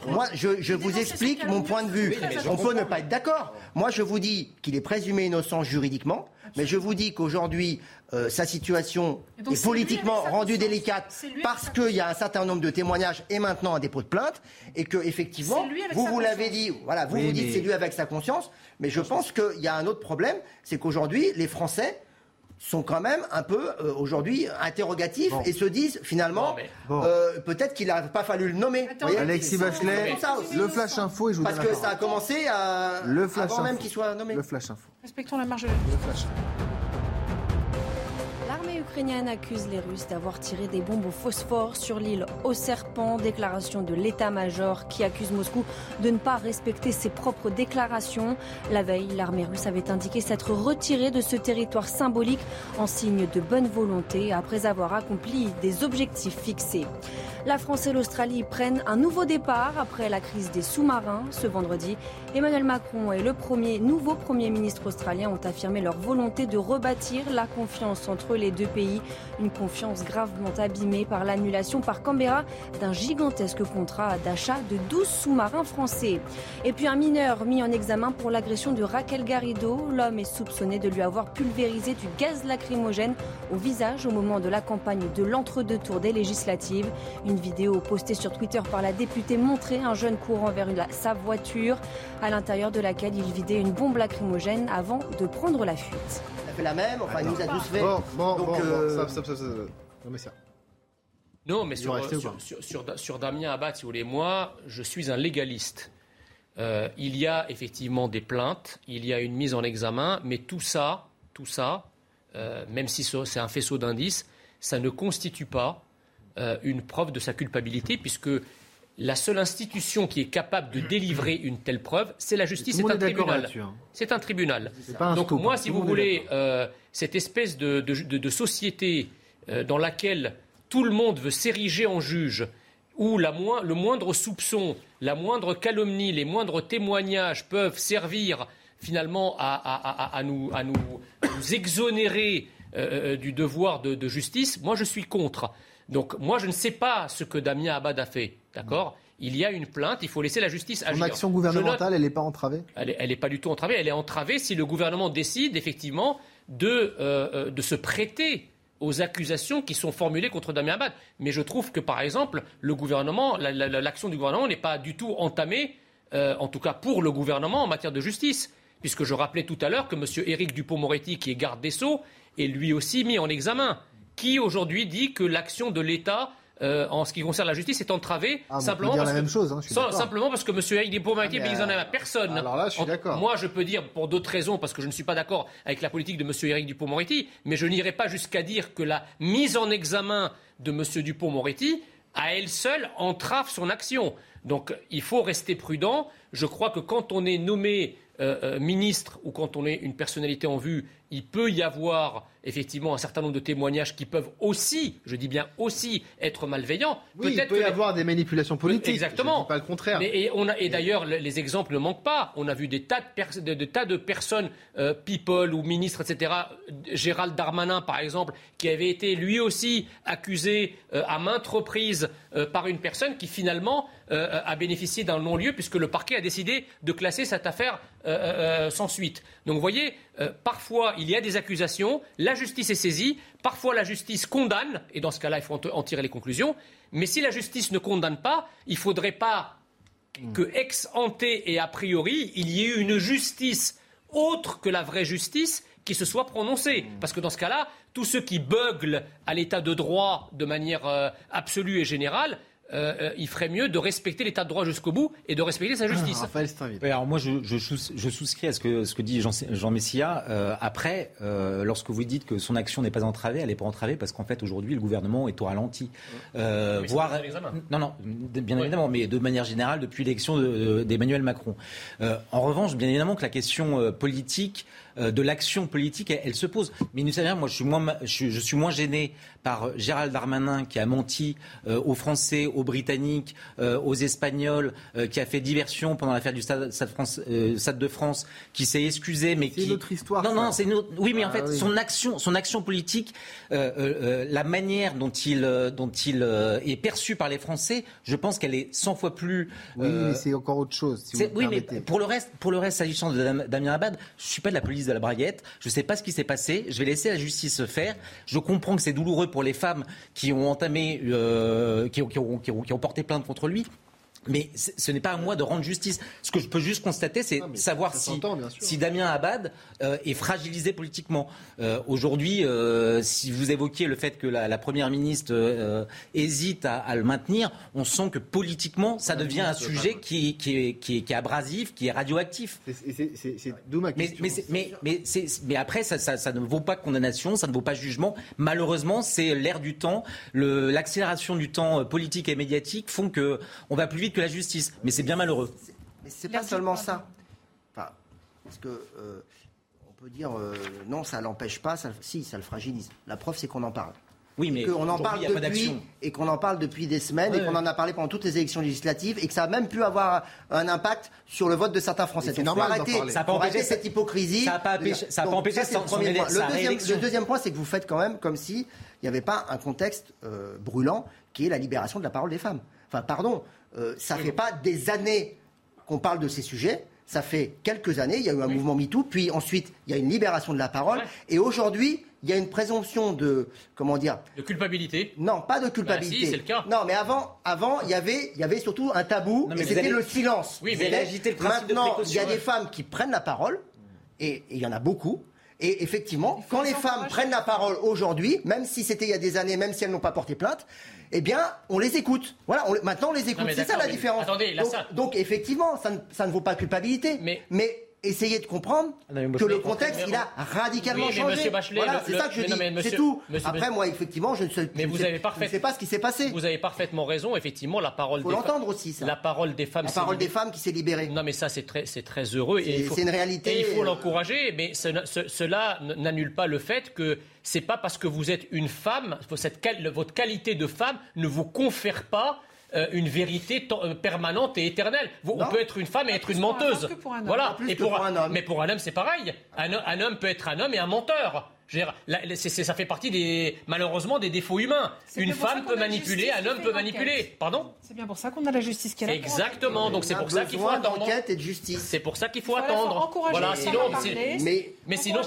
moi je, je vous explique mon point de vue. On peut ne pas être d'accord. Moi je vous dis qu'il est présumé innocent juridiquement, mais je vous dis qu'aujourd'hui euh, sa situation donc, est politiquement rendue délicate parce qu'il y a un certain nombre de témoignages et maintenant un dépôt de plainte et que effectivement vous vous l'avez dit, voilà, vous Oui, vous dites mais- c'est lui avec sa conscience, mais je pense qu'il y a un autre problème, c'est qu'aujourd'hui les Français sont quand même un peu euh, aujourd'hui interrogatifs Bon. et se disent finalement Non, mais- Bon. euh, peut-être qu'il n'a pas fallu le nommer. Attends, Vous voyez, Alexis Bachelet, le flash info et je vous Parce que ça a commencé à... Le flash avant même info. qu'il soit nommé. Le flash info. Respectons la marge de Le flash. L'armée ukrainienne accuse les Russes d'avoir tiré des bombes au phosphore sur l'île au serpent. Déclaration de l'état-major qui accuse Moscou de ne pas respecter ses propres déclarations. La veille, l'armée russe avait indiqué s'être retirée de ce territoire symbolique en signe de bonne volonté après avoir accompli des objectifs fixés. La France et l'Australie prennent un nouveau départ après la crise des sous-marins. Ce vendredi, Emmanuel Macron et le premier, nouveau Premier ministre australien ont affirmé leur volonté de rebâtir la confiance entre les deux pays. Une confiance gravement abîmée par l'annulation par Canberra d'un gigantesque contrat d'achat de 12 sous-marins français. Et puis un mineur mis en examen pour l'agression de Raquel Garrido. L'homme est soupçonné de lui avoir pulvérisé du gaz lacrymogène au visage au moment de la campagne de l'entre-deux tours des législatives. Une vidéo postée sur Twitter par la députée montrait un jeune courant vers une- sa voiture, à l'intérieur de laquelle il vidait une bombe lacrymogène avant de prendre la fuite. A fait la même, enfin il nous a tous fait. Bon, bon, Donc, bon, bon, euh, stop, stop, stop, stop. Non, mais ça. Non, mais Ils sur, Damien Abad, si vous voulez, moi, je suis un légaliste. Euh, il y a effectivement des plaintes, il y a une mise en examen, mais tout ça, tout ça, euh, même si ce- c'est un faisceau d'indices, ça ne constitue pas euh, une preuve de sa culpabilité, puisque la seule institution qui est capable de délivrer une telle preuve, c'est la justice, le c'est un tribunal. hein. C'est un tribunal. Donc moi, hein. si Tout vous voulez, euh, cette espèce de, de- de- de société euh, dans laquelle tout le monde veut s'ériger en juge, où la moins- le moindre soupçon, la moindre calomnie, les moindres témoignages peuvent servir finalement à, à- à- à nous, exonérer euh, euh, du devoir de, de justice, moi je suis contre. Donc moi je ne sais pas ce que Damien Abad a fait, d'accord? Il y a une plainte, il faut laisser la justice Son agir. action Je gouvernementale, note- elle n'est pas entravée? Elle n'est pas du tout entravée. Elle est entravée si le gouvernement décide effectivement de, euh, euh, de se prêter aux accusations qui sont formulées contre Damien Abad. Mais je trouve que, par exemple, l'action du gouvernement n'est pas du tout entamée, euh, en tout cas pour le gouvernement, en matière de justice. Puisque je rappelais tout à l'heure que M. Éric Dupont-Moretti, qui est garde des Sceaux, est lui aussi mis en examen. Qui aujourd'hui dit que l'action de l'État euh, en ce qui concerne la justice est entravée Ah, simplement, parce la que, même chose, hein, sans- simplement parce que M. Dupont-Moretti Ah, examen. Personne. alors là, je suis En- d'accord. Moi, je peux dire pour d'autres raisons, parce que je ne suis pas d'accord avec la politique de M. Éric Dupont-Moretti, mais je n'irai pas jusqu'à dire que la mise en examen de M. Dupont-Moretti, à elle seule, entrave son action. Donc, il faut rester prudent. Je crois que quand on est nommé euh, euh, ministre ou quand on est une personnalité en vue, il peut y avoir effectivement un certain nombre de témoignages qui peuvent aussi, je dis bien aussi, être malveillants. Oui, il peut y avoir des manipulations politiques. Exactement. Je dis pas le contraire. Mais- et on a- et d'ailleurs, le- les exemples ne manquent pas. On a vu des tas de, pers- de- de tas de personnes, euh, people ou ministres, etc. Gérald Darmanin, par exemple, qui avait été lui aussi accusé euh, à maintes reprises euh, par une personne qui finalement a bénéficié d'un non-lieu puisque le parquet a décidé de classer cette affaire sans suite. Donc vous voyez, euh, parfois il y a des accusations, la justice est saisie, parfois la justice condamne, et dans ce cas-là il faut en tirer les conclusions, mais si la justice ne condamne pas, il ne faudrait pas que ex ante et a priori, il y ait eu une justice autre que la vraie justice qui se soit prononcée. Parce que dans ce cas-là, tous ceux qui beuglent à l'état de droit de manière euh, absolue et générale, euh, euh, il ferait mieux de respecter l'état de droit jusqu'au bout et de respecter sa justice. Raphaël Steinville. Oui, alors moi, je, je, sous- je souscris à ce que, ce que dit Jean, Jean Messia. Euh, après, euh, lorsque vous dites que son action n'est pas entravée, elle n'est pas entravée parce qu'en fait, aujourd'hui, le gouvernement est au ralenti. Euh, voire, non, non, bien évidemment, mais de manière générale, depuis l'élection de- de- d'Emmanuel Macron. Euh, en revanche, bien évidemment que la question euh, politique, de l'action politique, elle, elle se pose. Mais vous savez, moi, je suis moins, je, suis- je suis moins gêné par euh, Gérald Darmanin qui a menti euh, aux Français au aux Britanniques, aux Espagnols, qui a fait diversion pendant l'affaire du Stade, France, Stade, de France, qui s'est excusé, mais qui. C'est notre histoire. Non, non, c'est une autre... Oui, mais en Ah fait, oui. son action, son action politique, euh, euh, la manière dont il, euh, dont il euh, est perçu par les Français, je pense qu'elle est 100 fois plus. Oui, euh, mais c'est encore autre chose. Si vous oui, mais pour le reste, pour le reste, s'agissant de Dam- Damien Abad, je suis pas de la police de la braguette. Je sais pas ce qui s'est passé. Je vais laisser la justice se faire. Je comprends que c'est douloureux pour les femmes qui ont entamé, euh, qui ont porté plainte contre lui. Mais ce n'est pas à moi de rendre justice. Ce que je peux juste constater, c'est savoir si, si Damien Abad euh, est fragilisé politiquement. Euh, Aujourd'hui, euh, si vous évoquiez le fait que la, la première ministre hésite à, à le maintenir, on sent que politiquement, ça devient un sujet qui, qui, est, qui, est, qui est abrasif, qui est radioactif. C'est- d'où ma Mais, question. mais, c'est- mais, mais, c'est- mais après, ça, ça, ça ne vaut pas condamnation, ça ne vaut pas jugement. Malheureusement, c'est l'ère du temps, l'accélération du temps politique et médiatique font que on va plus vite que la justice. Mais c'est bien malheureux. Mais c'est pas seulement ça. Enfin, parce que euh, on peut dire euh, non, ça l'empêche pas. Ça, si, ça le fragilise. La preuve, c'est qu'on en parle. Oui, mais qu'on en parle il y a pas depuis d'action. et qu'on en parle depuis des semaines et qu'on en a parlé pendant toutes les élections législatives et que ça a même pu avoir un impact sur le vote de certains Français. C'est Donc, normal. Ça a pas faut empêché cette hypocrisie. ça a pas empêché- ça a pas Donc, empêché premier point. deuxième, le deuxième point, c'est que vous faites quand même comme si il n'y avait pas un contexte euh, brûlant qui est la libération de la parole des femmes. Enfin, pardon, euh, ça fait pas des années qu'on parle de ces sujets. Ça fait quelques années, il y a eu un mouvement MeToo, puis ensuite il y a une libération de la parole, et aujourd'hui il y a une présomption de comment dire De culpabilité. Non, pas de culpabilité. Bah si, c'est le cas. Non, mais avant, avant il y avait, il y avait surtout un tabou, Non, mais c'était avez- le silence. Oui, Vous mais avez agité le principe de Maintenant, il y a des femmes qui prennent la parole, et et il y en a beaucoup. Et effectivement, quand les femmes prennent la parole aujourd'hui, même si c'était il y a des années, même si elles n'ont pas porté plainte, eh bien, on les écoute. Voilà, on les- maintenant on les écoute. C'est ça la mais différence. attendez, là, donc, ça- donc, effectivement, ça ne, ça ne vaut pas culpabilité. Mais, essayez de comprendre moi, que le contexte, il a radicalement Oui, changé. Bachelet, voilà, c'est ça que je dis. c'est tout. monsieur- Après, moi, effectivement, je ne sais, Mais je vous ne sais- avez parfait- je ne sais pas ce qui s'est passé. Vous avez parfaitement raison. Effectivement, la parole Faut l'entendre aussi, ça. La parole des femmes. La parole des femmes qui s'est libérée. Non, mais ça, c'est très, c'est très heureux. et C'est- une réalité, Et il faut euh, l'encourager. Mais ce- ce- cela n'annule pas le fait que c'est pas parce que vous êtes une femme, cette votre qualité de femme ne vous confère pas. Euh, une vérité euh, permanente et éternelle. Vous- on peut être une femme et être une menteuse. un. Voilà. Plus Et que pour, pour un homme. Mais pour un homme, c'est pareil. Un homme peut être un homme et un menteur. Je veux dire, là, c'est- c'est- ça fait partie des malheureusement des défauts humains. C'est Une femme peut manipuler, un homme peut manipuler. Pardon C'est bien pour ça qu'on a la justice qui est là. Exactement, donc c'est pour ça qu'il faut besoin attendre. d'enquête et de justice. C'est pour ça qu'il faut attendre. Voilà, sinon. Mais mais sinon,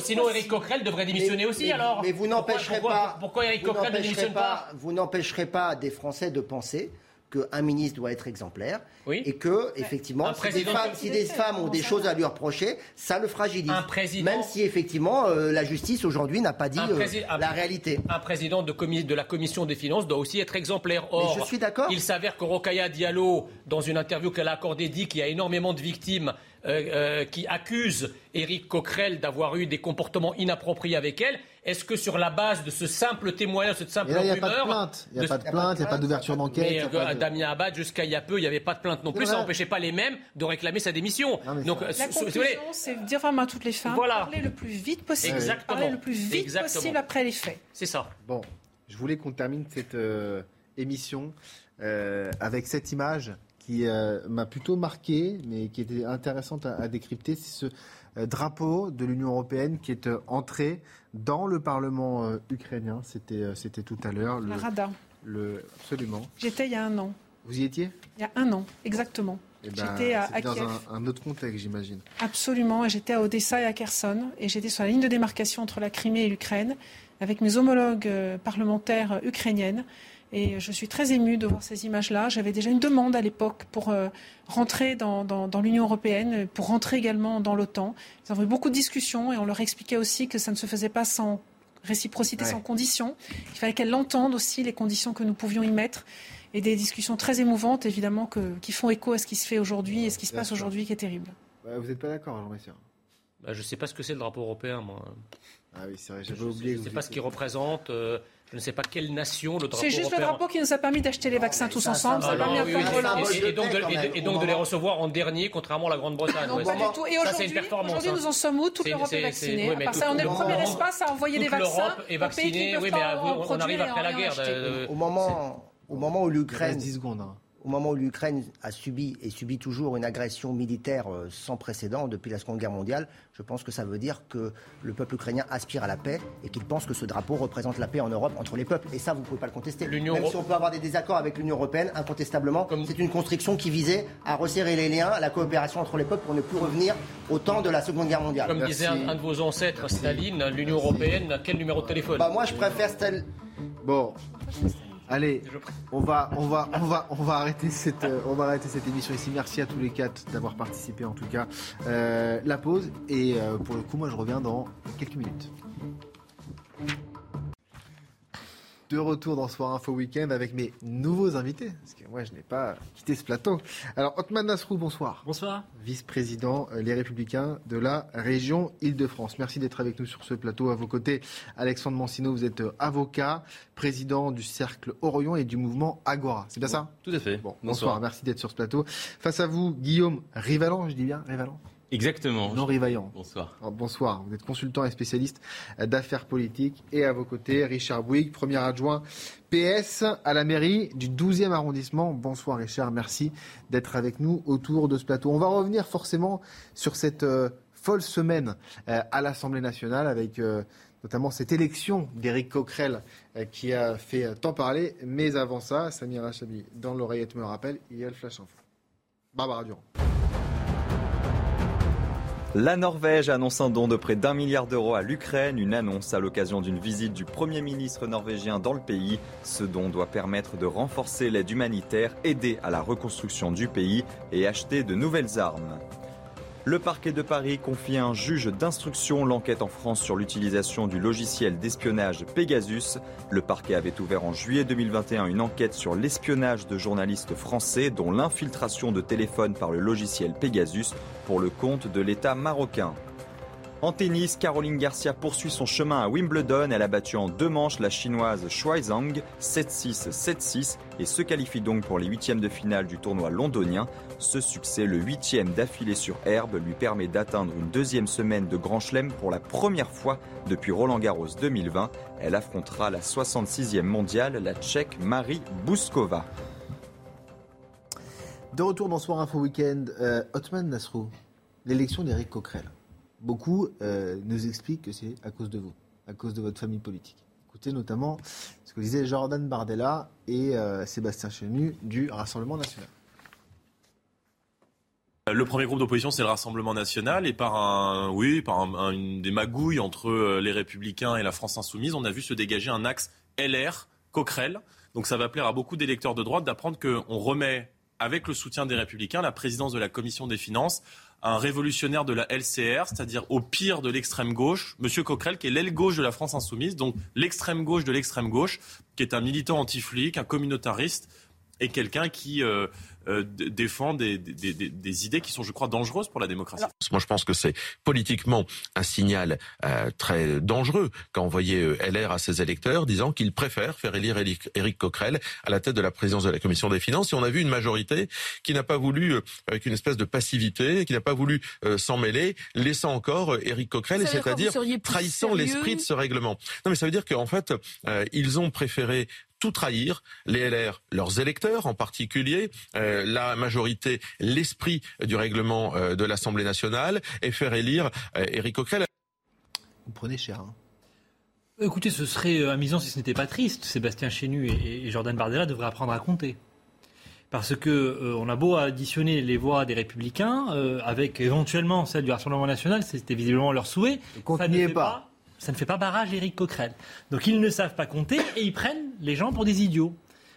sinon. Eric Coquerel devrait démissionner aussi mais- alors. Mais vous n'empêcherez pas. Pourquoi, Eric Coquerel ne démissionne pas Vous n'empêcherez pas des Français de penser qu'un ministre doit être exemplaire Oui. et que effectivement, si des, femmes, si des ont des choses à lui reprocher, ça le fragilise. Un président- Même si effectivement euh, la justice aujourd'hui n'a pas dit euh, prési- la réalité. Un président de, commis- de la commission des finances doit aussi être exemplaire. Or, je suis d'accord. Il s'avère que Rokhaya Diallo, dans une interview qu'elle a accordée, dit qu'il y a énormément de victimes euh, euh, qui accusent Éric Coquerel d'avoir eu des comportements inappropriés avec elle. Est-ce que sur la base de ce simple témoignage, cette simple là, il n'y a pas de rumeur, plainte. Il n'y a de- pas de plainte, il n'y a pas d'ouverture d'enquête. Mais euh, de- Damien Abad, jusqu'à il y a peu, il n'y avait pas de plainte non plus. Ça n'empêchait pas les mêmes de réclamer sa démission. mais Donc, ça- euh, La conclusion, c'est dire vraiment à toutes les femmes, Voilà. parler le plus vite possible, Exactement. parler le plus vite Exactement. possible après les faits. c'est ça. Bon, je voulais qu'on termine cette euh, émission euh, avec cette image qui euh, m'a plutôt marqué, mais qui était intéressante à, à décrypter. C'est ce drapeau de l'Union européenne qui est euh, entré dans le Parlement euh, ukrainien. C'était euh, c'était tout à l'heure. Le, La Rada. le- absolument. J'étais il y a un an. Vous y étiez? Il y a un an, exactement. Eh ben, J'étais à, dans Kiev. un, un autre contexte, j'imagine. Absolument. J'étais à Odessa et à Kherson. Et j'étais sur la ligne de démarcation entre la Crimée et l'Ukraine avec mes homologues euh, parlementaires euh, ukrainiennes. Et je suis très émue de voir ces images-là. J'avais déjà une demande à l'époque pour euh, rentrer dans, dans- dans l'Union européenne, pour rentrer également dans l'OTAN. Nous avons eu beaucoup de discussions et on leur expliquait aussi que ça ne se faisait pas sans réciprocité, Ouais. sans conditions. Il fallait qu'elles l'entendent aussi, les conditions que nous pouvions y mettre. Et des discussions très émouvantes, évidemment, que- qui font écho à ce qui se fait aujourd'hui et ce qui se passe aujourd'hui, qui est terrible. Bah, vous n'êtes pas d'accord, Jean Messia Bah, je ne sais pas ce que c'est le drapeau européen, moi. Ah oui, c'est vrai, Je j'avais ne oublié. que sais vous pas ce qu'il représente. euh, je ne sais pas quelle nation le drapeau C'est juste le drapeau qui nous a permis d'acheter les vaccins tous ça, ensemble. ça, Ah non, oui, oui, et- et, donc de, et donc de les recevoir en dernier, contrairement à la Grande-Bretagne. Non, Oui, pas ça, du tout. Et aujourd'hui, aujourd'hui, hein. nous en sommes où Toute l'Europe est vaccinée. oui, mais tout- ça, on est le premier espace à envoyer des Toute vaccins l'Europe est vaccinée. Oui, mais on arrive après la guerre. euh, Au moment, Au moment où l'Ukraine 10 secondes. Au moment où l'Ukraine a subi et subit toujours une agression militaire euh, sans précédent depuis la Seconde Guerre mondiale, je pense que ça veut dire que le peuple ukrainien aspire à la paix et qu'il pense que ce drapeau représente la paix en Europe entre les peuples. Et ça, vous ne pouvez pas le contester. Même si on peut avoir des désaccords avec l'Union européenne, incontestablement, c'est une construction qui visait à resserrer les liens, la coopération entre les peuples pour ne plus revenir au temps de la Seconde Guerre mondiale. Comme disait un, de vos ancêtres, Staline, l'Union européenne, quel numéro de téléphone? Bah, Moi, je préfère Staline. Bon. Allez, on va, on va, on va, on va arrêter cette, euh, on va arrêter cette émission ici. Merci à tous les quatre d'avoir participé en tout cas. Euh, la pause et euh, pour le coup, moi je reviens dans quelques minutes. De retour dans Soir Info Week-end avec mes nouveaux invités. Parce que moi, je n'ai pas quitté ce plateau. Alors, Otman Nasrou, bonsoir. Bonsoir. Vice-président euh, Les Républicains de la région Île-de-France. Merci d'être avec nous sur ce plateau. À vos côtés, Alexandre Mancino, vous êtes euh, avocat, président du Cercle Orion et du mouvement Agora. C'est bien ça? Tout à fait. Bon, bonsoir. Merci d'être sur ce plateau. Face à vous, Guillaume Rivalan, je dis bien Rivalan? Exactement. Non Rivaillant. Bonsoir. bonsoir. Vous êtes consultant et spécialiste d'affaires politiques. Et à vos côtés, Richard Bouygues, premier adjoint PS à la mairie du 12e arrondissement. Bonsoir Richard, merci d'être avec nous autour de ce plateau. On va revenir forcément sur cette euh, folle semaine euh, à l'Assemblée nationale avec euh, notamment cette élection d'Éric Coquerel qui a fait tant parler. Mais avant ça, Samira Chabi, dans l'oreillette me rappelle, il y a le flash info. Barbara Durand. La Norvège annonce un don de près d'un milliard d'euros à l'Ukraine, une annonce à l'occasion d'une visite du Premier ministre norvégien dans le pays. Ce don doit permettre de renforcer l'aide humanitaire, aider à la reconstruction du pays et acheter de nouvelles armes. Le parquet de Paris confie à un juge d'instruction l'enquête en France sur l'utilisation du logiciel d'espionnage Pegasus. Le parquet avait ouvert en juillet 2021 une enquête sur l'espionnage de journalistes français dont l'infiltration de téléphones par le logiciel Pegasus pour le compte de l'État marocain. En tennis, Caroline Garcia poursuit son chemin à Wimbledon. Elle a battu en deux manches la chinoise Shuai Zhang 7-6, 7-6 et se qualifie donc pour les huitièmes de finale du tournoi londonien. Ce succès, le huitième d'affilée sur herbe, lui permet d'atteindre une deuxième semaine de Grand Chelem pour la première fois depuis Roland Garros 2020. Elle affrontera la 66e mondiale, la Tchèque Marie Bouskova. De retour dans Soir Info Weekend, euh, Otman Nasrou, l'élection d'Éric Coquerel beaucoup euh, nous expliquent que c'est à cause de vous, à cause de votre famille politique. Écoutez notamment ce que disaient Jordan Bardella et euh, Sébastien Chenu du Rassemblement national. Le premier groupe d'opposition, c'est le Rassemblement national, et par un, oui, par une, des magouilles entre euh, les Républicains et la France insoumise, on a vu se dégager un axe LR Coquerel. Donc ça va plaire à beaucoup d'électeurs de droite d'apprendre qu'on remet, avec le soutien des Républicains, la présidence de la Commission des finances un révolutionnaire de la LCR, c'est-à-dire au pire de l'extrême gauche, M. Coquerel, qui est l'aile gauche de la France insoumise, donc l'extrême gauche de l'extrême gauche, qui est un militant anti-flic, un communautariste, et quelqu'un qui euh, euh, défend des, des, des, des, idées qui sont, je crois, dangereuses pour la démocratie. Moi, je pense que c'est politiquement un signal euh, très dangereux voyait euh, LR à ses électeurs disant qu'ils préfèrent faire élire Éric Coquerel à la tête de la présidence de la commission des finances. Et on a vu une majorité qui n'a pas voulu, avec une espèce de passivité, qui n'a pas voulu s'en mêler, laissant encore Éric Coquerel, c'est-à-dire trahissant l'esprit de ce règlement. Non, mais ça veut dire qu'en fait, ils ont préféré tout trahir, les LR, leurs électeurs en particulier, euh, la majorité, l'esprit du règlement euh, de l'Assemblée nationale, et faire élire euh, Éric Coquerel. Vous prenez cher. Hein. Écoutez, ce serait amusant si ce n'était pas triste. Sébastien Chenu et, Jordan Bardella devraient apprendre à compter. Parce que on a beau additionner les voix des Républicains, avec éventuellement celle du Rassemblement national, c'était visiblement leur souhait. Ne pas ça ne fait pas barrage Éric Coquerel. Donc ils ne savent pas compter et ils prennent les gens pour des idiots.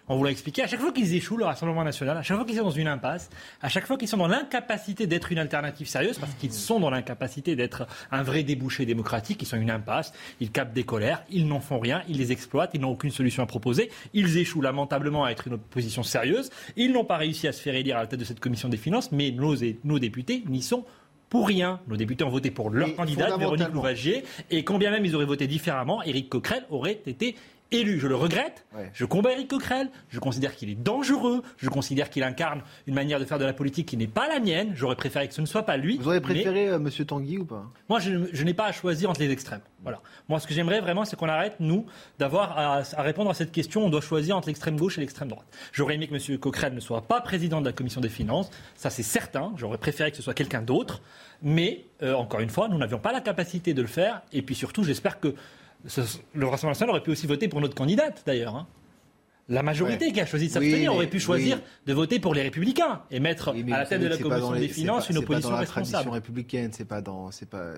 On vous l'a expliqué, à chaque fois qu'ils échouent le Rassemblement national, à chaque fois qu'ils sont dans une impasse, à chaque fois qu'ils sont dans l'incapacité d'être une alternative sérieuse, parce qu'ils sont dans l'incapacité d'être un vrai débouché démocratique, ils sont une impasse, ils captent des colères, ils n'en font rien, ils les exploitent, ils n'ont aucune solution à proposer, ils échouent lamentablement à être une opposition sérieuse, ils n'ont pas réussi à se faire élire à la tête de cette commission des finances, mais nos, nos députés n'y sont pour rien. Nos députés ont voté pour leur candidat, Véronique Louvagier, et quand bien même ils auraient voté différemment, Éric Coquerel aurait été élu, je le regrette. Je combats Eric Coquerel. Je considère qu'il est dangereux. Je considère qu'il incarne une manière de faire de la politique qui n'est pas la mienne. J'aurais préféré que ce ne soit pas lui. Vous auriez préféré M. Euh, Monsieur Tanguy ou pas? Moi, je, n'ai pas à choisir entre les extrêmes. Voilà. Moi, ce que j'aimerais vraiment, c'est qu'on arrête, nous, d'avoir à, répondre à cette question. On doit choisir entre l'extrême gauche et l'extrême droite. J'aurais aimé que M. Coquerel ne soit pas président de la commission des finances. Ça, c'est certain. J'aurais préféré que ce soit quelqu'un d'autre. Mais, euh, encore une fois, nous n'avions pas la capacité de le faire. Et puis surtout, j'espère que le Rassemblement national aurait pu aussi voter pour notre candidate, d'ailleurs. Hein. La majorité qui a choisi de s'abstenir aurait pu choisir de voter pour les Républicains et mettre à la tête de la Commission des finances une opposition pas dans la responsable. républicaine, c'est pas dans, c'est pas.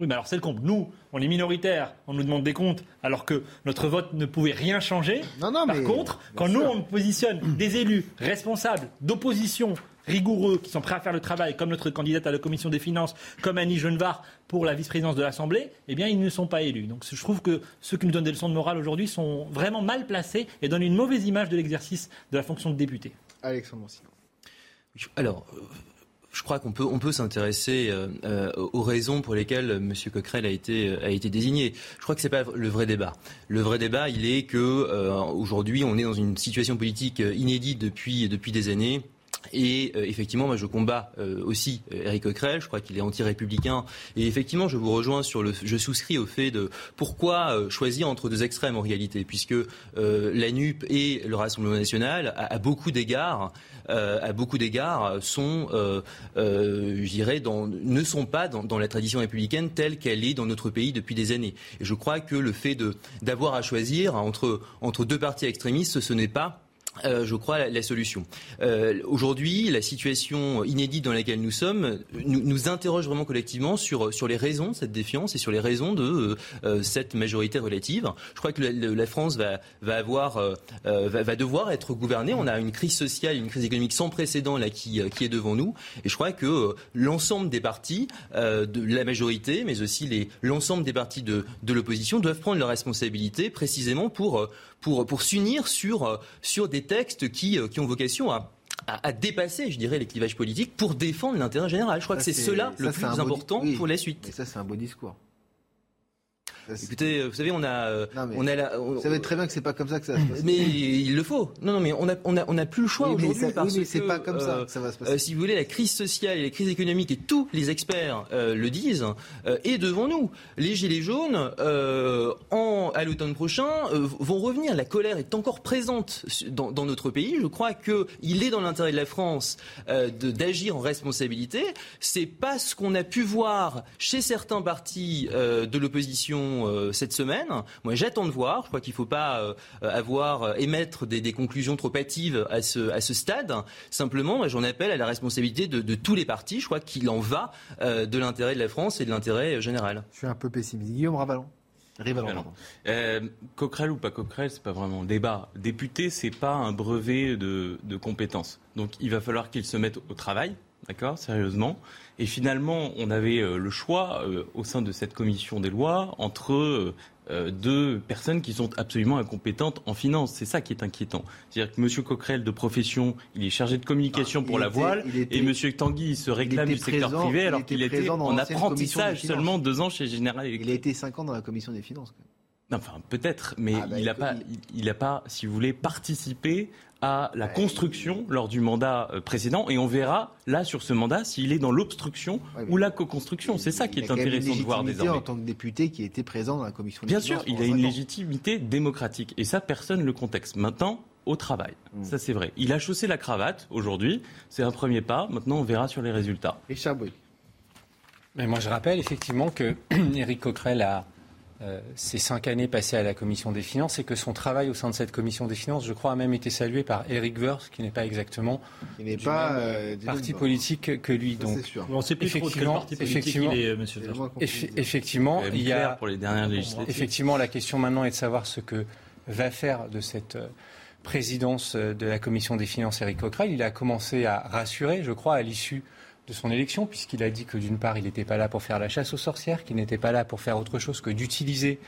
Oui, mais alors c'est le compte. Nous, on est minoritaire, on nous demande des comptes, alors que notre vote ne pouvait rien changer. Non, non, Par contre, quand nous, on positionne des élus responsables d'opposition rigoureux, qui sont prêts à faire le travail, comme notre candidate à la commission des finances, comme Annie Genevard pour la vice-présidence de l'Assemblée, eh bien, ils ne sont pas élus. Donc, je trouve que ceux qui nous donnent des leçons de morale aujourd'hui sont vraiment mal placés et donnent une mauvaise image de l'exercice de la fonction de député. Alexandre Alors, euh, je crois qu'on peut, on peut s'intéresser euh, euh, aux raisons pour lesquelles M. Coquerel a été, a été désigné. Je crois que ce n'est pas le vrai débat. Le vrai débat, il est que aujourd'hui, on est dans une situation politique inédite depuis, depuis des années et euh, effectivement, moi, je combats euh, aussi Éric Coquerel. Je crois qu'il est anti-républicain. Et effectivement, je vous rejoins sur le. Je souscris au fait de pourquoi euh, choisir entre deux extrêmes en réalité, puisque la NUP et le Rassemblement national, à, beaucoup d'égards, à beaucoup d'égards, sont, ne sont pas dans, dans, la tradition républicaine telle qu'elle est dans notre pays depuis des années. Et je crois que le fait de d'avoir à choisir entre entre deux partis extrémistes, ce n'est pas euh, je crois, la, la solution. Euh, Aujourd'hui, la situation inédite dans laquelle nous sommes nous, nous, interroge vraiment collectivement sur, sur les raisons de cette défiance et sur les raisons de euh, cette majorité relative. Je crois que la, la France va, va, avoir, euh, va, va, devoir être gouvernée. On a une crise sociale, une crise économique sans précédent là, qui, qui est devant nous. Et je crois que l'ensemble des partis, de la majorité, mais aussi l'ensemble des partis de, de l'opposition doivent prendre leurs responsabilités précisément pour pour, pour s'unir sur, euh, sur des textes qui, euh, qui ont vocation à, à, dépasser, je dirais, les clivages politiques pour défendre l'intérêt général. Je crois que c'est cela le plus important pour la suite. Et ça, c'est un beau discours. Écoutez, vous savez, on a, euh, on a la, Vous savez très bien que c'est pas comme ça que ça se passe. Mais il le faut. Non, non, mais on a, on a, on a plus le choix aujourd'hui parce mais c'est pas comme ça que ça va se passer. Euh, si vous voulez, la crise sociale et la crise économique et tous les experts euh, le disent est devant nous. Les gilets jaunes, en, à l'automne prochain, vont revenir. La colère est encore présente dans, dans notre pays. Je crois que il est dans l'intérêt de la France d'agir en responsabilité. C'est pas ce qu'on a pu voir chez certains partis de l'opposition euh, cette semaine. Moi, j'attends de voir. Je crois qu'il ne faut pas euh, avoir euh, émettre des, conclusions trop hâtives à ce, à ce stade. Simplement, j'en appelle à la responsabilité de, tous les partis. Je crois qu'il en va de l'intérêt de la France et de l'intérêt général. Je suis un peu pessimiste. Guillaume Ravalon. Euh, Coquerel ou pas Coquerel, c'est pas vraiment un débat. Député, c'est pas un brevet de, de compétences. Donc il va falloir qu'il se mette au travail, d'accord, sérieusement. Et finalement, on avait euh, le choix euh, au sein de cette commission des lois entre euh, deux personnes qui sont absolument incompétentes en finance. C'est ça qui est inquiétant. C'est-à-dire que M. Coquerel, de profession, il est chargé de communication ah, pour la voile, et M. Tanguy se réclame du secteur privé alors qu'il était, en apprentissage seulement deux ans chez Général Electric. Il a été cinq ans dans la commission des finances. Enfin, peut-être, mais ah, bah, il n'a pas, il, pas, si vous voulez, participé à la construction lors du mandat euh, précédent et on verra là sur ce mandat s'il est dans l'obstruction ou la co-construction. C'est ça qui est intéressant de voir désormais. en tant que député qui était présent dans la commission. Bien sûr, il a une légitimité démocratique et ça personne ne le contexte. Maintenant, au travail. Hmm. Ça, c'est vrai. Il a chaussé la cravate aujourd'hui. C'est un premier pas. Maintenant, on verra sur les résultats. Richard Boy. Mais moi, je rappelle effectivement que Éric Coquerel a euh, ces cinq années passées à la commission des finances et que son travail au sein de cette commission des finances, je crois, a même été salué par Eric Woerth, qui n'est pas exactement qui n'est pas euh, parti politique que lui. Donc, on sait plus effectivement, parti effectivement, il est, monsieur effectivement, il y a pour les dernières effectivement la question maintenant est de savoir ce que va faire de cette euh, présidence de la commission des finances Eric Coquerel. Il a commencé à rassurer, je crois, à l'issue de son élection, puisqu'il a dit que d'une part, il n'était pas là pour faire la chasse aux sorcières, qu'il n'était pas là pour faire autre chose que d'utiliser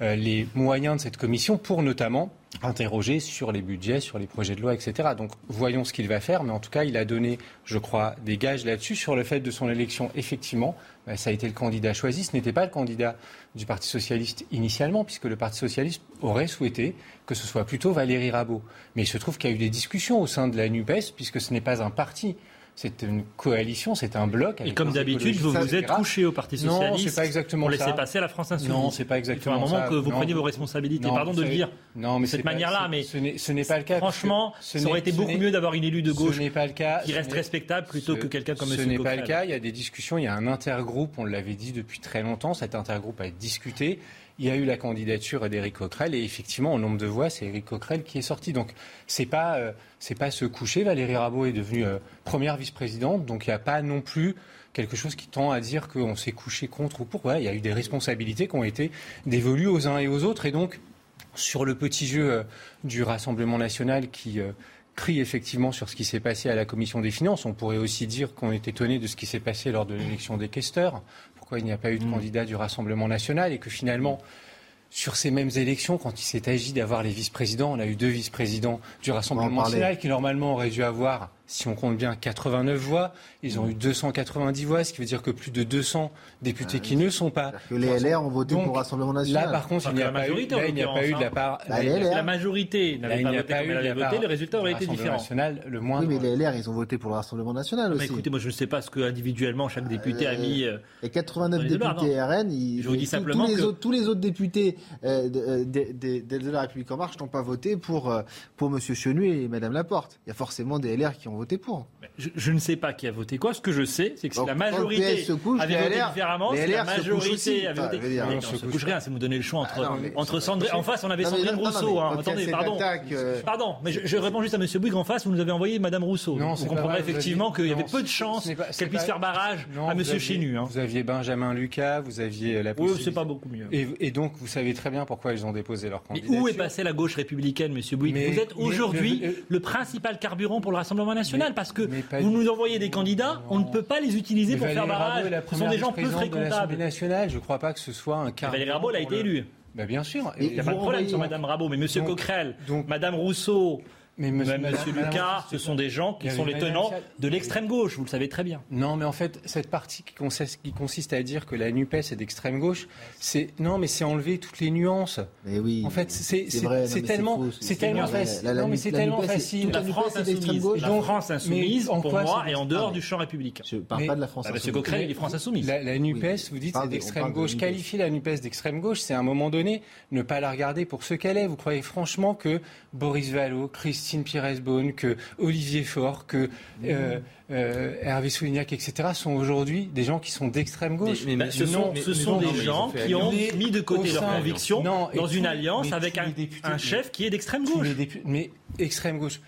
euh, les moyens de cette commission pour notamment interroger sur les budgets, sur les projets de loi, etc. Donc voyons ce qu'il va faire, mais en tout cas, il a donné, je crois, des gages là-dessus sur le fait de son élection. Effectivement, bah, ça a été le candidat choisi. Ce n'était pas le candidat du Parti socialiste initialement, puisque le Parti socialiste aurait souhaité que ce soit plutôt Valérie Rabault. Mais il se trouve qu'il y a eu des discussions au sein de la NUPES, puisque ce n'est pas un parti c'est une coalition, c'est un bloc. Et comme d'habitude, vous vous êtes couché au Parti Socialiste. Non, c'est pas exactement pour ça. laisser passer à la France Insoumise. Non, c'est pas exactement ça. Il faut un moment ça. que vous non, preniez vos responsabilités. non, Pardon de le dire non, mais de cette manière-là, mais ce n'est- ce pas le cas. Franchement, ça ce aurait été ce beaucoup mieux d'avoir une élue de gauche Ce n'est pas le cas. qui ce reste respectable plutôt ce- que quelqu'un comme Ce M. n'est pas le cas. Il y a des discussions. Il y a un intergroupe. On l'avait dit depuis très longtemps. Cet intergroupe a discuté. Il y a eu la candidature d'Éric Coquerel et effectivement, au nombre de voix, c'est Éric Coquerel qui est sorti. Donc, c'est pas euh, pas se coucher. Valérie Rabault est devenue euh, première vice-présidente. Donc, il n'y a pas non plus quelque chose qui tend à dire qu'on s'est couché contre ou pour. Il y a eu des responsabilités qui ont été dévolues aux uns et aux autres. Et donc, sur le petit jeu euh, du Rassemblement national qui crie effectivement sur ce qui s'est passé à la Commission des finances, on pourrait aussi dire qu'on est étonné de ce qui s'est passé lors de l'élection des questeurs. Pourquoi il n'y a pas eu de candidat du Rassemblement national et que finalement, sur ces mêmes élections, quand il s'est agi d'avoir les vice-présidents, on a eu deux vice-présidents du Rassemblement national qui normalement auraient dû avoir, si on compte bien, 89 voix. Ils ont eu 290 voix, ce qui veut dire que plus de 200 députés qui ne sont pas. Que les LR ont voté Donc, pour le Rassemblement national. Là, par contre, il n'y a la pas eu, là, il n'y a pas eu de la part. Bah, là, il y a- les LR. La majorité n'avait il pas n'y a voté pas la voté, part le résultat aurait du été Rassemblement différent. national, le Oui, moindre. mais les LR, ils ont voté pour le Rassemblement national Bah, aussi. écoutez, moi je ne sais pas ce que individuellement chaque député a mis. euh, Et 89 dans les débats, députés non. RN, ils- Je vous dis tous- simplement tous, les que- autres, tous les autres députés euh, de, euh, la République en marche n'ont pas voté pour, euh, pour M. Chenu et Mme Laporte. Il y a forcément des LR qui ont voté pour. Je, je ne sais pas qui a voté quoi. Ce que je sais, c'est que si Donc, la majorité se couche, avait voté LR différemment, la majorité aussi. avait voté. veux dire, Mais non, se couche. rien, c'est vous donner le choix entre, Ah, non, entre se Sandrine. En face, on avait Non, Sandrine non, non, Rousseau. hein. Attendez, pardon. attaque, euh, Pardon, mais je, je réponds juste à M. Bouygues en face. Vous nous avez envoyé Mme Rousseau. Non, vous c'est comprendrez effectivement qu'il y avait peu de ce- chances c'est qu'elle puisse faire barrage à M. Chénu. hein. Vous aviez Benjamin Lucas, vous aviez la Oui, c'est pas beaucoup mieux. Et, donc, vous savez très bien pourquoi ils ont déposé leur Mais candidature. où est passée la gauche républicaine, Monsieur Bouygues Vous êtes aujourd'hui le principal carburant pour le Rassemblement national Mais- parce que vous nous envoyez des candidats, on ne peut pas les utiliser Mais pour faire Valérie barrage. la Ce sont des gens peu vice-présidente de fréquentables. nationale. Je ne crois pas que ce soit un carburant. Valérie Rabault a été élue. Bah, bien sûr. Il n'y a pas de problème sur Madame Rabault, mais Monsieur donc- Coquerel, donc- Madame Rousseau, Mais même monsieur- Madame- Lucas, Madame- ce sont des gens qui sont les tenants de l'extrême gauche, vous le savez très bien. Non, mais en fait, cette partie qui consiste, qui consiste à dire que la NUPES est d'extrême gauche, c'est non, mais c'est enlever toutes les nuances. Mais oui. En fait, c'est tellement, c'est tellement facile. Non, mais c'est tellement facile. La France insoumise, gauche. la France insoumise, pour quoi moi, est en dehors du champ républicain. Je parle pas de la France. Bah, Monsieur insoumise. Coquerel, il est France insoumise. La, NUPES, vous dites c'est de- d'extrême gauche. Qualifier la NUPES d'extrême gauche, c'est à un moment donné ne pas la regarder pour ce qu'elle est. Vous croyez franchement que Boris Vallaud, Christine Pires-Beaune, que Olivier Faure, que euh, euh, Hervé Soulignac, etc. sont aujourd'hui des gens qui sont d'extrême gauche Mais- mais- Bah, ce sont, Non, ce mais sont non, des gens qui ont mis de côté leurs convictions dans une alliance avec un, un chef qui est d'extrême gauche. mais extrême gauche.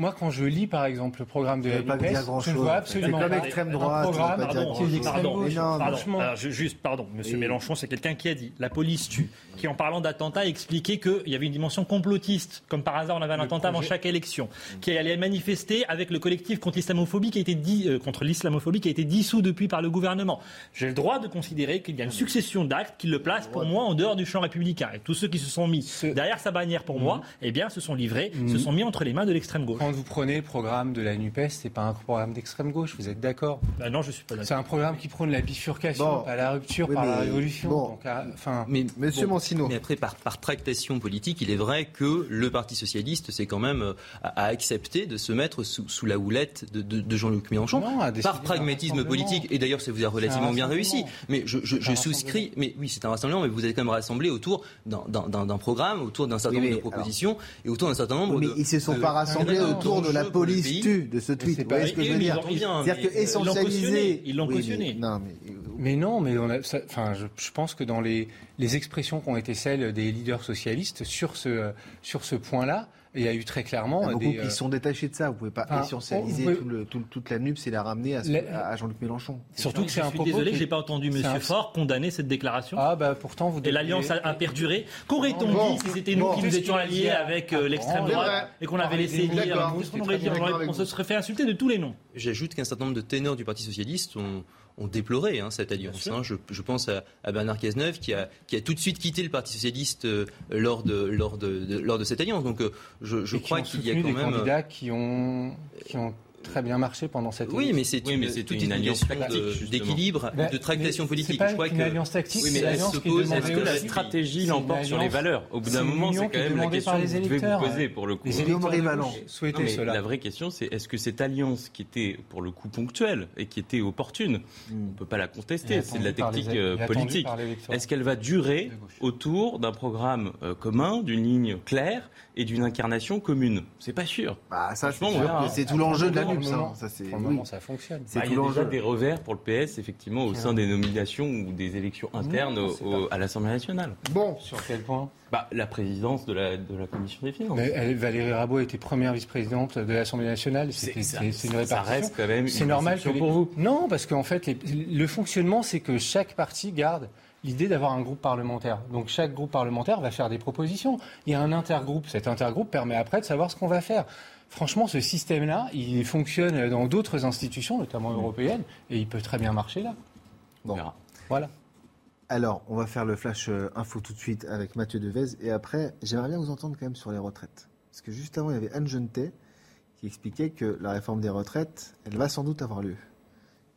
Moi, quand je lis, par exemple, le programme de la pas je ne vois absolument pas extrême un droite, programme Pardon, qui est d'extrême pardon, non, pardon. Alors, je- juste, pardon, Monsieur Et- Mélenchon, c'est quelqu'un qui a dit la police tue, qui en parlant d'attentat expliquait qu'il y avait une dimension complotiste. Comme par hasard, on avait un attentat avant chaque élection, qui allait manifester avec le collectif contre l'islamophobie qui a été dit, euh, contre l'islamophobie qui a été dissous depuis par le gouvernement. J'ai le droit de considérer qu'il y a une succession d'actes qui le placent pour moi en dehors du champ républicain. Et tous ceux qui se sont mis derrière sa bannière pour moi, eh bien, se sont livrés, se sont mis entre les mains de l'extrême gauche. Quand vous prenez le programme de la NUPES, c'est pas un programme d'extrême gauche, vous êtes d'accord? Bah non, je suis pas d'accord. C'est un programme qui prône la bifurcation, Bon. pas la rupture, Oui, par la révolution. bon. Donc, enfin, Mais, Monsieur bon, Mancino. Mais après, par, par tractation politique, il est vrai que le Parti socialiste s'est quand même euh, a, accepté de se mettre sous, sous la houlette de, de- de Jean-Luc Mélenchon Non, par pragmatisme politique. Et d'ailleurs, ça vous a relativement bien réussi. Mais je, souscris. Mais oui, c'est un rassemblement. Mais vous êtes quand même rassemblé autour d'un- programme, autour d'un certain Oui, nombre de propositions et autour d'un certain nombre Oui, de. mais ils se sont de- pas rassemblés de- autour de la police tue de ce tweet. c'est Vous pas- voyez ce que je veux mais dire C'est-à-dire que mais, euh, ils l'ont cautionné, essentialiser. ils l'ont Oui, mais- cautionné. Non, mais Mais non, mais on a, ça- enfin, je, je pense que dans les, les expressions qui ont été celles des leaders socialistes sur ce, sur ce point-là, il y a eu très clairement. Ah, des, ils sont détachés de ça. Vous ne pouvez pas enfin, essentialiser pouvez... tout le, tout, toute la NUPS et la ramener à, à Jean-Luc Mélenchon. Surtout que c'est un propos. Désolé, j'ai pas entendu M. Faure condamner cette déclaration. Ah bah pourtant vous. Et l'alliance a, a, perduré. Qu'aurait-on bon, dit si c'était nous qui nous étions alliés avec euh, l'extrême droite et qu'on avait laissé dire On se serait fait insulter de tous les noms. J'ajoute qu'un certain nombre de ténors du Parti socialiste ont ont déploré hein, cette alliance. Hein. Je, je, pense à, à, Bernard Cazeneuve qui a, qui a tout de suite quitté le Parti socialiste euh, lors, de, lors, de, de, lors de cette alliance. Donc euh, je, je crois qu'il y a quand des même candidats qui ont, qui ont très bien marché pendant cette Oui, mais c'est oui, une, mais c'est toute une, alliance d'équilibre, bah, de tractation politique. Pas je crois une que alliance tactique. Oui, mais elle se pose. Est-ce que la stratégie l'emporte sur les valeurs Au bout d'un moment, c'est quand même la question que vous devez vous poser pour le coup. Les électeurs souhaitaient cela. La vraie question, c'est est-ce que cette alliance qui était pour le coup ponctuelle et qui était opportune, on ne peut pas la contester. C'est de la technique politique. Est-ce qu'elle va durer autour d'un programme commun, d'une ligne claire et d'une incarnation commune C'est pas sûr. Bah, ça, c'est tout l'enjeu de la NUP. Ça, pour le moment, ça fonctionne. Bah, il y a déjà des revers pour le PS, effectivement, au sein des nominations ou des élections internes Non, au, au, à l'Assemblée nationale. Bon. Sur quel point? Bah, La présidence de la, de la Commission des finances. Mais elle, Valérie Rabault était première vice-présidente de l'Assemblée nationale. C'est une répartition. Ça reste quand même C'est une normal pour les... vous. Non, parce qu'en fait, les, le fonctionnement, c'est que chaque parti garde l'idée d'avoir un groupe parlementaire. Donc chaque groupe parlementaire va faire des propositions. Il y a un intergroupe. Cet intergroupe permet après de savoir ce qu'on va faire. Franchement, ce système-là, il fonctionne dans d'autres institutions, notamment européennes, et il peut très bien marcher là. Bon. Voilà. Alors, on va faire le flash info tout de suite avec Mathieu Devez. Et après, j'aimerais bien vous entendre quand même sur les retraites. Parce que juste avant, il y avait Anne Genetet qui expliquait que la réforme des retraites, elle va sans doute avoir lieu.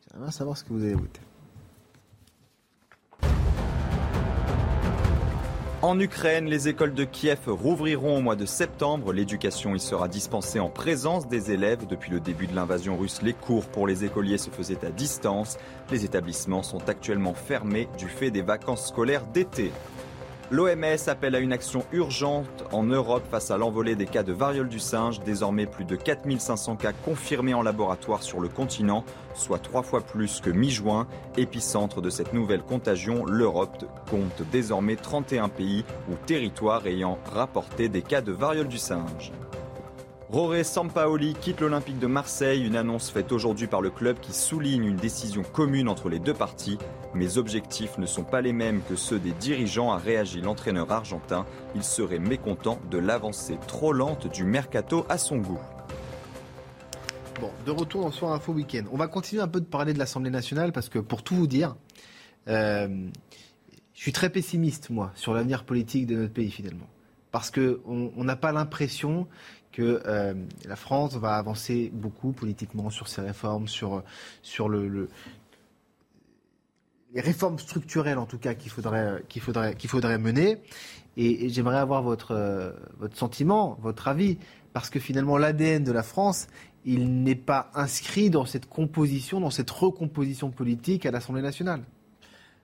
J'aimerais bien savoir ce que vous avez voté. En Ukraine, les écoles de Kiev rouvriront au mois de septembre. L'éducation y sera dispensée en présence des élèves. Depuis le début de l'invasion russe, les cours pour les écoliers se faisaient à distance. Les établissements sont actuellement fermés du fait des vacances scolaires d'été. L'OMS appelle à une action urgente en Europe face à l'envolée des cas de variole du singe. Désormais, plus de 4500 cas confirmés en laboratoire sur le continent, soit trois fois plus que mi-juin. Épicentre de cette nouvelle contagion, l'Europe compte désormais 31 pays ou territoires ayant rapporté des cas de variole du singe. Roré Sampaoli quitte l'Olympique de Marseille, une annonce faite aujourd'hui par le club qui souligne une décision commune entre les deux parties. Mes objectifs ne sont pas les mêmes que ceux des dirigeants, a réagi l'entraîneur argentin. Il serait mécontent de l'avancée trop lente du mercato à son goût. Bon, de retour dans Soir Info Week-end. On va continuer un peu de parler de l'Assemblée nationale parce que pour tout vous dire, euh, je suis très pessimiste, moi, sur l'avenir politique de notre pays finalement. Parce qu'on n'a pas l'impression que euh, la France va avancer beaucoup politiquement sur ses réformes, sur, le les réformes structurelles en tout cas qu'il faudrait, faudrait mener. Et, j'aimerais avoir votre, euh, votre sentiment, votre avis, parce que finalement l'ADN de la France, il n'est pas inscrit dans cette composition, dans cette recomposition politique à l'Assemblée nationale.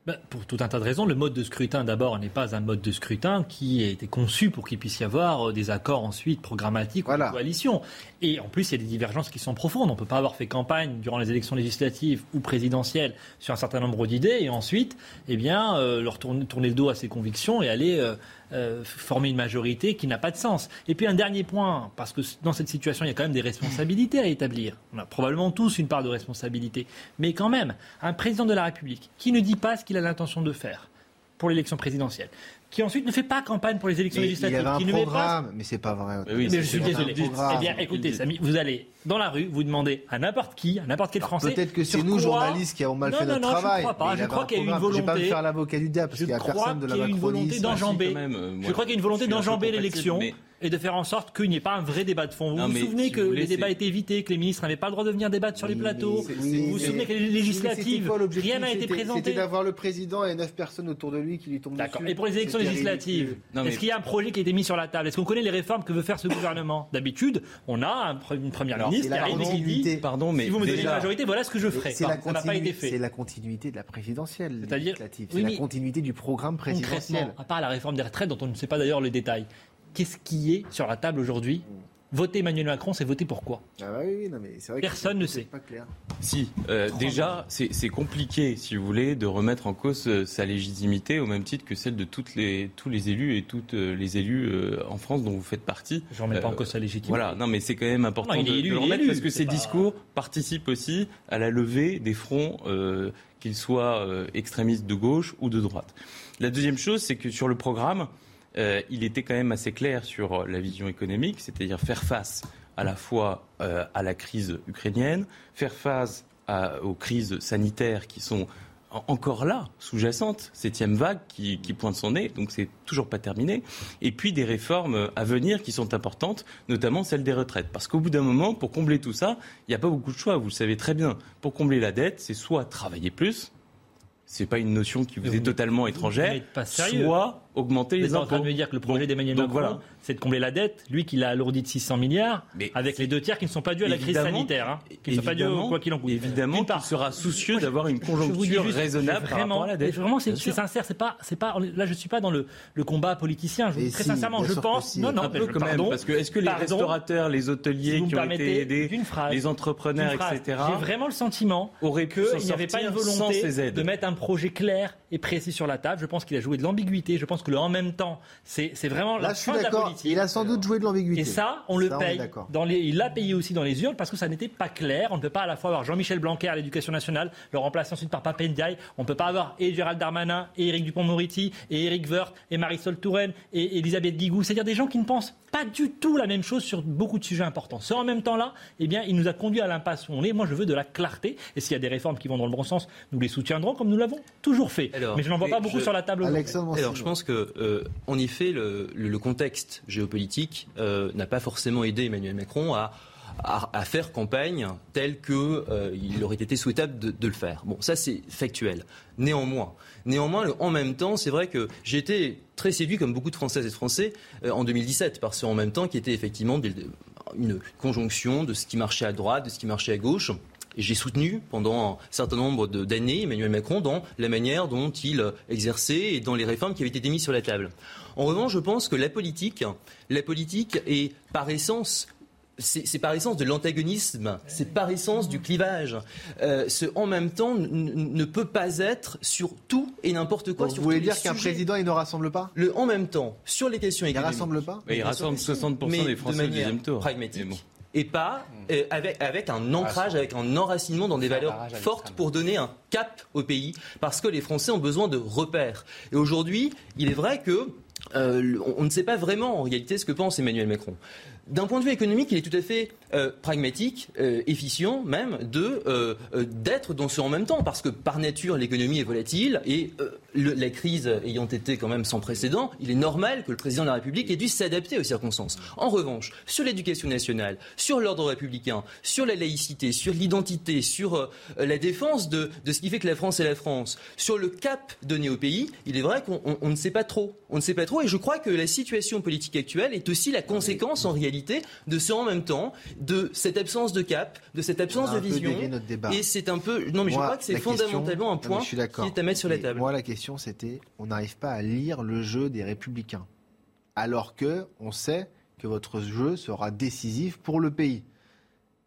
Ben, pour tout un tas de raisons. Le mode de scrutin, d'abord, n'est pas un mode de scrutin qui a été conçu pour qu'il puisse y avoir des accords ensuite programmatiques voilà. ou de coalition. Et en plus, il y a des divergences qui sont profondes. On ne peut pas avoir fait campagne durant les élections législatives ou présidentielles sur un certain nombre d'idées et ensuite, eh bien, euh, leur tourner, tourner, le dos à ses convictions et aller euh, euh, former une majorité qui n'a pas de sens. Et puis un dernier point, parce que dans cette situation, il y a quand même des responsabilités à établir. On a probablement tous une part de responsabilité. Mais quand même, un président de la République qui ne dit pas ce qu'il a l'intention de faire pour l'élection présidentielle, qui ensuite ne fait pas campagne pour les élections mais législatives, il y avait un qui programme, ne met pas... mais c'est pas vrai. Mais, oui, mais je suis désolé. Eh bien, écoutez, Samy, vous allez dans la rue, vous demandez à n'importe qui, à n'importe quel Français. Peut-être que c'est nous, quoi... journalistes, qui avons mal non, fait non, notre non, travail. Je ne crois pas. Je crois qu'il y a eu une volonté. Je vais pas me faire l'avocat du diable parce qu'il n'y a personne de la Macronie. Je crois qu'il y a une volonté d'enjamber. Je crois qu'il y a une volonté d'enjamber l'élection et de faire en sorte qu'il n'y ait pas un vrai débat de fond. Vous Non, vous souvenez si que vous les débats étaient évités, que les ministres n'avaient pas le droit de venir débattre sur les plateaux. Vous vous souvenez que les législatives, quoi rien n'a été présenté. C'était d'avoir le président et neuf personnes autour de lui qui lui tombent dessus. D'accord. Et pour les élections législatives, mais- est-ce qu'il y a un projet qui a été mis sur la table? Est-ce qu'on connaît les réformes que veut faire ce gouvernement? D'habitude, on a une première Alors, ministre qui arrive et qui dit. Pardon, mais si vous me donnez la majorité, voilà ce que je ferai. C'est la, ça n'a pas été fait. c'est la continuité de la présidentielle. C'est-à-dire- C'est la continuité du programme présidentiel. À part la réforme des retraites dont on ne sait pas d'ailleurs les détails, qu'est-ce qui est sur la table aujourd'hui Voter Emmanuel Macron, c'est voter pour quoi Ah bah oui, non, mais c'est vrai que Personne ne sait. pas clair. Si, euh, déjà, c'est compliqué, si vous voulez, de remettre en cause euh, sa légitimité au même titre que celle de toutes les, tous les élus et toutes euh, les élus euh, en France dont vous faites partie. Je remets pas en cause sa légitimité. Voilà, non, mais c'est quand même important Non, il est de, élu, de le remettre élu, parce que ces pas- discours participent aussi à la levée des fronts, euh, qu'ils soient euh, extrémistes de gauche ou de droite. La deuxième chose, c'est que sur le programme, euh, il était quand même assez clair sur la vision économique, c'est-à-dire faire face à la fois euh, à la crise ukrainienne, faire face à- aux crises sanitaires qui sont en- encore là, sous-jacentes, septième vague qui, qui pointe son nez, donc c'est toujours pas terminé, et puis des réformes à venir qui sont importantes, notamment celle des retraites. Parce qu'au bout d'un moment, pour combler tout ça, il n'y a pas beaucoup de choix, vous le savez très bien. Pour combler la dette, c'est soit travailler plus, c'est pas une notion qui vous est totalement étrangère, soit augmenter Vous les êtes en train impôts. de me dire que le projet d'Emmanuel Macron, voilà. c'est de combler la dette, lui qui l'a alourdi de 600 milliards, avec les deux tiers qui ne sont pas dus à la crise sanitaire, hein, qui ne sont pas dus au évidemment, quoi qu'il en coûte. Évidemment qu'il sera soucieux d'avoir une Je vous dis conjoncture juste, raisonnable je- par vraiment, rapport à la dette. Vraiment, c'est sincère. C'est pas, c'est pas. Là, je suis pas dans le, le combat politicien. Je, très si, sincèrement, je pense. si. Non, non, Un peu je- quand même, parce que est-ce que les pardon, restaurateurs, les hôteliers qui ont été aidés, les entrepreneurs, etc., J'ai vraiment le sentiment auraient pu s'en qu'il n'y avait pas une sortir sans ces volonté aides. de mettre un projet clair et précis sur la table. Je pense qu'il a joué de l'ambiguïté. Je pense que le en même temps, c'est vraiment Là, la je suis fin de la politique. Il a sans doute joué de l'ambiguïté. Et ça, on le Ça, est paye. d'accord. Dans les, il l'a payé aussi dans les urnes parce que ça n'était pas clair. On ne peut pas à la fois avoir Jean-Michel Blanquer à l'éducation nationale, le remplacer ensuite par Papendiaï. On ne peut pas avoir et Gérald Darmanin, et Éric Dupont-Moretti, et Éric Woerth, et Marisol Touraine, et Elisabeth Guigou. C'est-à-dire des gens qui ne pensent pas du tout la même chose sur beaucoup de sujets importants. Ce en même temps-là, eh bien, il nous a conduit à l'impasse où on est. Moi, je veux de la clarté. Et s'il y a des réformes qui vont dans le bon sens, nous les soutiendrons comme nous l'avons toujours fait. Alors, Mais je n'en vois pas beaucoup je- sur la table. Alors, je pense que, euh, en effet, le, le- le contexte géopolitique euh, n'a pas forcément aidé Emmanuel Macron à, à, à faire campagne telle que euh, il aurait été souhaitable de, de le faire. Bon, ça c'est factuel. Néanmoins, néanmoins, le- en même temps, c'est vrai que j'ai été très séduit, comme beaucoup de Françaises et de Français, euh, en 2017, par ce en même temps qui était effectivement une conjonction de ce qui marchait à droite, de ce qui marchait à gauche. Et j'ai soutenu pendant un certain nombre de- d'années Emmanuel Macron dans la manière dont il euh, exerçait et dans les réformes qui avaient été mises sur la table. En revanche, je pense que la politique, la politique est par essence c'est par essence de l'antagonisme, c'est par essence du clivage. Euh, ce en même temps ne peut pas être sur tout et n'importe quoi. Donc, sur vous voulez dire qu'un président, il ne rassemble pas? Le en même temps, sur les questions Il économiques. rassemble pas? Mais il rassemble 60% mais des de Français au manière deuxième tour. pragmatique. Mais bon. Et pas euh, avec, avec un ancrage, avec un enracinement dans des valeurs fortes pour donner un cap au pays, parce que les Français ont besoin de repères. Et aujourd'hui, il est vrai que euh, on ne sait pas vraiment en réalité ce que pense Emmanuel Macron. D'un point de vue économique, il est tout à fait euh, pragmatique, euh, efficient même, de euh, d'être dans ce en même temps, parce que par nature l'économie est volatile et la crise ayant été quand même sans précédent, il est normal que le président de la République ait dû s'adapter aux circonstances. En revanche, sur l'éducation nationale, sur l'ordre républicain, sur la laïcité, sur l'identité, sur la défense de, de ce qui fait que la France est la France, sur le cap donné au pays, il est vrai qu'on on- on ne sait pas trop. On ne sait pas trop et je crois que la situation politique actuelle est aussi la conséquence en réalité de ce en même temps, de cette absence de cap, de cette absence de vision. Et c'est un peu. Non, mais je crois que c'est question- fondamentalement un Non, point je suis qui est à mettre sur la table. Moi, la question, c'était on n'arrive pas à lire le jeu des Républicains. Alors que on sait que votre jeu sera décisif pour le pays.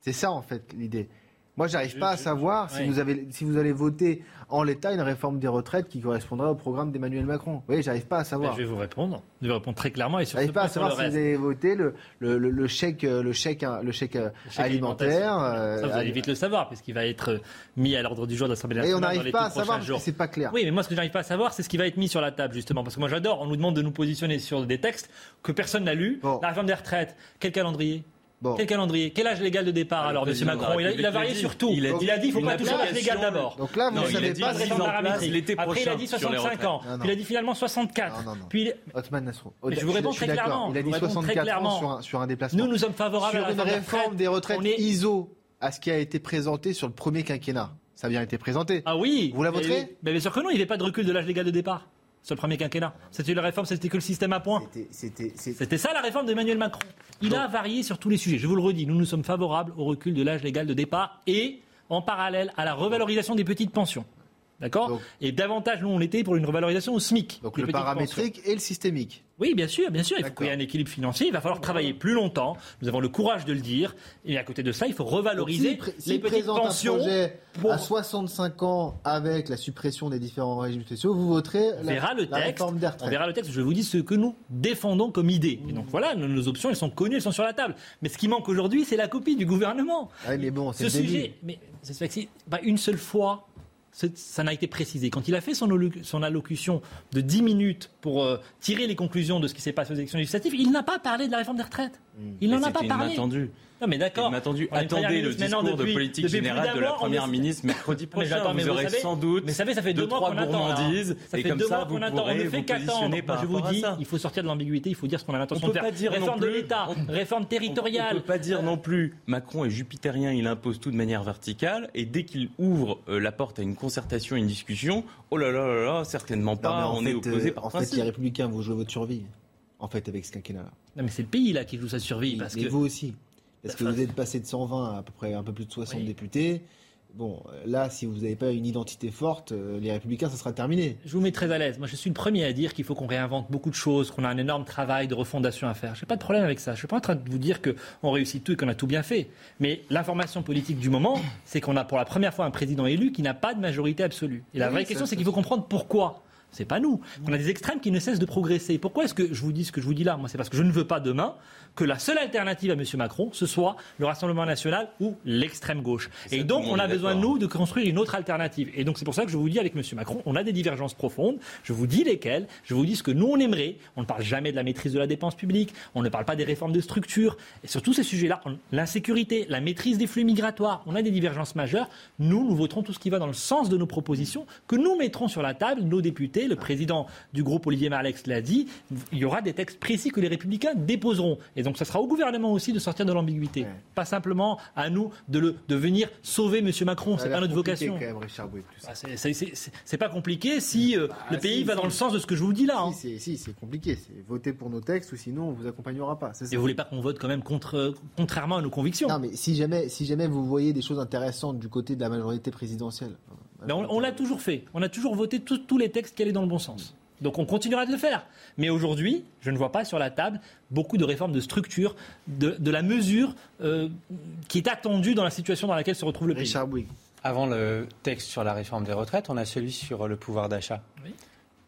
C'est ça, en fait, l'idée. Moi, j'arrive pas à savoir si, vous avez, si vous allez voter en l'état une réforme des retraites qui correspondra au programme d'Emmanuel Macron. Vous voyez, j'arrive pas à savoir. Ben, je vais vous répondre. Je vais répondre très clairement et sur ce pas à et savoir si vous avez voté le, le, le, le chèque, euh, le chèque, le chèque, euh, chèque alimentaire. euh, Ça, vous allez vite le savoir, puisqu'il va être mis à l'ordre du jour de l'Assemblée Et nationale. on dans n'arrive pas à savoir parce que c'est pas clair. Oui, mais moi, ce que j'arrive pas à savoir, c'est ce qui va être mis sur la table, justement. Parce que moi, j'adore, on nous demande de nous positionner sur des textes que personne n'a lus. La réforme des retraites, quel calendrier? Quel calendrier Quel âge légal de départ alors, Monsieur président de la Macron il a, il a République varié sur tout. Il a dit il a dit il faut pas toucher l'âge légal d'abord. Donc là, vous ne il a savez dit pas l'été Après, il a dit sur les 65 ans. Puis il a dit finalement 64. Non, non, non. Puis Othman Nasrou. Mais je vous réponds très clairement. Il a dit vous réponds très 64 ans sur un, sur un déplacement. Nous, nous sommes favorables sur à la une réforme des retraites On est- ISO à ce qui a été présenté sur le premier quinquennat. Ça a bien été présenté. Ah oui Vous la Mais- voterez mais Bien sûr que non, il n'y avait pas de recul de l'âge légal de départ. Sur le premier quinquennat. C'était la réforme, c'était que le système à points. C'était ça la réforme d'Emmanuel Macron. Il a varié sur tous les sujets. Je vous le redis, nous nous sommes favorables au recul de l'âge légal de départ et en parallèle à la revalorisation des petites pensions. D'accord? Et davantage, nous, on l'était pour une revalorisation au SMIC. Donc le paramétrique et le systémique. Oui, bien sûr, bien sûr. Il faut qu'il y ait un équilibre financier. Il va falloir travailler plus longtemps. Nous avons le courage de le dire. Et à côté de ça, il faut revaloriser Donc, pré- les petites pensions. un projet pour- à 65 ans avec la suppression des différents régimes spéciaux, vous voterez On la, verra le la texte. réforme des On verra le texte. Je vous dis ce que nous défendons comme idée. Et donc voilà, nos, nos options, elles sont connues, elles sont sur la table. Mais ce qui manque aujourd'hui, c'est la copie du gouvernement. Ah, mais bon, c'est ce sujet, mais que c'est pas une seule fois. Ça n'a été précisé. Quand il a fait son, alloc- son allocution de 10 minutes pour euh, tirer les conclusions de ce qui s'est passé aux élections législatives, il n'a pas parlé de la réforme des retraites. Il n'en a pas parlé. inattendu. Non, mais d'accord. Inattendu. On a une première Attendez le discours de politique générale de la on première ministre mercredi Mais prochain. j'attends, mais vous vous aurez savez- sans doute mais ça fait, ça fait deux, deux mois trois qu'on attend. gourmandises. Ça et fait comme deux mois qu'on attend. On ne fait qu'attendre. je vous dis, il faut sortir de l'ambiguïté. Il faut dire ce qu'on a l'intention On de peut faire. pas dire non réforme de l'État, réforme On territoriale. ne peut pas dire non plus Macron est jupitérien, il impose tout de manière verticale, et dès qu'il ouvre euh, la porte à une concertation, une discussion, oh là là là là, certainement pas, en on fait, est opposé euh, par En fait, principe. les Républicains, vous jouez votre survie. En fait, avec ce quinquennat-là. Non, mais c'est le pays là qui joue sa survie. Parce Mais que vous aussi. Parce que vous êtes passé de 120 à à peu près un peu plus de 60 députés. Bon, là, si vous n'avez pas une identité forte, euh, les Républicains, ça sera terminé. Je vous mets très à l'aise. Moi, je suis le premier à dire qu'il faut qu'on réinvente beaucoup de choses, qu'on a un énorme travail de refondation à faire. Je n'ai pas de problème avec ça. Je ne suis pas en train de vous dire qu'on réussit tout et qu'on a tout bien fait. Mais l'information politique du moment, c'est qu'on a pour la première fois un président élu qui n'a pas de majorité absolue. Et la Oui, vraie question, c'est qu'il faut comprendre pourquoi. C'est pas nous. On a des extrêmes qui ne cessent de progresser. Pourquoi est-ce que je vous dis ce que je vous dis là Moi, c'est parce que je ne veux pas demain que la seule alternative à M. Macron, ce soit le Rassemblement national ou l'extrême gauche. Et donc, on a besoin, nous, de construire une autre alternative. Et donc, c'est pour ça que je vous dis avec M. Macron, on a des divergences profondes. Je vous dis lesquelles. Je vous dis ce que nous, on aimerait. On ne parle jamais de la maîtrise de la dépense publique. On ne parle pas des réformes de structure. Et sur tous ces sujets-là, l'insécurité, la maîtrise des flux migratoires, on a des divergences majeures. Nous, nous voterons tout ce qui va dans le sens de nos propositions que nous mettrons sur la table. Nos députés, le président du groupe Olivier Marlex l'a dit, il y aura des textes précis que les républicains déposeront. Et donc, ça sera au gouvernement aussi de sortir de l'ambiguïté. Pas simplement à nous de, le, de venir sauver M. Macron. C'est pas notre vocation. quand même, Richard Bouy, tout ça. Ah, c'est- pas compliqué si euh, le pays si, va si. dans le sens de ce que je vous dis là. hein. Si, c'est- compliqué. C'est voter pour nos textes ou sinon on vous accompagnera pas. Et vous voulez pas qu'on vote quand même contre, euh, contrairement à nos convictions Non, mais si jamais, si jamais vous voyez des choses intéressantes du côté de la majorité présidentielle. Mais on, on l'a toujours fait. On a toujours voté tous- tous les textes qui allaient dans le bon sens. Donc on continuera de le faire. Mais aujourd'hui, je ne vois pas sur la table beaucoup de réformes de structure, de, de la mesure euh, qui est attendue dans la situation dans laquelle se retrouve le pays. Richard Bouygues. Avant le texte sur la réforme des retraites, on a celui sur le pouvoir d'achat.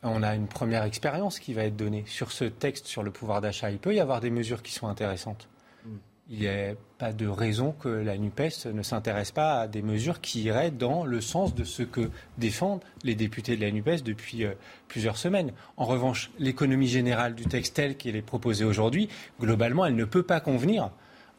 On a une première expérience qui va être donnée. Sur ce texte sur le pouvoir d'achat, il peut y avoir des mesures qui sont intéressantes. Il n'y a pas de raison que la NUPES ne s'intéresse pas à des mesures qui iraient dans le sens de ce que défendent les députés de la NUPES depuis euh, plusieurs semaines. En revanche, l'économie générale du texte tel qu'il est proposé aujourd'hui, globalement, elle ne peut pas convenir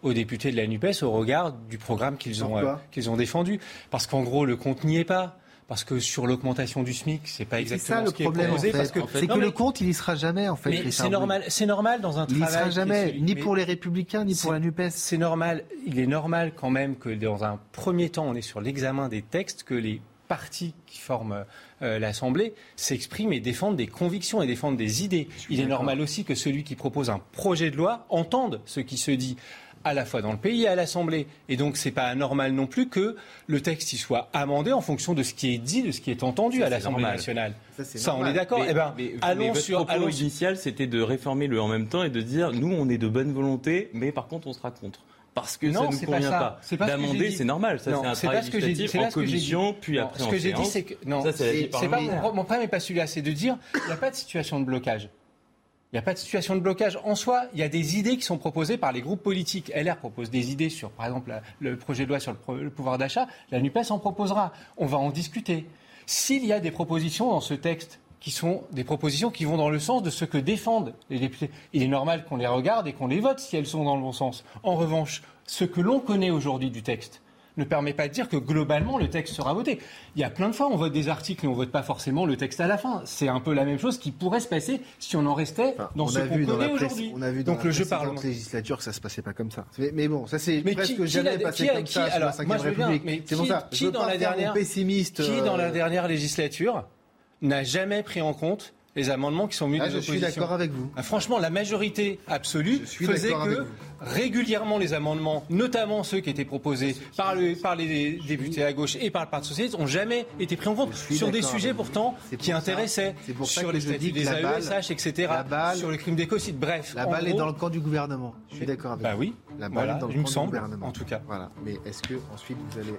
aux députés de la NUPES au regard du programme qu'ils ont, euh, qu'ils ont défendu. Parce qu'en gros, le compte n'y est pas. Parce que sur l'augmentation du SMIC, c'est pas C'est exactement ça le ce qui est problème. en fait. parce que, C'est que mais- le compte, il y sera jamais en fait. c'est normal, c'est normal dans un Il y travail. sera qui est jamais, celui- ni mais- pour les Républicains, ni pour la Nupes. c'est normal. Il est normal quand même que dans un premier temps, on est sur l'examen des textes, que les partis qui forment euh, l'Assemblée s'expriment et défendent des convictions et défendent des idées. Il est normal aussi que celui qui propose un projet de loi entende ce qui se dit à la fois dans le pays et à l'Assemblée. Et donc, c'est pas anormal non plus que le texte y soit amendé en fonction de ce qui est dit, de ce qui est entendu Ça, à l'Assemblée nationale. Ça, Ça, on est d'accord. Eh ben, mais- mais allons votre sur, allons initial, c'était de réformer le en même temps et de dire nous, on est de bonne volonté, mais par contre, on sera contre. Parce que ça Non, ne c'est nous convient pas ça. pas. D'amender, c'est normal. Ça, c'est un c'est pas travail ce que j'ai dit. en ce que j'ai commission, dit. puis après ce que j'ai dit, c'est que non, Ça, c'est pas mon problème n'est pas celui-là, c'est de dire il n'y a pas de situation de blocage. Il n'y a pas de situation de blocage. En soi, il y a des idées qui sont proposées par les groupes politiques. LR propose des idées sur, par exemple, le projet de loi sur le pouvoir d'achat. La NUPES en proposera. On va en discuter. S'il y a des propositions dans ce texte qui sont des propositions qui vont dans le sens de ce que défendent les députés, il est normal qu'on les regarde et qu'on les vote si elles sont dans le bon sens. En revanche, ce que l'on connaît aujourd'hui du texte, ne permet pas de dire que globalement le texte sera voté. Il y a plein de fois on vote des articles et on vote pas forcément le texte à la fin. C'est un peu la même chose qui pourrait se passer si on en restait dans on ce a qu'on vu dans connaît la presse- aujourd'hui. on a vu dans Donc la le jeu législature que ça se passait pas comme ça. Mais, mais bon, ça c'est presque qui- jamais passé qui comme qui- ça sur la 5 moi, je veux bien, République. C'est pour ça. qui je veux dans pas la faire mon dernière- pessimiste. Qui, euh, dans la dernière législature, n'a jamais pris en compte les amendements qui sont venus Ah, des je suis d'accord avec vous. Ah, franchement, la majorité absolue faisait que régulièrement les amendements, notamment ceux qui étaient proposés par, le- par les députés à gauche et par le Parti socialiste, ont jamais été pris en compte sur des sujets pourtant qui ça- intéressaient pour sur les statuts des AESH, etc., balle- sur le crime d'écocide. Bref, La balle est dans le camp du gouvernement. Je suis d'accord avec Bah vous. oui. La balle Voilà, est dans le me camp semble, du gouvernement. en tout cas. Voilà. Mais est-ce que ensuite vous allez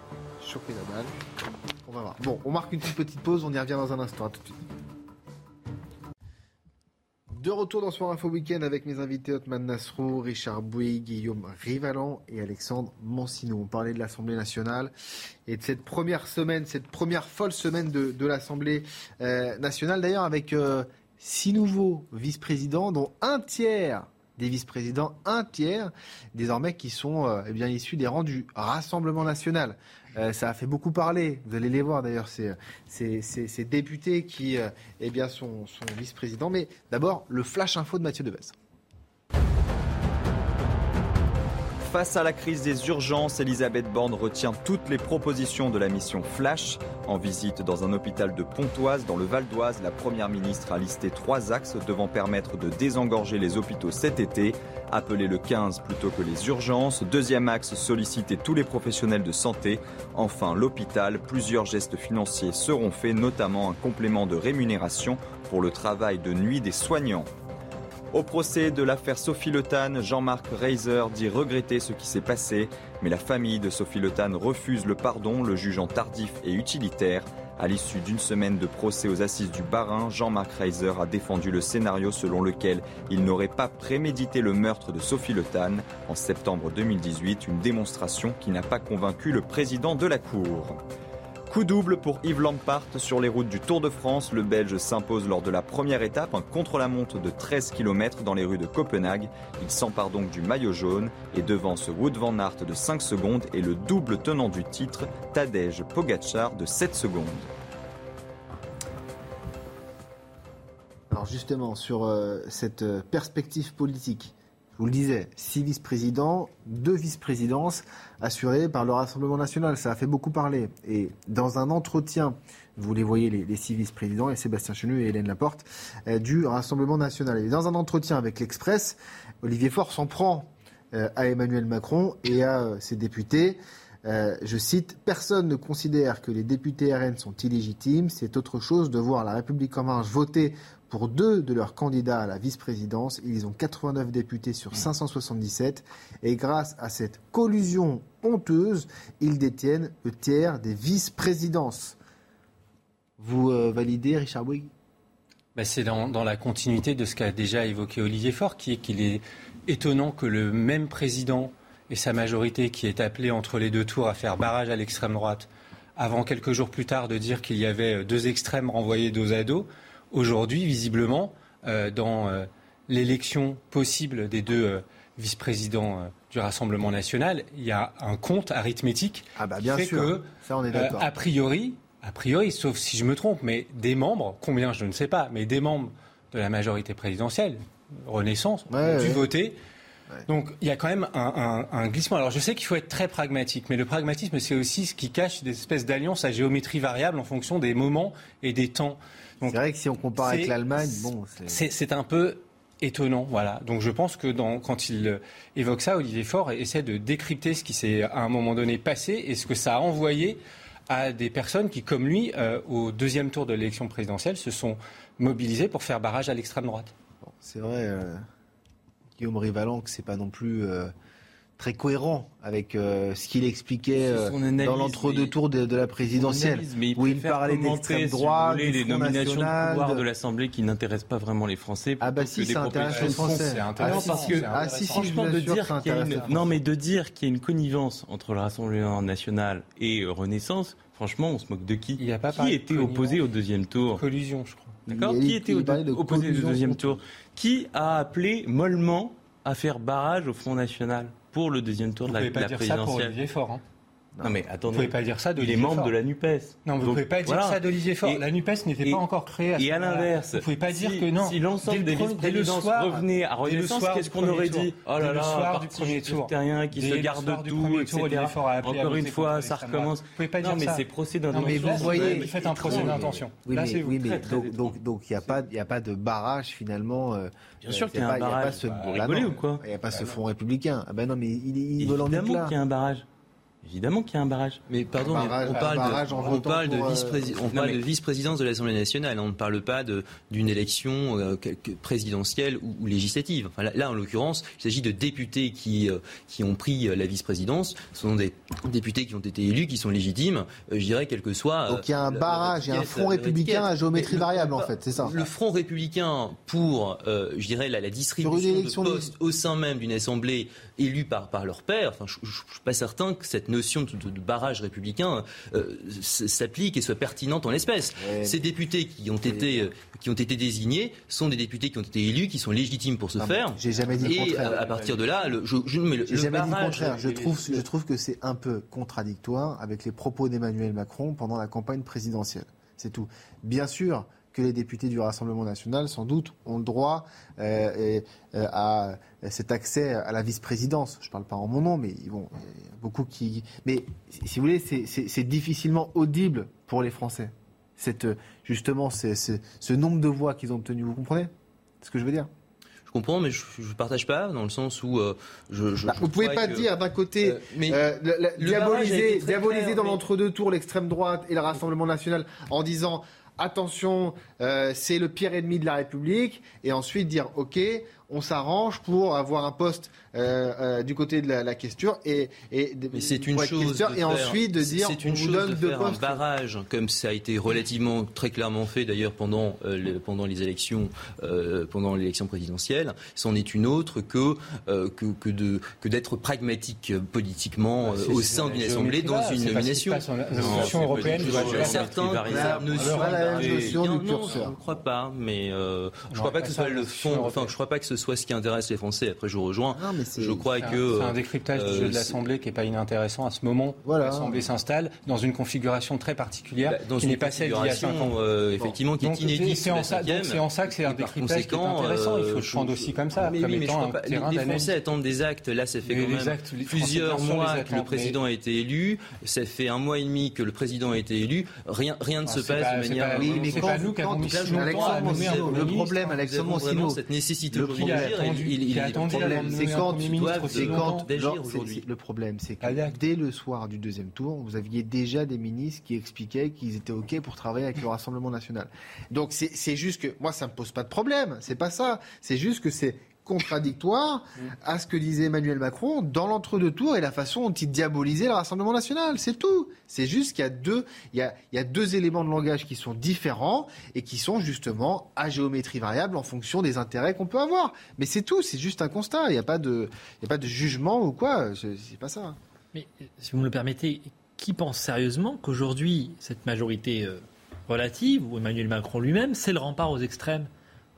choper la balle? On va voir. Bon, on marque une petite pause. On y revient dans un instant. À tout de suite. De retour dans Soir Info Week-end avec mes invités Otman Nasrou, Richard Bouy, Guillaume Rivalan et Alexandre Mancineau. On parlait de l'Assemblée nationale et de cette première semaine, cette première folle semaine de, de l'Assemblée euh, nationale. D'ailleurs, avec euh, six nouveaux vice-présidents, dont un tiers des vice-présidents, un tiers désormais qui sont euh, eh bien issus des rangs du Rassemblement national. Euh, ça a fait beaucoup parler. Vous allez les voir d'ailleurs, ces, députés qui euh, eh bien, sont, vice-présidents. Mais d'abord, le flash info de Mathieu Devez. Face à la crise des urgences, Elisabeth Borne retient toutes les propositions de la mission Flash. En visite dans un hôpital de Pontoise, dans le Val d'Oise, la Première ministre a listé trois axes devant permettre de désengorger les hôpitaux cet été. Appeler le 15 plutôt que les urgences. Deuxième axe, solliciter tous les professionnels de santé. Enfin, l'hôpital. Plusieurs gestes financiers seront faits, notamment un complément de rémunération pour le travail de nuit des soignants. Au procès de l'affaire Sophie Le Tan, Jean-Marc Reiser dit regretter ce qui s'est passé, mais la famille de Sophie Le Tan refuse le pardon, le jugeant tardif et utilitaire. À l'issue d'une semaine de procès aux assises du Bas-Rhin, Jean-Marc Reiser a défendu le scénario selon lequel il n'aurait pas prémédité le meurtre de Sophie Le Tan. En septembre 2018, une démonstration qui n'a pas convaincu le président de la Cour. Coup double pour Yves Lampart sur les routes du Tour de France. Le Belge s'impose lors de la première étape, un contre-la-montre de 13 km dans les rues de Copenhague. Il s'empare donc du maillot jaune et devance Wout van Aert de 5 secondes et le double tenant du titre, Tadej Pogacar de 7 secondes. Alors justement, sur euh, cette euh, perspective politique, je vous le disais, six vice-présidents, deux vice-présidences assurées par le Rassemblement national. Ça a fait beaucoup parler. Et dans un entretien, vous les voyez, les, six vice-présidents, et Sébastien Chenu et Hélène Laporte, euh, du Rassemblement national. Et dans un entretien avec l'Express, Olivier Faure s'en prend euh, à Emmanuel Macron et à euh, ses députés. Je cite, Personne ne considère que les députés RN sont illégitimes. C'est autre chose de voir la République en marche voter pour deux de leurs candidats à la vice-présidence. Ils ont 89 députés sur 577. Et grâce à cette collusion honteuse, ils détiennent le tiers des vice-présidences. Vous euh, validez, Richard Bouygues? Bah, c'est dans, dans la continuité de ce qu'a déjà évoqué Olivier Faure, qui est qu'il est étonnant que le même président et sa majorité, qui est appelé entre les deux tours à faire barrage à l'extrême droite, avant quelques jours plus tard de dire qu'il y avait deux extrêmes renvoyés dos à dos, aujourd'hui, visiblement, euh, dans euh, l'élection possible des deux euh, vice-présidents du Rassemblement national, il y a un compte arithmétique Ah bah qui bien fait sûr, que, ça on est euh, a priori, a priori, sauf si je me trompe, mais des membres, combien je ne sais pas, mais des membres de la majorité présidentielle, Renaissance, ont dû ouais. voter. Donc il y a quand même un, un- un glissement. Alors je sais qu'il faut être très pragmatique, mais le pragmatisme, c'est aussi ce qui cache des espèces d'alliances à géométrie variable en fonction des moments et des temps. C'est vrai que si on compare avec l'Allemagne, bon, c'est... Un peu étonnant, voilà. Donc je pense que dans, quand il euh, évoque ça, Olivier Faure essaie de décrypter ce qui s'est à un moment donné passé et ce que ça a envoyé à des personnes qui, comme lui, euh, au deuxième tour de l'élection présidentielle, se sont mobilisées pour faire barrage à l'extrême droite. C'est vrai, euh, Guillaume Rivalan, que c'est pas non plus euh, très cohérent avec euh, ce qu'il expliquait C'est euh, analyse, dans l'entre-deux tours de, de la présidentielle, analyse, mais il où il parlait d'extrême droite, les nominations de pouvoir de- l'Assemblée qui n'intéressent pas vraiment les Français. Ah bah si, ça intéresse les Français. C'est Ah intéressant. non, parce que Ah si, si, franchement de dire qu'il y a une non mais de dire qu'il y a une connivence entre le Rassemblement national et euh, Renaissance, franchement, on se moque de qui Il y a pas Qui était opposé au deuxième tour Collusion, je crois. D'accord Qui était opposé au deuxième tour Qui a appelé mollement à faire barrage au Front National pour le deuxième tour Vous de la, pouvez pas la dire ça pour Olivier Faure. hein. Non mais attendez. Vous pouvez pas dire ça Il est membre de la Nupes. Non, vous ne pouvez pas dire ça d'Olivier Faure. La NUPES n'était pas encore créée à ce Et à l'inverse, Vous pouvez pas si- dire que non. Si l'ensemble Dès des vice-présidences soir- revenaient à Renaissance, soir qu'est-ce du qu'on premier aurait tour. dit? Oh Dès là le là, soir du premier tour. terrien qui se garde de tout, etc. Encore une fois, ça recommence. Vous pouvez pas Non, dire mais ça. c'est procès Non, mais d'intention. vous voyez, vous faites un procès d'intention. Oui, Là, mais c'est donc il n'y a pas il de barrage finalement. euh, Bien sûr euh, qu'il y a c'est un il barrage. pas ce, Bah, là, non. Il n'y a pas ce front républicain. Ah ben non, mais il, il veut l'en Évidemment là. qu'il y a un barrage. Évidemment qu'il y a un barrage. Mais pardon, mais on parle barrage de, on votant parle de pour, euh, vice-prési- on non, parle mais- de vice-présidence de l'Assemblée nationale. On ne parle pas de- d'une élection euh, présidentielle ou, ou législative. Enfin, là, là, en l'occurrence, il s'agit de députés qui, euh, qui ont pris euh, la vice-présidence. Ce sont des députés qui ont été élus, qui sont légitimes, euh, je dirais, quel que soit. Donc il y a un barrage, il y a un front républicain à géométrie le- variable en fait, c'est ça. Le front républicain pour, euh, je dirais, la, la distribution de postes au sein même d'une assemblée élue par, par leur père, enfin, je ne suis pas certain que cette notion de, de- de barrage républicain euh, s'applique et soit pertinente en l'espèce. Ouais. Ces députés qui ont, été, euh, qui ont été désignés sont des députés qui ont été élus, qui sont légitimes pour ce Non, mais faire. j'ai jamais dit le Et contraire. à, à partir de là, le, je, je- mais le, le jamais dit le barrage- contraire. Je trouve, je trouve que c'est un peu contradictoire avec les propos d'Emmanuel Macron pendant la campagne présidentielle. C'est tout. Bien sûr que les députés du Rassemblement national, sans doute, ont le droit euh, et, euh, à cet accès à la vice-présidence. Je ne parle pas en mon nom, mais bon, il y a beaucoup qui. Mais si vous voulez, c'est- difficilement audible pour les Français. Cette, justement, ce nombre de voix qu'ils ont obtenu. Vous comprenez ce que je veux dire? Je comprends, mais je ne partage pas, dans le sens où euh, je, je, Bah, je vous pouvez crois pas que- dire d'un côté Euh, mais euh, la- la- diaboliser, très diaboliser clair, dans mais- l'entre-deux tours l'extrême droite et le Rassemblement national en disant attention, euh, c'est le pire ennemi de la République, et ensuite dire ok, on s'arrange pour avoir un poste euh, euh, du côté de la, la question et, c'est une chose et faire- ensuite de dire c'est on une vous chose donne de deux faire un postes. barrage comme ça a été relativement très clairement fait d'ailleurs pendant euh, le- pendant les élections euh, pendant l'élection présidentielle. C'en est une autre que euh, que, que de que d'être pragmatique politiquement Bah, euh, au sein d'une assemblée dans variable, une nomination. passe en- la Non, Je ne crois pas mais euh, je Non, crois pas que ce soit le fond enfin je crois pas que ce soit ce qui intéresse les Français après je vous rejoins Non, mais c'est- je crois que C'est un décryptage du euh, jeu de l'Assemblée qui n'est pas inintéressant à ce moment Voilà. l'Assemblée s'installe dans une configuration très particulière Bah, dans qui une n'est pas celle d'il y a 5 ans. configuration, euh, effectivement, qui est inédite c'est en ça- en que c'est un décryptage qui est intéressant. Il faut euh, le prendre aussi comme ça, Mais comme oui, mais je étant crois un pas. Les. Français attendent des actes. Là, ça fait quand même plusieurs mois que le président a été élu. Ça fait un mois et demi que le président a été élu. Rien, rien ne Ah, se passe pas- de manière. Oui, mais c'est quand pas vous- nous qui avons le problème, Alexandre vraiment Sino, cette nécessité Le problème, c'est quand c'est le problème, c'est que dès le soir du deuxième tour, vous aviez déjà des ministres qui expliquaient qu'ils étaient ok pour travailler avec le Rassemblement national. Donc c'est c'est juste que moi ça me pose pas de problème, c'est pas ça. C'est juste que c'est contradictoire à ce que disait Emmanuel Macron dans l'entre-deux tours et la façon dont il diabolisait le Rassemblement national. C'est tout. C'est juste qu'il y a deux, y deux éléments de langage qui sont différents et qui sont justement à géométrie variable en fonction des intérêts qu'on peut avoir. Mais c'est tout. C'est juste un constat. Il n'y a pas de, a pas de jugement ou quoi. C'est pas ça. Mais si vous me le permettez, qui pense sérieusement qu'aujourd'hui, cette majorité euh, relative, ou Emmanuel Macron lui-même, c'est le rempart aux extrêmes?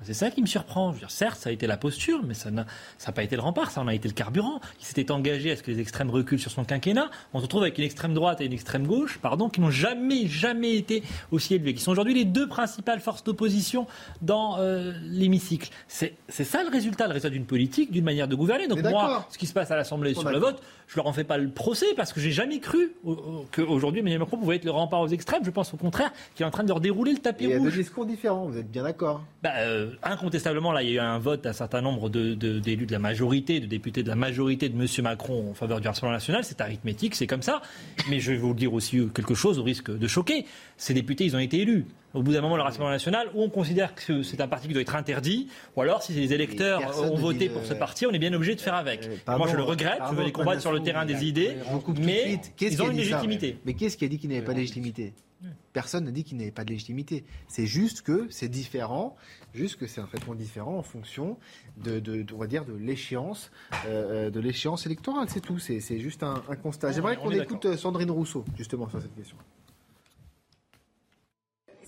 C'est ça qui me surprend. Je veux dire, certes, ça a été la posture, mais ça n'a pas été le rempart, ça en a été le carburant. Il s'était engagé à ce que les extrêmes reculent sur son quinquennat. On se retrouve avec une extrême droite et une extrême gauche, pardon, qui n'ont jamais, jamais été aussi élevées, qui sont aujourd'hui les deux principales forces d'opposition dans euh, l'hémicycle. C'est ça le résultat, le résultat d'une politique, d'une manière de gouverner. Donc moi, ce qui se passe à l'Assemblée sur le vote, je leur en fais pas le procès parce que j'ai jamais cru au- au- qu'aujourd'hui Emmanuel Macron pouvait être le rempart aux extrêmes. Je pense au contraire qu'il est en train de leur dérouler le tapis Et il y a deux rouge. discours différents. Vous êtes bien d'accord Bah, euh, incontestablement, là, il y a eu un vote d'un certain nombre de- de- d'élus de, la majorité, de députés de la majorité de M. Macron en faveur du Rassemblement national. C'est arithmétique, c'est comme ça. Mais je vais vous dire aussi euh, quelque chose au risque de choquer. Ces députés, ils ont été élus. Au bout d'un moment, le Rassemblement national, ou on considère que c'est un parti qui doit être interdit, ou alors si les électeurs ont voté pour ce euh, parti, on est bien obligé de faire avec. Pardon, Moi, je le regrette, je pardon, veux les combattre sur le terrain des idées, je mais ils ont une légitimité. Mais qu'est-ce qui a dit qu'il n'avait pas de légitimité? Personne n'a dit qu'il n'avait pas de légitimité. C'est juste que c'est différent, juste que c'est un traitement différent en fonction de, de- de- on va dire, de l'échéance, euh, de l'échéance électorale. C'est tout. C'est juste un, un constat. On J'aimerais qu'on écoute euh, Sandrine Rousseau justement sur cette question.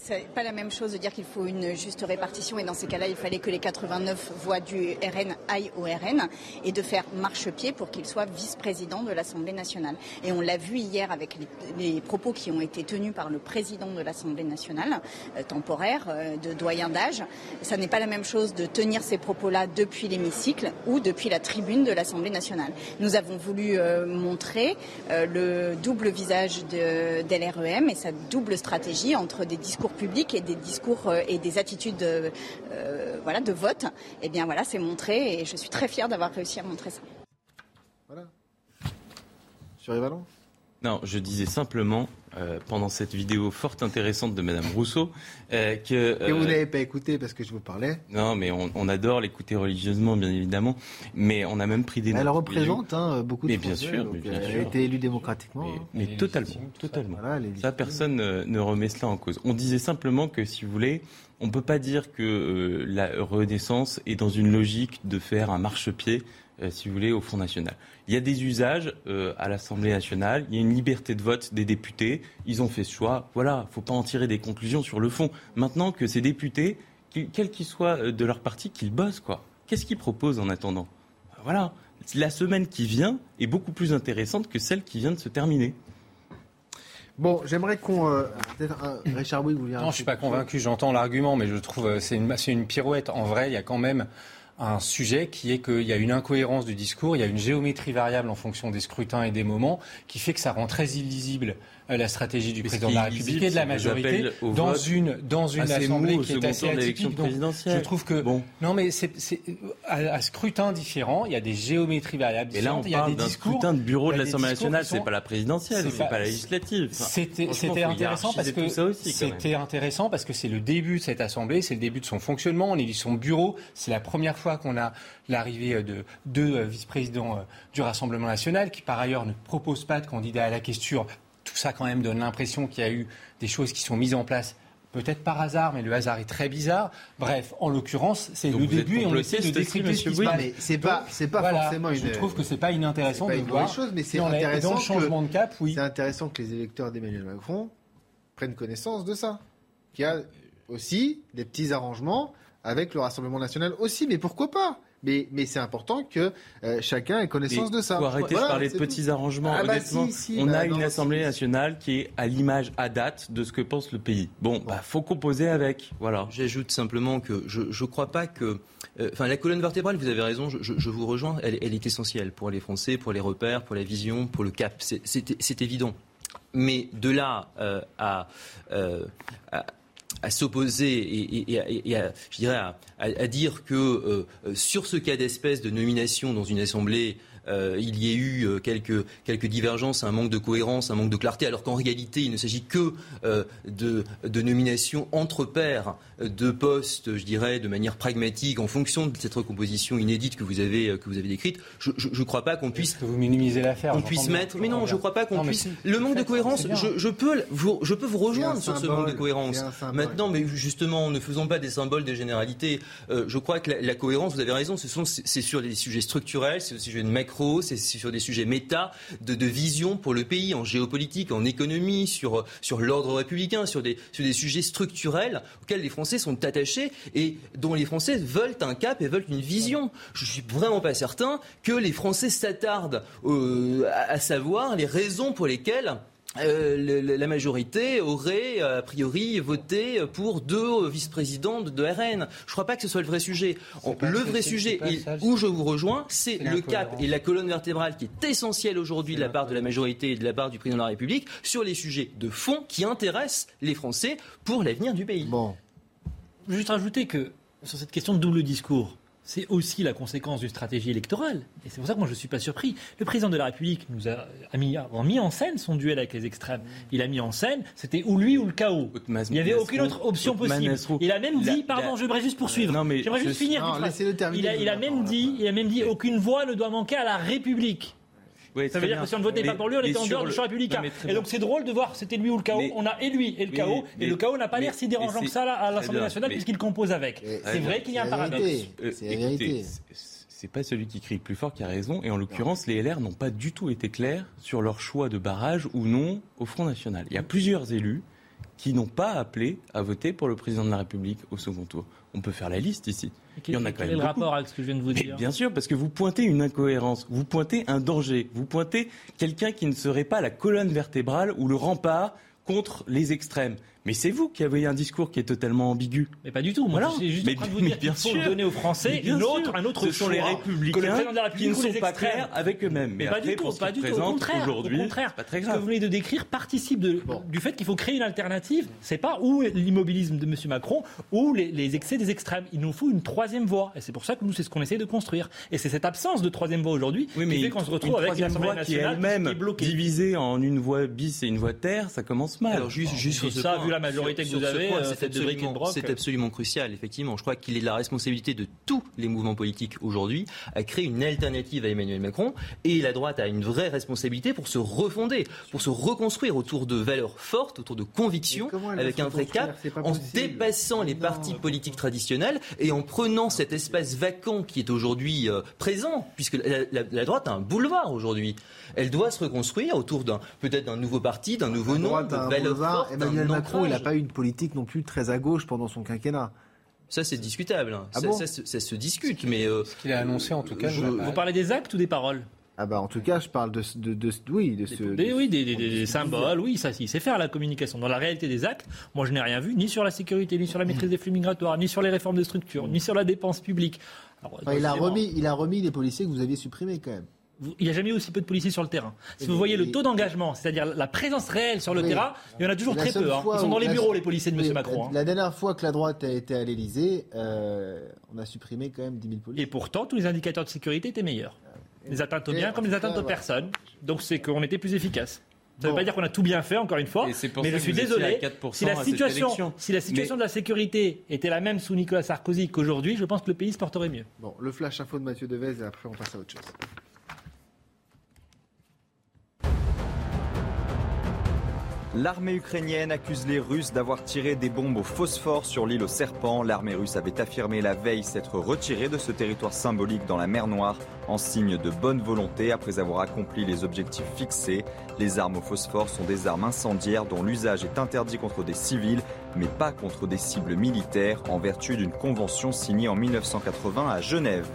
C'est pas la même chose de dire qu'il faut une juste répartition et dans ces cas-là, il fallait que les 89 voix du RN aillent au RN et de faire marche-pied pour qu'il soit vice-président de l'Assemblée nationale. Et on l'a vu hier avec les, propos qui ont été tenus par le président de l'Assemblée nationale, euh, temporaire, euh, de doyen d'âge. Ça n'est pas la même chose de tenir ces propos-là depuis l'hémicycle ou depuis la tribune de l'Assemblée nationale. Nous avons voulu euh, montrer le double visage de l'REM et sa double stratégie entre des discours et des discours euh, et des attitudes euh, voilà, de vote. Et bien voilà, c'est montré et je suis très fière d'avoir réussi à montrer ça. Voilà. Sur les non, je disais simplement, euh, pendant cette vidéo fort intéressante de Madame Rousseau, euh, que... Euh, que vous n'avez pas écouté parce que je vous parlais. Non, mais on, on adore l'écouter religieusement, bien évidemment. Mais on a même pris des... Elle représente hein, beaucoup de mais bien sûr, mais bien Elle sûr. a été élue démocratiquement. Mais, hein. mais totalement, totalement. Voilà, Ça, personne ne, ne remet cela en cause. On disait simplement que, si vous voulez, on ne peut pas dire que euh, la Renaissance est dans une logique de faire un marchepied, euh, si vous voulez, au Front National. Il y a des usages euh, à l'Assemblée nationale, il y a une liberté de vote des députés, ils ont fait ce choix, voilà, il ne faut pas en tirer des conclusions sur le fond. Maintenant que ces députés, quels qu'ils soient euh, de leur parti, qu'ils bossent, quoi. Qu'est-ce qu'ils proposent en attendant? Voilà, la semaine qui vient est beaucoup plus intéressante que celle qui vient de se terminer. Bon, j'aimerais qu'on. euh, Peut-être un- Richard Bouygues, vous Non, je suis pas convaincu. J'entends l'argument, mais je trouve euh, c'est une, c'est une pirouette. En vrai, il y a quand même un sujet qui est qu'il y a une incohérence du discours, il y a une géométrie variable en fonction des scrutins et des moments, qui fait que ça rend très illisible la stratégie du président de la République et de la majorité dans une dans une assez assemblée qui est assez atypique. Donc, je trouve que Bon. non, mais c'est à, à scrutin différent, il y a des géométries variables Et là, on il y a parle des d'un scrutin de bureau de l'Assemblée nationale, c'est pas la présidentielle, c'est pas- pas la législative. Enfin, C'était intéressant parce que c'était intéressant parce que c'est le début de cette assemblée, c'est le début de son fonctionnement. On est son bureau. C'est la première fois qu'on a l'arrivée de deux euh, vice-présidents euh, du Rassemblement national qui par ailleurs ne proposent pas de candidat à la question. Tout ça quand même donne l'impression qu'il y a eu des choses qui sont mises en place. Peut-être par hasard, mais le hasard est très bizarre. Bref, en l'occurrence, c'est le début et on essaie de décrypter ce qui se passe. Mais c'est pas- c'est pas voilà, forcément Je une- trouve que c'est pas inintéressant C'est pas de une voir. chose, mais c'est intéressant Dans le que- changement de cap, oui. C'est intéressant que les électeurs d'Emmanuel Macron prennent connaissance de ça. Qu'il y a aussi des petits arrangements avec le Rassemblement national aussi. Mais pourquoi pas? Mais, mais c'est important que euh, chacun ait connaissance Mais de ça. faut arrêter Voilà, de parler de petits tout. arrangements. Ah bah Honnêtement, si, si, on bah a non, une Assemblée nationale qui est à l'image à date de ce que pense le pays. Bon, bah faut composer avec. Voilà. J'ajoute simplement que je ne crois pas que. euh, Enfin, la colonne vertébrale, vous avez raison, je, vous rejoins, elle, elle est essentielle pour les Français, pour les repères, pour la vision, pour le cap. C'est- évident. Mais de là euh, à, euh, à, à s'opposer et, à- je dirais, à, dire que euh, sur ce cas d'espèce de nomination dans une assemblée, euh, il y ait eu euh, quelques, quelques divergences, un manque de cohérence, un manque de clarté, alors qu'en réalité, il ne s'agit que euh, de, de nominations entre pairs de postes, je dirais, de manière pragmatique, en fonction de cette recomposition inédite que vous avez, que vous avez décrite. Je ne crois pas qu'on puisse... Que vous minimisez l'affaire. On puisse bien, mettre... Mais non, je ne crois pas qu'on puisse... Le manque de cohérence, je, je peux, vous- je peux vous rejoindre sur ce manque de cohérence. Maintenant, mais justement, ne faisons pas des symboles des généralités. Euh, je crois que la, la cohérence, vous avez raison, ce sont, c'est sur des sujets structurels, c'est des sujets de macro, c'est sur des sujets méta, de, vision pour le pays, en géopolitique, en économie, sur, sur l'ordre républicain, sur des, sur des sujets structurels auxquels les Français sont attachés et dont les Français veulent un cap et veulent une vision. Je suis vraiment pas certain que les Français s'attardent euh, à savoir les raisons pour lesquelles euh, le- le- la majorité aurait euh, a priori voté pour deux vice-présidents de, de RN. Je ne crois pas que ce soit le vrai sujet. Le vrai sujet, ça, où je vous rejoins, c'est le cap et la colonne vertébrale qui est essentielle aujourd'hui de la part de la majorité et de la part du président de la République sur les sujets de fond qui intéressent les Français pour l'avenir du pays. Bon. Je veux juste rajouter que sur cette question de double discours, c'est aussi la conséquence d'une stratégie électorale. Et c'est pour ça que moi je ne suis pas surpris. Le président de la République nous a, a mis, a mis en scène son duel avec les extrêmes. Il a mis en scène, c'était ou lui ou le chaos. Il n'y avait aucune autre option possible. Il a même dit, La- pardon, la- j'aimerais juste poursuivre. Non, mais j'aimerais juste finir. A, a même dit, il a même dit, aucune voix ne doit manquer à la République. Oui, Ça veut dire bien. que si on ne votait Mais- pas pour lui, on était en dehors du le- champ républicain. Et donc c'est drôle de voir, c'était lui ou le chaos. Mais- on a et lui et le chaos. mais- et le chaos n'a pas l'air si dérangeant que ça là, à l'Assemblée nationale puisqu'il compose avec. C'est vrai qu'il y a un paradoxe. Euh, C'est la vérité. c'est- C'est pas celui qui crie le plus fort qui a raison. Et en l'occurrence, les LR n'ont pas du tout été clairs sur leur choix de barrage ou non au Front National. Il y a plusieurs élus qui n'ont pas appelé à voter pour le président de la République au second tour. On peut faire la liste ici. Il y en a quand même est le rapport avec ce que je viens de vous dire Bien sûr, parce que vous pointez une incohérence, vous pointez un danger, vous pointez quelqu'un qui ne serait pas la colonne vertébrale ou le rempart contre les extrêmes. Mais c'est vous qui avez un discours qui est totalement ambigu. Mais pas du tout. Moi, voilà. je suis juste mais, en train de vous dire qu'il faut donner aux Français une autre, un autre Ce sont les républicains qui ne sont pas clairs avec eux-mêmes. Mais, pas du tout, pas du tout. Au contraire, au contraire. Pas très Ce que vous venez de décrire participe de, du fait qu'il faut créer une alternative. C'est pas ou l'immobilisme de M. Macron ou les, les, excès des extrêmes. Il nous faut une troisième voie. Et c'est pour ça que nous, c'est ce qu'on essaie de construire. Et c'est cette absence de troisième voie aujourd'hui oui, qui fait qu'on se retrouve avec une voie qui est elle-même divisée en une voie bis et une voie terre. Ça commence mal. Alors juste, juste ça, vu la majorité que vous avez c'est absolument, absolument, crucial, effectivement. Je crois qu'il est de la responsabilité de tous les mouvements politiques aujourd'hui à créer une alternative à Emmanuel Macron. Et la droite a une vraie responsabilité pour se refonder, pour se reconstruire autour de valeurs fortes, autour de convictions, avec un vrai cap, en dépassant les partis politiques traditionnels et en prenant cet espace vacant qui est aujourd'hui euh, présent, puisque la, la, la, droite a un boulevard aujourd'hui. Elle doit se reconstruire autour d'un peut-être d'un nouveau parti, d'un nouveau nom, de valeurs fortes. Emmanuel Macron, il n'a pas eu une politique non plus très à gauche pendant son quinquennat. Ça, c'est discutable. Hein. Ah ça, bon ça, ça, ça, se discute, mais. Euh, Ce qu'il a annoncé, en tout cas. je... Vous parlez des actes ou des paroles? Ah bah en tout cas, je parle de, de, de, de oui, de ce. Des, oui, des, des, des symboles, oui, ça, il sait faire la communication. Dans la réalité des actes, moi, je n'ai rien vu, ni sur la sécurité, ni sur la maîtrise des flux migratoires, ni sur les réformes de structure, ni sur la dépense publique. Alors, enfin, il a remis, il a remis les policiers que vous aviez supprimés quand même il n'y a jamais eu aussi peu de policiers sur le terrain. Si vous voyez le taux d'engagement, c'est-à-dire la présence réelle sur le oui. terrain, il y en a toujours la très peu. Hein. Ils sont dans les bureaux, les policiers de M. Macron. La, hein. la, dernière fois que la droite a été à l'Elysée, euh, on a supprimé quand même 10 000 policiers. Et pourtant, tous les indicateurs de sécurité étaient meilleurs. Les atteintes aux biens comme les atteintes aux personnes. Donc c'est qu'on était plus efficace. Ça ne veut pas dire qu'on a tout bien fait, encore une fois. Mais je suis désolé. Si la situation, si la situation mais... de la sécurité était la même sous Nicolas Sarkozy qu'aujourd'hui, je pense que le pays se porterait mieux. Bon, le flash info de Mathieu Devez et après on passe à autre chose. L'armée ukrainienne accuse les Russes d'avoir tiré des bombes au phosphore sur l'île aux serpents. L'armée russe avait affirmé la veille s'être retirée de ce territoire symbolique dans la mer Noire en signe de bonne volonté après avoir accompli les objectifs fixés. Les armes au phosphore sont des armes incendiaires dont l'usage est interdit contre des civils mais pas contre des cibles militaires en vertu d'une convention signée en 1980 à Genève.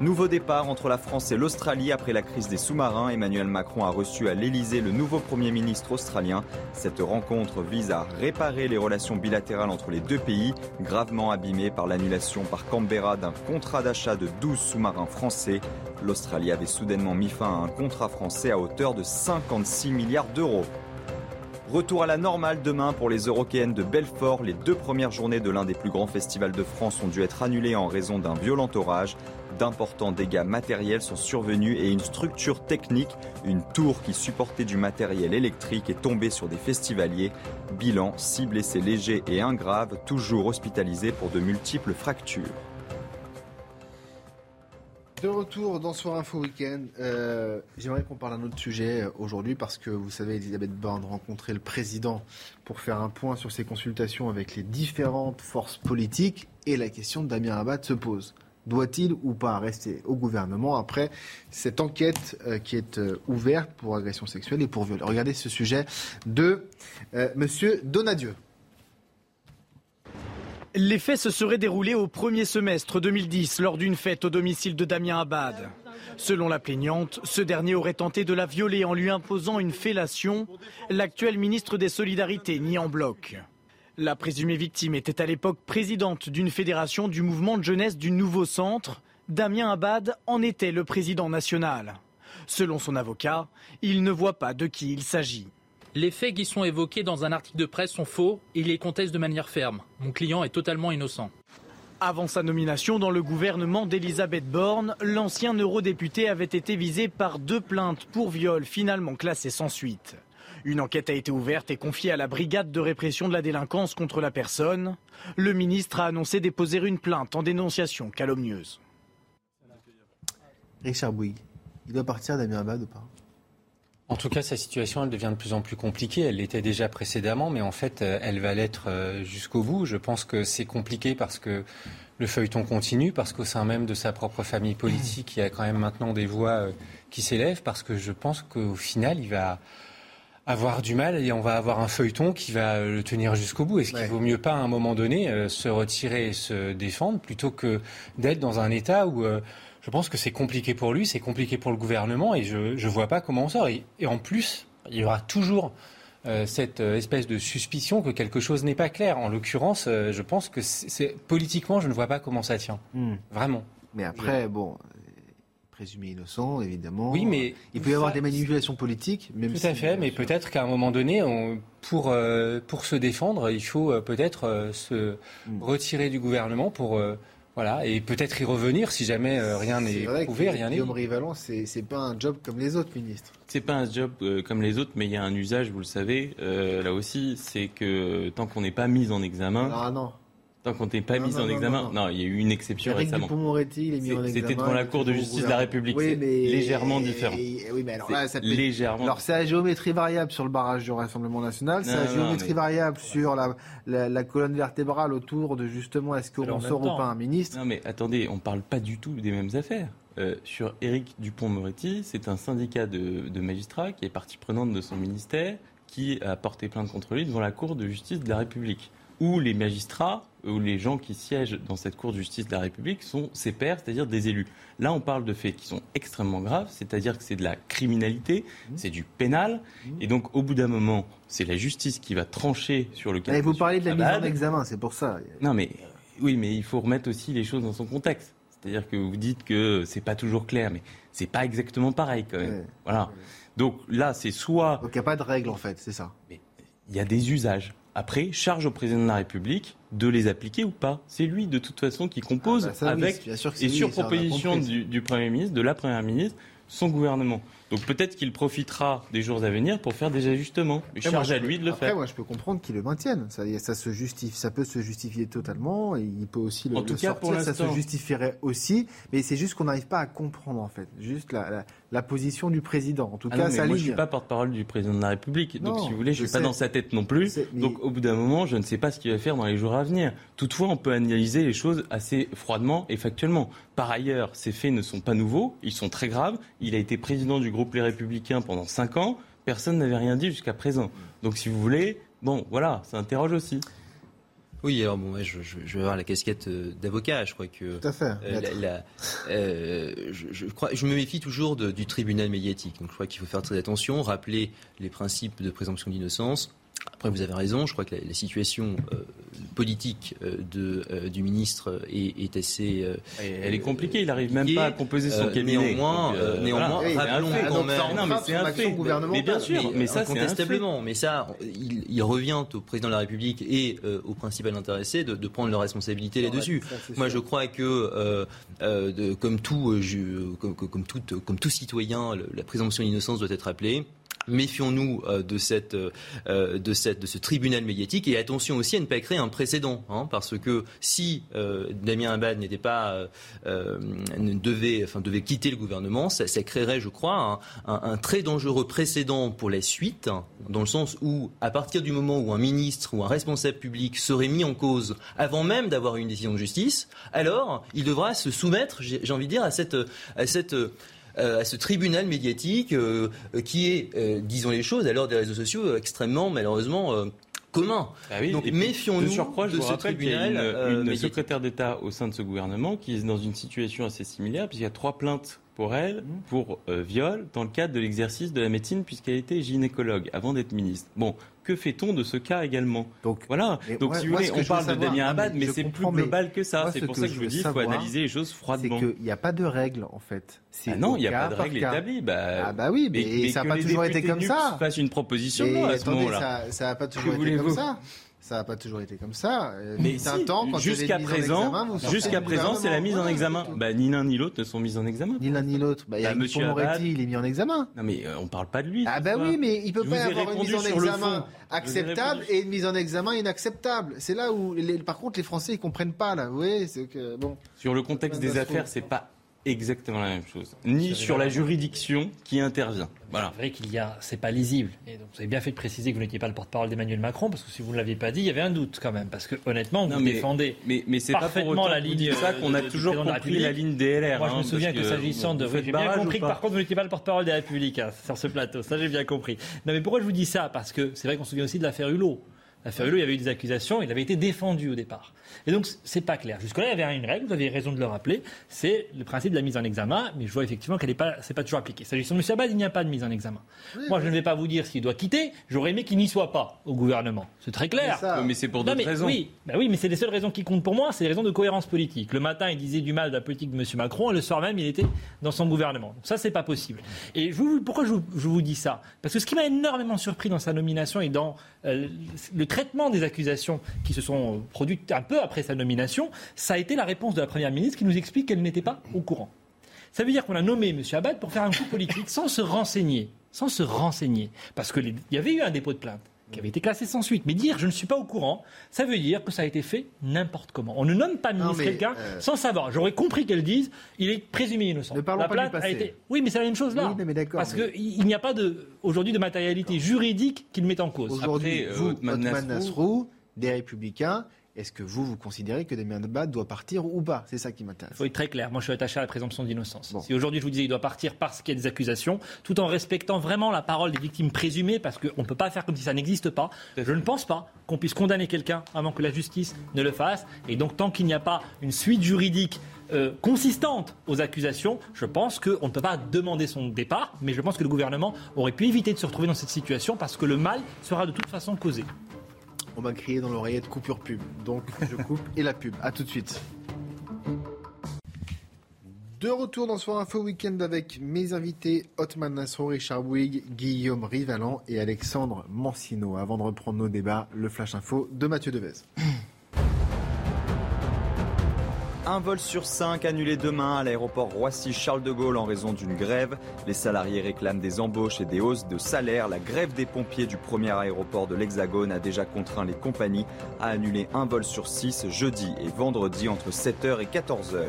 Nouveau départ entre la France et l'Australie après la crise des sous-marins. Emmanuel Macron a reçu à l'Elysée le nouveau Premier ministre australien. Cette rencontre vise à réparer les relations bilatérales entre les deux pays, gravement abîmées par l'annulation par Canberra d'un contrat d'achat de 12 sous-marins français. L'Australie avait soudainement mis fin à un contrat français à hauteur de 56 milliards d'euros. Retour à la normale demain pour les Européennes de Belfort. Les deux premières journées de l'un des plus grands festivals de France ont dû être annulées en raison d'un violent orage. D'importants dégâts matériels sont survenus et une structure technique, une tour qui supportait du matériel électrique, est tombée sur des festivaliers. Bilan, six blessés légers et un grave, toujours hospitalisés pour de multiples fractures. De retour dans Soir Info Week-end, euh, j'aimerais qu'on parle d'un autre sujet aujourd'hui parce que vous savez, Elisabeth Borne rencontrait le président pour faire un point sur ses consultations avec les différentes forces politiques et la question de Damien Abad se pose. Doit-il ou pas rester au gouvernement après cette enquête euh, qui est euh, ouverte pour agression sexuelle et pour viol? Regardez ce sujet de euh, Monsieur Donadieu. Les faits se seraient déroulés au premier semestre 2010 lors d'une fête au domicile de Damien Abad. Selon la plaignante, ce dernier aurait tenté de la violer en lui imposant une fellation. L'actuel ministre des Solidarités nie en bloc. La présumée victime était à l'époque présidente d'une fédération du mouvement de jeunesse du nouveau centre. Damien Abad en était le président national. Selon son avocat, il ne voit pas de qui il s'agit. Les faits qui sont évoqués dans un article de presse sont faux et il les conteste de manière ferme. Mon client est totalement innocent. Avant sa nomination dans le gouvernement d'Elisabeth Borne, l'ancien eurodéputé avait été visé par deux plaintes pour viol finalement classées sans suite. Une enquête a été ouverte et confiée à la brigade de répression de la délinquance contre la personne. Le ministre a annoncé déposer une plainte en dénonciation calomnieuse. Richard Bouygues, il doit partir Damien Abad ou pas? En tout cas, sa situation, elle devient de plus en plus compliquée. Elle l'était déjà précédemment, mais en fait, elle va l'être jusqu'au bout. Je pense que c'est compliqué parce que le feuilleton continue, parce qu'au sein même de sa propre famille politique, il y a quand même maintenant des voix qui s'élèvent, parce que je pense qu'au final, il va avoir du mal et on va avoir un feuilleton qui va le tenir jusqu'au bout. Est-ce qu'il vaut mieux pas à un moment donné euh, se retirer et se défendre plutôt que d'être dans un état où euh, je pense que c'est compliqué pour lui, c'est compliqué pour le gouvernement et je ne vois pas comment on sort. Et, et, en plus, il y aura toujours euh, cette euh, espèce de suspicion que quelque chose n'est pas clair. En l'occurrence, euh, je pense que c'est politiquement, je ne vois pas comment ça tient. Hmm. Vraiment. Mais après, bon, présumé innocent, évidemment. Oui, mais il peut y avoir des manipulations politiques, même Tout à fait, mais peut-être qu'à un moment donné, on, pour, euh, pour se défendre, il faut euh, peut-être euh, se Hmm. retirer du gouvernement pour. euh, voilà, et peut-être y revenir si jamais euh, rien C'est n'est vrai prouvé, que rien n'est. Guillaume Rivalon, c'est c'est pas un job comme les autres ministres. C'est pas un job euh, comme les autres, mais il y a un usage, vous le savez, euh, là aussi, c'est que tant qu'on n'est pas mis en examen, Ah non. Tant qu'on n'est pas Non, mis non, en non, examen, non, non, il y a eu une exception Eric récemment. Dupond-Moretti, il est mis en examen. C'était devant la Cour de justice de la. République. Oui, c'est mais légèrement différent. et- oui, mais alors C'est là, ça peut- légèrement. Alors c'est la géométrie variable sur le barrage du Rassemblement national, c'est non, géométrie mais- variable sur la, la, la colonne vertébrale autour de justement est-ce qu'on sort ou pas un ministre? Non mais attendez, on parle pas du tout des mêmes affaires. Euh, sur Éric Dupont-Moretti, c'est un syndicat de, de magistrats qui est partie prenante de son ministère qui a porté plainte contre lui devant la Cour de justice de la République. Où les magistrats ou les gens qui siègent dans cette Cour de justice de la République sont ses pairs, c'est-à-dire des élus. Là, on parle de faits qui sont extrêmement graves, c'est-à-dire que c'est de la criminalité, c'est du pénal, et donc au bout d'un moment, c'est la justice qui va trancher sur le cas. Et de vous parlez de la mise en examen, c'est pour ça. Non, mais oui, mais il faut remettre aussi les choses dans son contexte. C'est-à-dire que vous dites que c'est pas toujours clair, mais c'est pas exactement pareil quand même. Ouais. Voilà. Donc là, c'est soit. Donc il n'y a pas de règle en fait, c'est ça. Il y a des usages. Après, charge au président de la République de les appliquer ou pas. C'est lui, de toute façon, qui compose Ah bah ça, avec, et lui, sur proposition du Premier ministre, de la Première ministre, son gouvernement. Donc peut-être qu'il profitera des jours à venir pour faire des ajustements. Mais Après, charge à peux- lui de le après, faire. moi, je peux comprendre qu'ils le maintiennent. Ça, ça se justifie, ça peut se justifier totalement. Et il peut aussi le, En tout le cas, pour sortir. Ça se justifierait aussi. Mais c'est juste qu'on n'arrive pas à comprendre en fait, juste la, la, la position du président. En tout Ah cas, non, mais sa moi, je ligne. suis pas porte-parole du président de la République. Donc, Non, si vous voulez, je je suis pas dans sa tête non plus. mais- Donc, au bout d'un moment, je ne sais pas ce qu'il va faire dans les jours à venir. Toutefois, on peut analyser les choses assez froidement et factuellement. Par ailleurs, ces faits ne sont pas nouveaux. Ils sont très graves. Il a été président du groupe Les Républicains pendant cinq ans. Personne n'avait rien dit jusqu'à présent. Donc, si vous voulez, bon, voilà, ça interroge aussi. Oui, alors bon, je, je- je vais avoir la casquette euh, d'avocat. Je crois que Tout à fait, euh, la- la- euh, je, je crois, je me méfie toujours de- du tribunal médiatique. Donc, je crois qu'il faut faire très attention, rappeler les principes de présomption d'innocence. Après, vous avez raison. Je crois que la, la situation euh, politique euh, de, euh, du ministre est, est assez. euh, Elle est compliquée. Il n'arrive même pas à composer son euh, cabinet. Néanmoins, Donc, voilà. Rappelons fait. quand même. non, mais c'est un fait. Mais bien sûr, mais ça, c'est un fait. incontestablement. Mais ça, il, il revient au président de la République et euh, au principal intéressé de, de prendre leurs responsabilités là-dessus. ça, Moi, sûr. je crois que, euh, euh, de- comme tout, je- comme, comme- comme tout, comme tout citoyen, le- la présomption d'innocence doit être appelée. Méfions-nous euh, de cette, euh, de cette, de ce tribunal médiatique et attention aussi à ne pas créer un précédent, hein, parce que si euh, Damien Abad n'était pas, euh, euh, ne devait, enfin devait quitter le gouvernement, ça, créerait, je crois, un, très dangereux précédent pour la suite, dans le sens où, à partir du moment où un ministre ou un responsable public serait mis en cause avant même d'avoir une décision de justice, alors il devra se soumettre, j'ai envie de dire, à cette, à cette euh, à ce tribunal médiatique euh, euh, qui est, euh, disons les choses, à l'heure des réseaux sociaux, euh, extrêmement malheureusement euh, commun. Ah oui, Donc méfions-nous de surcroît, je de vous ce qu'il y a tribunal une, euh, secrétaire d'État au sein de ce gouvernement qui est dans une situation assez similaire, puisqu'il y a trois plaintes pour elle Mmh. pour euh, viol dans le cadre de l'exercice de la médecine, puisqu'elle était gynécologue avant d'être ministre. Bon, que fait-on de ce cas également Donc voilà. Donc moi- si vous voulez, on parle de savoir- Damien Abad, mais c'est plus global que ça. C'est ce pour que ça que je vous dis, il faut analyser les choses C'est froidement. qu'il n'y a pas de règle en fait. C'est Ah non, il n'y a pas de par règle cas. établie. Bah, Ah bah oui, mais, ça n'a pas toujours été comme ça. fassent une proposition de loi à ce moment-là. ça- n'a pas toujours été comme ça. Ça n'a pas toujours été comme ça. Euh, Mais fut un si, temps, quand jusqu'à présent, jusqu'à présent, c'est la mise en examen. Bah, ni l'un ni l'autre ne sont mis en examen. Ni l'un ni l'autre. Bah, il y a Bah, Monsieur Moretti, il est mis en examen. Non mais euh, on parle pas de lui. Ah bah soir. oui, mais il peut Je pas y avoir une mise en examen acceptable et une mise en examen inacceptable. C'est là où, les- par contre, les Français ils comprennent pas là. Vous voyez, c'est que bon. Sur le contexte des affaires, c'est pas exactement la même chose. Ni sur la juridiction qui intervient. Voilà. C'est vrai qu'il y a, c'est pas lisible. Et donc, vous avez bien fait de préciser que vous n'étiez pas le porte-parole d'Emmanuel Macron, parce que si vous ne l'aviez pas dit, il y avait un doute quand même. Parce que honnêtement, vous Non, mais- défendez mais, mais c'est pas pour parfaitement la ligne. dites ça qu'on a toujours compris la ligne DLR. Moi, je hein, me souviens parce que s'agissant de. j'ai bien compris que par contre, vous n'étiez pas le porte-parole des Républicains sur ce plateau. Ça, j'ai bien compris. Non, mais pourquoi je vous dis ça? Parce que c'est vrai qu'on se souvient aussi de l'affaire Hulot. L'affaire Hulot, il y avait eu des accusations, il avait été défendu au départ. Et donc, c'est pas clair. Jusque-là, il y avait une règle, vous avez raison de le rappeler, c'est le principe de la mise en examen, mais je vois effectivement qu'elle n'est pas, c'est pas toujours appliqué. S'agissant de M. Abad, il n'y a pas de mise en examen. Moi, je ne vais pas vous dire s'il doit quitter, j'aurais aimé qu'il n'y soit pas au gouvernement. C'est très clair. Mais ça- Mais c'est pour d'autres raisons. Oui, bah oui, mais c'est les seules raisons qui comptent pour moi, c'est les raisons de cohérence politique. Le matin, il disait du mal de la politique de M. Macron, et le soir même, il était dans son gouvernement. Donc ça, c'est pas possible. Et je vous- pourquoi je vous, je vous dis ça? Parce que ce qui m'a énormément surpris dans sa nomination et dans le traitement des accusations qui se sont euh, produites un peu après sa nomination, ça a été la réponse de la Première ministre qui nous explique qu'elle n'était pas au courant. Ça veut dire qu'on a nommé M. Abad pour faire un coup politique sans se renseigner. Sans se renseigner. Parce qu'il y avait eu un dépôt de plainte qui avait été classé sans suite. Mais dire je ne suis pas au courant, ça veut dire que ça a été fait n'importe comment. On ne nomme pas ministre quelqu'un euh, sans savoir. J'aurais compris qu'elle dise il est présumé innocent. Ne parlons la pas du plainte a passé. été. Oui, mais c'est la même chose là. Oui, mais d'accord, Parce mais- qu'il n'y a pas de aujourd'hui de matérialité juridique qui le met en cause. Aujourd'hui, euh, vous, Nasrou, des Républicains, est-ce que vous, vous considérez que Damien Abad doit partir ou pas? C'est ça qui Il m'intéresse. faut être très clair. Moi, je suis attaché à la présomption d'innocence. Si aujourd'hui je vous disais il doit partir parce qu'il y a des accusations, tout en respectant vraiment la parole des victimes présumées, parce qu'on ne peut pas faire comme si ça n'existe pas, je ne pense pas qu'on puisse condamner quelqu'un avant que la justice ne le fasse. Et donc, tant qu'il n'y a pas une suite juridique euh, consistante aux accusations, je pense qu'on ne peut pas demander son départ, mais je pense que le gouvernement aurait pu éviter de se retrouver dans cette situation parce que le mal sera de toute façon causé. On m'a crié dans l'oreillette coupure pub. Donc je coupe et la pub. À tout de suite. De retour dans Soir Info Week-end avec mes invités Otman Nassro, Richard Bouygues, Guillaume Rivalan et Alexandre Mancino. Avant de reprendre nos débats, le Flash Info de Mathieu Devez. Un vol sur cinq annulé demain à l'aéroport Roissy-Charles de Gaulle en raison d'une grève. Les salariés réclament des embauches et des hausses de salaire. La grève des pompiers du premier aéroport de l'Hexagone a déjà contraint les compagnies à annuler un vol sur six jeudi et vendredi entre 7h et 14h.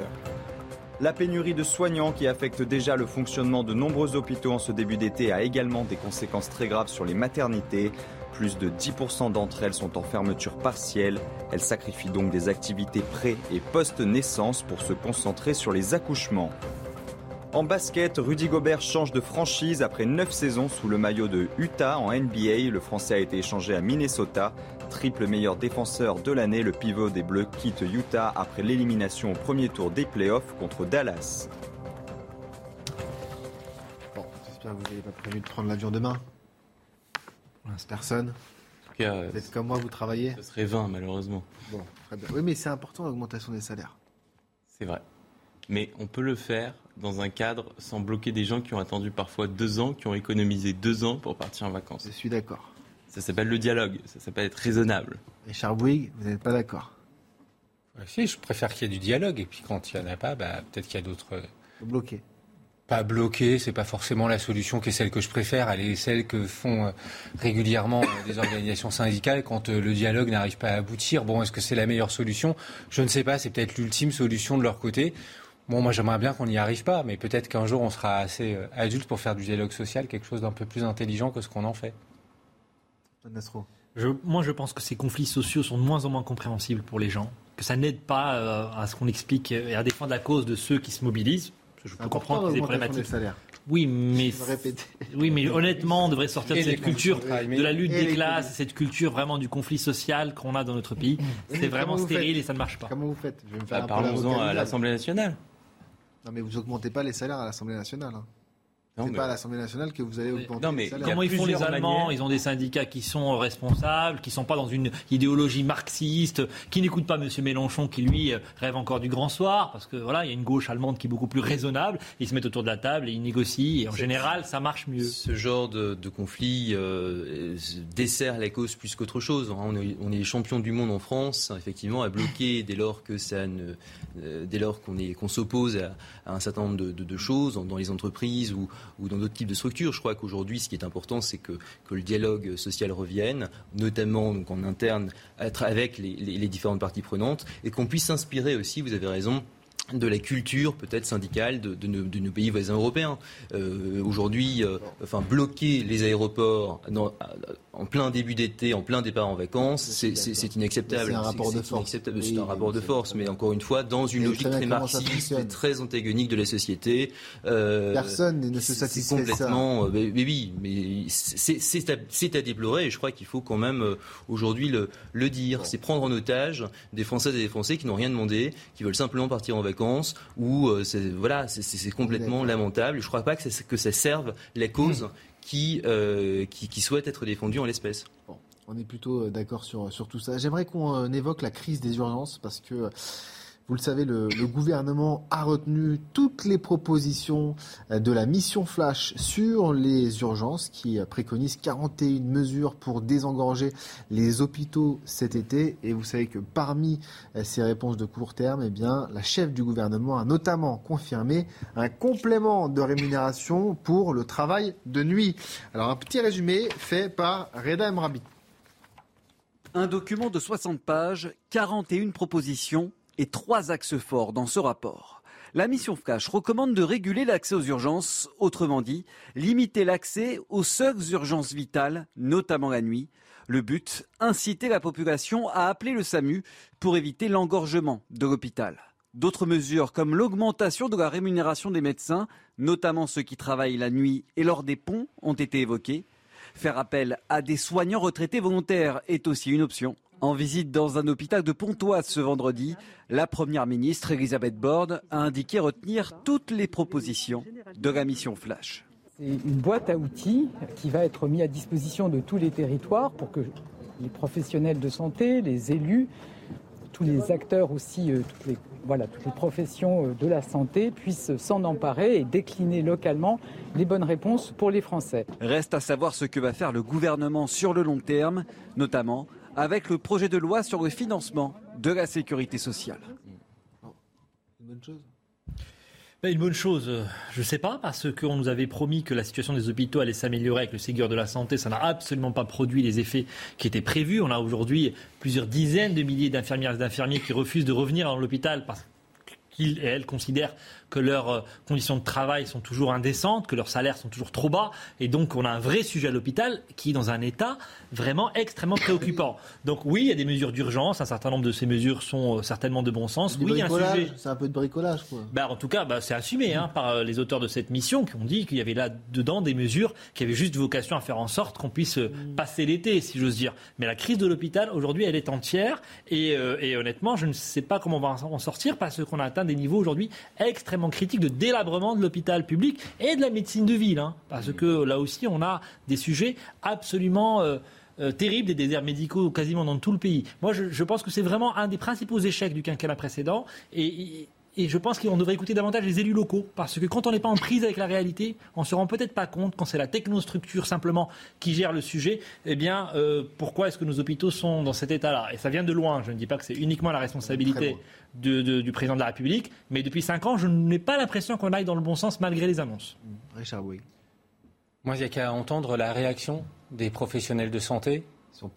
La pénurie de soignants qui affecte déjà le fonctionnement de nombreux hôpitaux en ce début d'été a également des conséquences très graves sur les maternités. Plus de 10% d'entre elles sont en fermeture partielle. Elles sacrifient donc des activités pré- et post-naissance pour se concentrer sur les accouchements. En basket, Rudy Gobert change de franchise après 9 saisons sous le maillot de Utah en NBA. Le Français a été échangé à Minnesota. Triple meilleur défenseur de l'année, le pivot des Bleus quitte Utah après l'élimination au premier tour des playoffs contre Dallas. J'espère que vous n'avez pas prévu de prendre l'avion demain. Personne. En tout cas, Vous êtes comme moi, vous travaillez Ce serait 20 malheureusement. Bon, très bien. Oui, mais c'est important l'augmentation des salaires. C'est vrai. Mais on peut le faire dans un cadre sans bloquer des gens qui ont attendu parfois deux ans, qui ont économisé deux ans pour partir en vacances. Je suis d'accord. Ça s'appelle le dialogue, ça s'appelle être raisonnable. Richard Bouygues, vous n'êtes pas d'accord Ouais, Si, je préfère qu'il y ait du dialogue. Et puis quand il n'y en a pas, bah, peut-être qu'il y a d'autres. Bloqué. Pas bloqué, c'est pas forcément la solution qui est celle que je préfère. Elle est celle que font euh, régulièrement euh, des organisations syndicales quand euh, le dialogue n'arrive pas à aboutir. Bon, est-ce que c'est la meilleure solution? Je ne sais pas. C'est peut-être l'ultime solution de leur côté. Bon, moi j'aimerais bien qu'on n'y arrive pas, mais peut-être qu'un jour on sera assez adulte pour faire du dialogue social, quelque chose d'un peu plus intelligent que ce qu'on en fait. Je- moi, je pense que ces conflits sociaux sont de moins en moins compréhensibles pour les gens, que ça n'aide pas à ce qu'on explique et à défendre la cause de ceux qui se mobilisent. Je peux comprendre qu'il y ait des problématiques. des. Oui, mais oui, mais honnêtement, on devrait sortir de cette culture de la lutte des classes, cette culture vraiment du conflit social qu'on a dans notre pays. C'est vraiment stérile et ça ne marche pas. Comment vous faites Je vais me faire Bah, un peu l'avocat Parlons-en à l'Assemblée nationale. Non, mais vous augmentez pas les salaires à l'Assemblée nationale. hein. C'est mais- pas à l'Assemblée nationale que vous allez augmenter Non, mais Comment ils font les Allemands manières. Ils ont des syndicats qui sont responsables, qui sont pas dans une idéologie marxiste, qui n'écoutent pas M. Mélenchon, qui lui rêve encore du grand soir, parce que voilà, il y a une gauche allemande qui est beaucoup plus raisonnable. Ils se mettent autour de la table et ils négocient. Et en général, ça marche mieux. Ce genre de, de conflit euh, dessert la cause plus qu'autre chose. hein. On est, on est les champions du monde en France, effectivement, à bloquer dès lors que ça ne, euh, dès lors qu'on est qu'on s'oppose à, à un certain nombre de, de- de choses dans, dans les entreprises ou, ou dans d'autres types de structures. Je crois qu'aujourd'hui, ce qui est important, c'est que, le dialogue social revienne, notamment en interne avec les différentes parties prenantes, et qu'on puisse s'inspirer aussi. Vous avez raison de la culture peut-être syndicale de, nos, pays voisins européens. Euh, aujourd'hui, euh, enfin bloquer les aéroports en plein début d'été, en plein départ en vacances, c'est inacceptable. C'est un rapport de force. C'est un rapport de force, mais encore une fois, dans une logique très marxiste, très antagonique de la société. Euh, Personne ne se satisfait complètement. Ça. Mais, oui, mais c'est à, déplorer et je crois qu'il faut quand même aujourd'hui le, le, dire. C'est prendre en otage des Françaises et des Français qui n'ont rien demandé, qui veulent simplement partir en vacances où euh, c'est voilà, c'est complètement lamentable. Je ne crois pas que, que ça serve la cause hmm. qui, euh, qui, qui, souhaite être défendue en l'espèce. on est plutôt euh, d'accord sur, sur tout ça. J'aimerais qu'on évoque la crise des urgences parce que vous le savez, le, gouvernement a retenu toutes les propositions euh, de la mission Flash sur les urgences qui euh, préconise 41 mesures pour désengorger les hôpitaux cet été. Et vous savez que parmi euh, ces réponses de court terme, eh bien, la chef du gouvernement a notamment confirmé un complément de rémunération pour le travail de nuit. Alors un petit résumé fait par Reda Emrabi. Un document de 60 pages, 41 propositions et trois axes forts dans ce rapport. La mission Flash recommande de réguler l'accès aux urgences, autrement dit, limiter l'accès aux seules urgences vitales, notamment la nuit. Le but, inciter la population à appeler le SAMU pour éviter l'engorgement de l'hôpital. D'autres mesures comme l'augmentation de la rémunération des médecins, notamment ceux qui travaillent la nuit et lors des ponts, ont été évoquées. Faire appel à des soignants retraités volontaires est aussi une option. En visite dans un hôpital de Pontoise ce vendredi, la Première ministre Elisabeth Borne a indiqué retenir toutes les propositions de la mission Flash. C'est une boîte à outils qui va être mise à disposition de tous les territoires pour que les professionnels de santé, les élus, tous les acteurs aussi, euh, toutes les, voilà, toutes les professions euh, de la santé puissent s'en emparer et décliner localement les bonnes réponses pour les Français. Reste à savoir ce que va faire le gouvernement sur le long terme, notamment avec le projet de loi sur le financement de la sécurité sociale. Une bonne chose ben, une bonne chose, euh, je ne sais pas, parce qu'on nous avait promis que la situation des hôpitaux allait s'améliorer avec le Ségur de la santé. Ça n'a absolument pas produit les effets qui étaient prévus. On a aujourd'hui plusieurs dizaines de milliers d'infirmières et d'infirmiers qui refusent de revenir dans l'hôpital parce et elles considèrent que leurs euh, conditions de travail sont toujours indécentes, que leurs salaires sont toujours trop bas. Et donc, on a un vrai sujet à l'hôpital qui est dans un état vraiment extrêmement préoccupant. Donc, oui, il y a des mesures d'urgence. Un certain nombre de ces mesures sont euh, certainement de bon sens. Oui, il y a un sujet. C'est un peu de bricolage, quoi. Bah, en tout cas, bah, c'est assumé hein, par euh, les auteurs de cette mission qui ont dit qu'il y avait là-dedans des mesures qui avaient juste vocation à faire en sorte qu'on puisse mm. passer l'été, si j'ose dire. Mais la crise de l'hôpital, aujourd'hui, elle est entière. Et, et honnêtement, je ne sais pas comment on va en sortir parce qu'on a atteint des niveaux aujourd'hui extrêmement critique de délabrement de l'hôpital public et de la médecine de ville. Hein, parce que là aussi, on a des sujets absolument... Euh, euh, terribles, des déserts médicaux quasiment dans tout le pays. Moi, je, pense que c'est vraiment un des principaux échecs du quinquennat précédent. Et je pense qu'on devrait écouter davantage les élus locaux, parce que quand on n'est pas en prise avec la réalité, on se rend peut-être pas compte, quand c'est la technostructure simplement qui gère le sujet, eh bien, euh, pourquoi est-ce que nos hôpitaux sont dans cet état-là? Et ça vient de loin. Je ne dis pas que c'est uniquement la responsabilité du président de la République, mais depuis cinq ans, je n'ai pas l'impression qu'on aille dans le bon sens malgré les annonces. Richard, oui. Moi, il n'y a qu'à entendre la réaction des professionnels de santé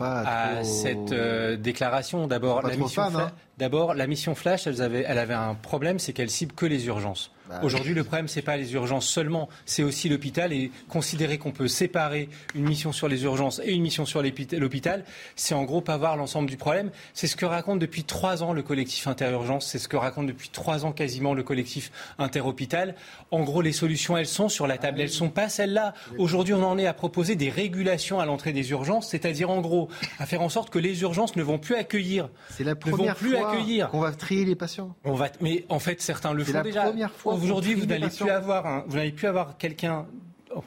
à cette euh, déclaration. D'abord, la, mission hein. D'abord, la mission Flash, elle avait, elle avait un problème, c'est qu'elle cible que les urgences. Bah Aujourd'hui, le problème, c'est pas les urgences seulement, c'est aussi l'hôpital. Et considérer qu'on peut séparer une mission sur les urgences et une mission sur l'hôpital, c'est en gros pas voir l'ensemble du problème. C'est ce que raconte depuis trois ans le collectif Interurgence, c'est ce que raconte depuis trois ans quasiment le collectif Interhôpital. En gros, les solutions, elles sont sur la table, elles sont pas celles-là. Aujourd'hui, on en est à proposer des régulations à l'entrée des urgences, c'est-à-dire en gros à faire en sorte que les urgences ne vont plus accueillir. C'est la première fois qu'on va trier les patients. On va, mais en fait, certains le font déjà. Première fois Aujourd'hui, vous n'allez plus avoir, vous n'allez plus avoir quelqu'un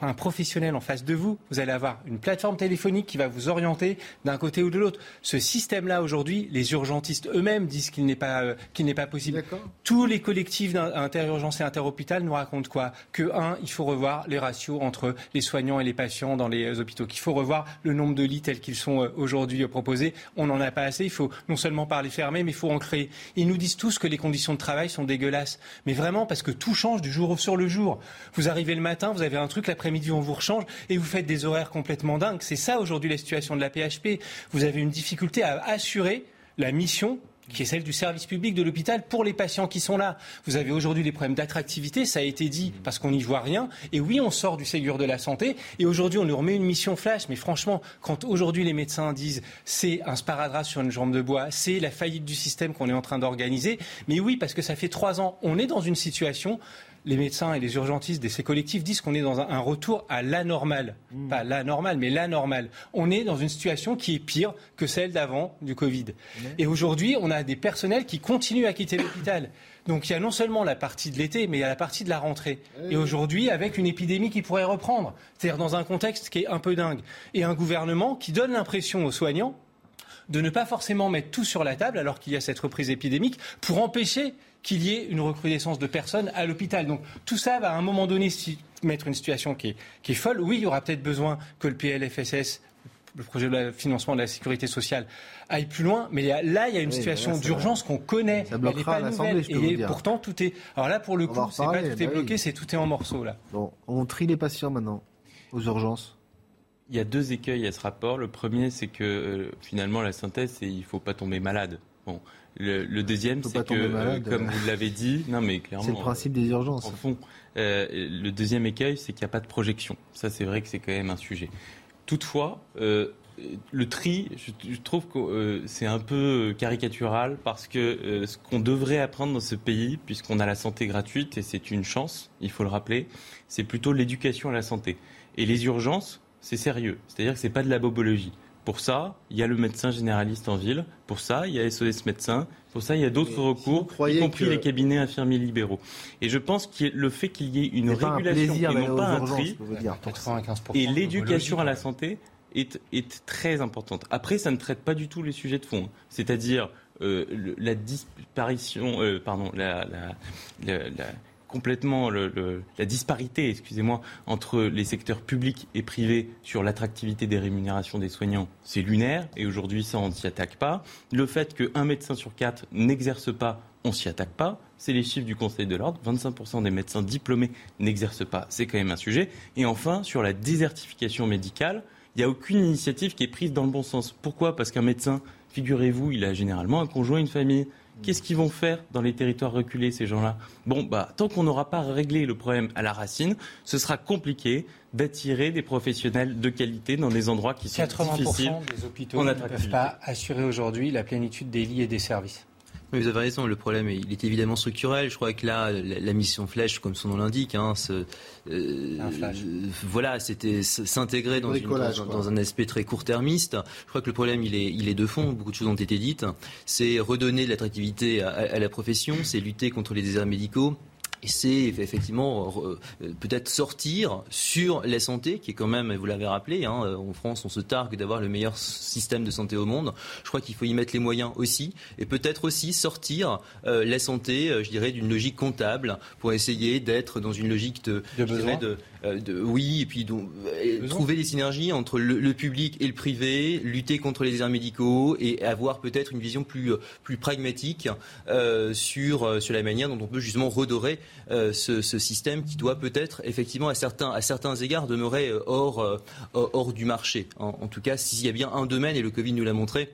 un professionnel en face de vous, vous allez avoir une plateforme téléphonique qui va vous orienter d'un côté ou de l'autre. Ce système-là, aujourd'hui, les urgentistes eux-mêmes disent qu'il n'est pas, euh, qu'il n'est pas possible. Tous les collectifs d'interurgence et interhôpital nous racontent quoi? Que, un, il faut revoir les ratios entre les soignants et les patients dans les hôpitaux, qu'il faut revoir le nombre de lits tels qu'ils sont euh, aujourd'hui euh, proposés. On n'en a pas assez. Il faut non seulement parler fermé, mais il faut en créer. Ils nous disent tous que les conditions de travail sont dégueulasses. Mais vraiment, parce que tout change du jour sur le jour. Vous arrivez le matin, vous avez un truc, l'après-midi, on vous rechange et vous faites des horaires complètement dingues. C'est ça aujourd'hui la situation de la PHP. Vous avez une difficulté à assurer la mission qui est celle du service public de l'hôpital pour les patients qui sont là. Vous avez aujourd'hui des problèmes d'attractivité, ça a été dit, parce qu'on n'y voit rien. Et oui, on sort du Ségur de la santé. Et aujourd'hui, on nous remet une mission flash. Mais franchement, quand aujourd'hui les médecins disent c'est un sparadrap sur une jambe de bois, c'est la faillite du système qu'on est en train d'organiser. Mais oui, parce que ça fait trois ans, on est dans une situation les médecins et les urgentistes de ces collectifs disent qu'on est dans un, retour à l'anormal. Mmh. Pas l'anormal, mais l'anormal. On est dans une situation qui est pire que celle d'avant du Covid. Et aujourd'hui, on a des personnels qui continuent à quitter l'hôpital. Donc il y a non seulement la partie de l'été, mais il y a la partie de la rentrée. Et aujourd'hui, avec une épidémie qui pourrait reprendre, c'est-à-dire dans un contexte qui est un peu dingue, et un gouvernement qui donne l'impression aux soignants de ne pas forcément mettre tout sur la table alors qu'il y a cette reprise épidémique pour empêcher qu'il y ait une recrudescence de personnes à l'hôpital. Donc tout ça va à un moment donné mettre une situation qui est, folle. Oui, il y aura peut-être besoin que le PLFSS le projet de financement de la sécurité sociale aille plus loin, mais là, il y a une situation d'urgence qu'on connaît. Ça bloquera elle Et pourtant, tout est. Alors là, pour le coup, c'est pas tout est bah bloqué, c'est tout est en morceaux là. Bon, on trie les patients maintenant aux urgences. Il y a deux écueils à ce rapport. Le premier, c'est que euh, finalement, la synthèse, c'est il faut pas tomber malade. Bon, le, deuxième, c'est que, euh, comme vous l'avez dit, non mais clairement, c'est le principe des urgences. En fond, euh, le deuxième écueil, c'est qu'il n'y a pas de projection. Ça, c'est vrai que c'est quand même un sujet. Toutefois, euh, le tri, je, trouve que c'est un peu caricatural parce que ce qu'on devrait apprendre dans ce pays, puisqu'on a la santé gratuite et c'est une chance, il faut le rappeler, c'est plutôt l'éducation à la santé. Et les urgences, c'est sérieux. C'est-à-dire que c'est pas de la bobologie. Pour ça, il y a le médecin généraliste en ville. Pour ça, il y a SOS médecin. Pour ça, il y a d'autres recours, y compris les cabinets infirmiers libéraux. Et je pense que le fait qu'il y ait une régulation et non pas un tri, et l'éducation à la santé est, très importante. Après, ça ne traite pas du tout les sujets de fond, c'est-à-dire euh, la disparition, euh, pardon, la, complètement la disparité, excusez-moi, entre les secteurs publics et privés sur l'attractivité des rémunérations des soignants, c'est lunaire, et aujourd'hui ça on ne s'y attaque pas. Le fait qu'un médecin sur quatre n'exerce pas, on s'y attaque pas. C'est les chiffres du Conseil de l'ordre. 25% des médecins diplômés n'exercent pas. C'est quand même un sujet. Et enfin, sur la désertification médicale, il n'y a aucune initiative qui est prise dans le bon sens. Pourquoi? Parce qu'un médecin, figurez-vous, il a généralement un conjoint, une famille. Qu'est-ce qu'ils vont faire dans les territoires reculés, ces gens-là? Bon, bah, tant qu'on n'aura pas réglé le problème à la racine, ce sera compliqué d'attirer des professionnels de qualité dans des endroits qui sont 80 difficiles. des hôpitaux ne peuvent pas assurer aujourd'hui la plénitude des lits et des services vous avez raison, le problème il est évidemment structurel. Je crois que là, la, mission flèche, comme son nom l'indique, hein, euh, voilà, c'était s'intégrer dans, dans, un aspect très court-termiste. Je crois que le problème il est, il est de fond. Beaucoup de choses ont été dites. C'est redonner de l'attractivité à, la profession, c'est lutter contre les déserts médicaux c'est effectivement euh, peut-être sortir sur la santé, qui est quand même, vous l'avez rappelé, hein, en France on se targue d'avoir le meilleur système de santé au monde. Je crois qu'il faut y mettre les moyens aussi, et peut-être aussi sortir euh, la santé, euh, je dirais, d'une logique comptable pour essayer d'être dans une logique de, de, de, oui, et puis donc, trouver des synergies entre le, public et le privé, lutter contre les déserts médicaux et avoir peut-être une vision plus, plus pragmatique sur, sur la manière dont on peut justement redorer euh, ce, système qui doit peut-être effectivement à certains, à certains égards demeurer euh, hors, euh, hors du marché. En, tout cas, s'il y a bien un domaine, et le Covid nous l'a montré,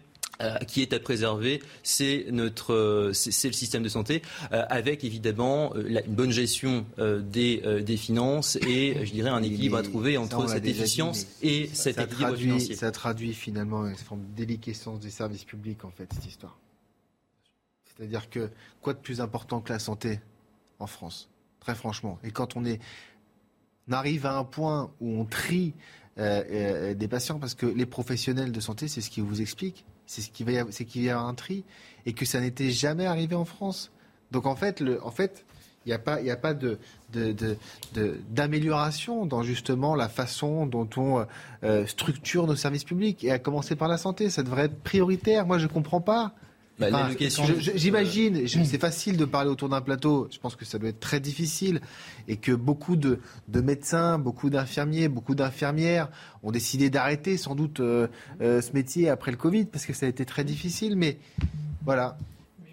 qui est à préserver, c'est notre, c'est le système de santé, avec évidemment une bonne gestion des, des finances et, je dirais, un équilibre à trouver entre cette efficience et cet équilibre financier. Ça traduit finalement une forme de déliquescence des services publics, en fait, cette histoire. C'est-à-dire que quoi de plus important que la santé en France, très franchement? Et quand on, est, on arrive à un point où on trie euh, euh, des patients, parce que les professionnels de santé, c'est ce qui vous explique, c'est ce qu'il va c'est qu'il y a un tri, et que ça n'était jamais arrivé en France. Donc en fait, en fait, il n'y a pas, il a pas de, d'amélioration dans justement la façon dont on euh, structure nos services publics, et à commencer par la santé. Ça devrait être prioritaire. Moi, je ne comprends pas. Bah, j'imagine, c'est facile de parler autour d'un plateau. Je pense que ça doit être très difficile et que beaucoup de, médecins, beaucoup d'infirmiers, beaucoup d'infirmières ont décidé d'arrêter sans doute euh, euh, ce métier après le Covid parce que ça a été très difficile. Mais voilà.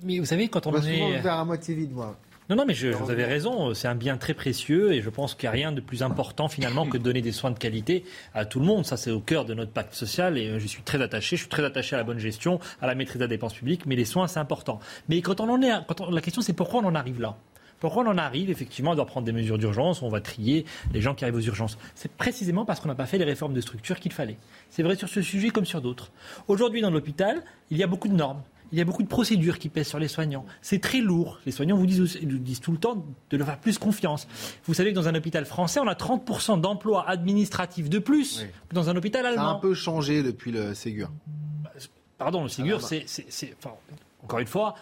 Mais vous savez, quand on, on est. vers à moitié vide, moi. Non, non, mais je, vous avez raison. C'est un bien très précieux et je pense qu'il n'y a rien de plus important finalement que de donner des soins de qualité à tout le monde. Ça, c'est au cœur de notre pacte social et euh, je suis très attaché. Je suis très attaché à la bonne gestion, à la maîtrise de la dépense publique, mais les soins, c'est important. Mais quand on en est, quand la question, c'est pourquoi on en arrive là? Pourquoi on en arrive effectivement à devoir prendre des mesures d'urgence, on va trier les gens qui arrivent aux urgences C'est précisément parce qu'on n'a pas fait les réformes de structure qu'il fallait. C'est vrai sur ce sujet comme sur d'autres. Aujourd'hui, dans l'hôpital, il y a beaucoup de normes. Il y a beaucoup de procédures qui pèsent sur les soignants. C'est très lourd. Les soignants vous disent, disent, tout le temps de leur faire plus confiance. Vous savez que dans un hôpital français, on a 30% d'emplois administratifs de plus que dans un hôpital allemand. Ça a un peu changé depuis le Ségur. Pardon, le Ségur, c'est. encore une fois,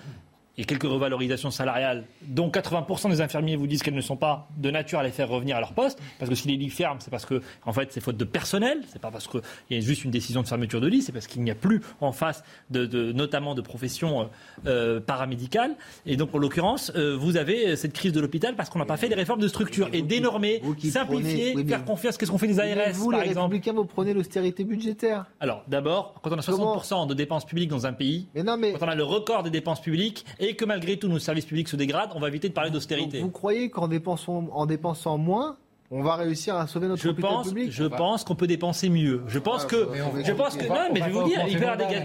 il y a quelques revalorisations salariales, dont 80% des infirmiers vous disent qu'elles ne sont pas de nature à les faire revenir à leur poste, parce que si les lits ferment, c'est parce que en fait c'est faute de personnel, c'est pas parce qu'il y a juste une décision de fermeture de lit, c'est parce qu'il n'y a plus en face de, notamment de professions euh, euh, paramédicales. Et donc en l'occurrence, euh, vous avez cette crise de l'hôpital parce qu'on n'a pas fait les réformes de structure et dénormer, simplifier, faire confiance. Qu'est-ce qu'on fait des ARS vous, par les exemple Républicains, vous prenez l'austérité budgétaire. Alors d'abord, quand on a 60% de dépenses publiques dans un pays, quand on a le record des dépenses publiques et que malgré tout nos services publics se dégradent, on va éviter de parler d'austérité. Vous, croyez qu'en dépensant, en dépensant moins, on va réussir à sauver notre je pense, public Je pense qu'on peut dépenser mieux. Je pense ah, que, je pense que, non, mais je vais vous dire,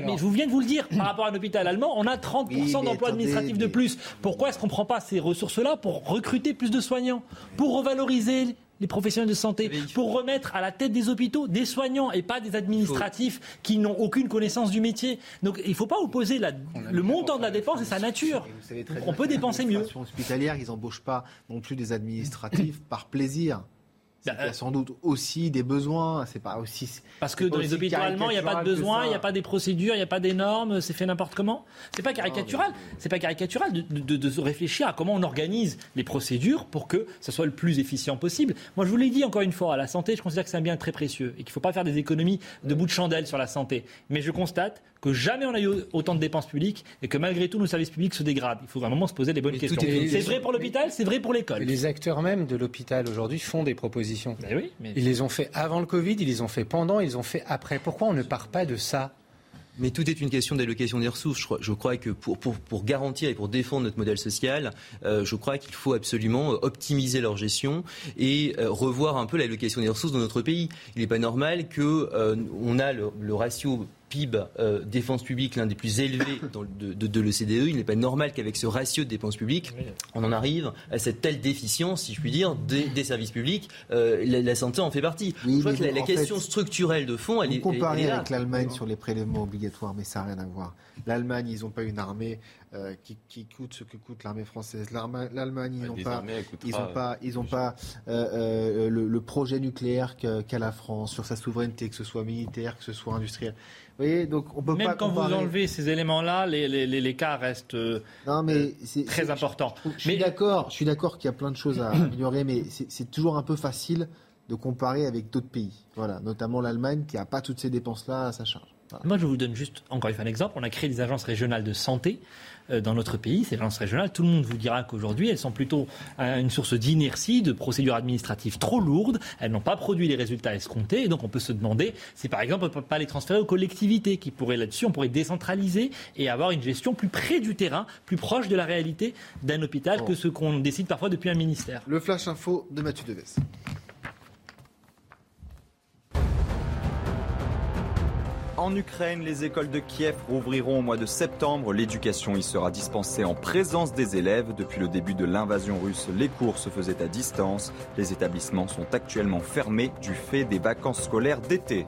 mais je vous viens de vous le dire, par rapport à un hôpital allemand, on a 30% d'emplois administratifs de plus. Pourquoi est-ce qu'on ne prend pas ces ressources-là pour recruter plus de soignants, pour revaloriser les professionnels de santé, pour remettre à la tête des hôpitaux des soignants et pas des administratifs qui n'ont aucune connaissance du métier. Donc il ne faut pas opposer le montant de la dépense et sa nature. On peut dépenser mieux. Les hospitalières, ils n'embauchent pas non plus des administratifs par plaisir. Bah, il y a sans doute aussi des besoins. C'est pas aussi. Parce que dans les hôpitaux allemands, il n'y a pas de besoins, il n'y a pas des procédures, il n'y a pas des normes, c'est fait n'importe comment. C'est pas caricatural. C'est pas caricatural de, de, de, réfléchir à comment on organise les procédures pour que ça soit le plus efficient possible. Moi, je vous l'ai dit encore une fois, la santé, je considère que c'est un bien très précieux et qu'il ne faut pas faire des économies de bout de chandelle sur la santé. Mais je constate que jamais on a eu autant de dépenses publiques et que malgré tout nos services publics se dégradent. Il faut un moment se poser les bonnes questions. C'est vrai pour l'hôpital, c'est vrai pour l'école. Les acteurs même de l'hôpital aujourd'hui font des propositions. Mais oui, Ils les ont fait avant le Covid, ils les ont fait pendant, ils les ont fait après. Pourquoi on ne part pas de ça? Mais tout est une question d'allocation des ressources. Je crois, je crois que pour, pour, pour, garantir et pour défendre notre modèle social, euh, je crois qu'il faut absolument optimiser leur gestion et euh, revoir un peu l'allocation des ressources dans notre pays. Il n'est pas normal que euh, on a le, le ratio PIB euh, défense publique l'un des plus élevés de, de, l'OCDE, il n'est pas normal qu'avec ce ratio de dépenses publiques, on en arrive à cette telle déficience, si je puis dire, des, services publics. Euh, la, santé en fait partie. je crois que la, question structurelle de fond, elle est. Comparée avec l'Allemagne sur les prélèvements obligatoires, mais ça n'a rien à voir. L'Allemagne, ils n'ont pas une armée euh, qui, qui, coûte ce que coûte l'armée française. L'Allemagne, ils n'ont pas, ils ont pas, ils ont pas euh, le, le, projet nucléaire qu'a la France sur sa souveraineté, que ce soit militaire, que ce soit industriel donc on peut Même quand vous enlevez ces éléments-là, les, les, les, cas restent non, mais euh, très importants. Je, suis d'accord, je suis d'accord qu'il y a plein de choses à améliorer, mais c'est toujours un peu facile de comparer avec d'autres pays. Voilà, notamment l'Allemagne qui n'a pas toutes ces dépenses-là à sa charge. Moi, je vous donne juste encore une fois un exemple. On a créé des agences régionales de santé euh, dans notre pays, ces agences régionales. Tout le monde vous dira qu'aujourd'hui, elles sont plutôt euh, une source d'inertie, de procédures administratives trop lourdes. Elles n'ont pas produit les résultats escomptés. Et donc, on peut se demander si, par exemple, on ne peut pas les transférer aux collectivités qui pourraient là-dessus, on pourrait décentraliser et avoir une gestion plus près du terrain, plus proche de la réalité d'un hôpital que ce qu'on décide parfois depuis un ministère. Le flash info de Mathieu Deves. En Ukraine, les écoles de Kiev rouvriront au mois de septembre. L'éducation y sera dispensée en présence des élèves. Depuis le début de l'invasion russe, les cours se faisaient à distance. Les établissements sont actuellement fermés du fait des vacances scolaires d'été.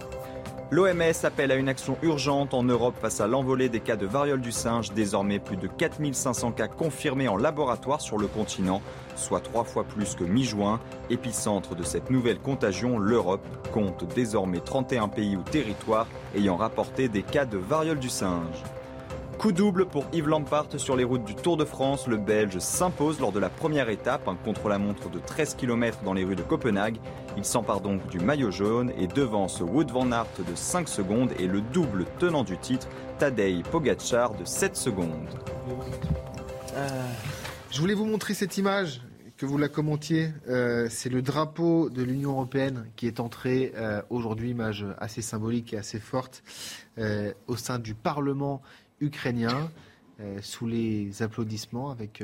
L'OMS appelle à une action urgente en Europe face à l'envolée des cas de variole du singe. Désormais, plus de 4500 cas confirmés en laboratoire sur le continent soit trois fois plus que mi-juin. Épicentre de cette nouvelle contagion, l'Europe compte désormais 31 pays ou territoires ayant rapporté des cas de variole du singe. Coup double pour Yves Lampart sur les routes du Tour de France. Le Belge s'impose lors de la première étape, un contre-la-montre de 13 km dans les rues de Copenhague. Il s'empare donc du maillot jaune et devance Wood van Aert de 5 secondes et le double tenant du titre, Tadej Pogacar de 7 secondes. Euh, je voulais vous montrer cette image, que vous la commentiez. Euh, c'est le drapeau de l'Union européenne qui est entré euh, aujourd'hui, image assez symbolique et assez forte, au sein du Parlement ukrainien. sous les applaudissements avec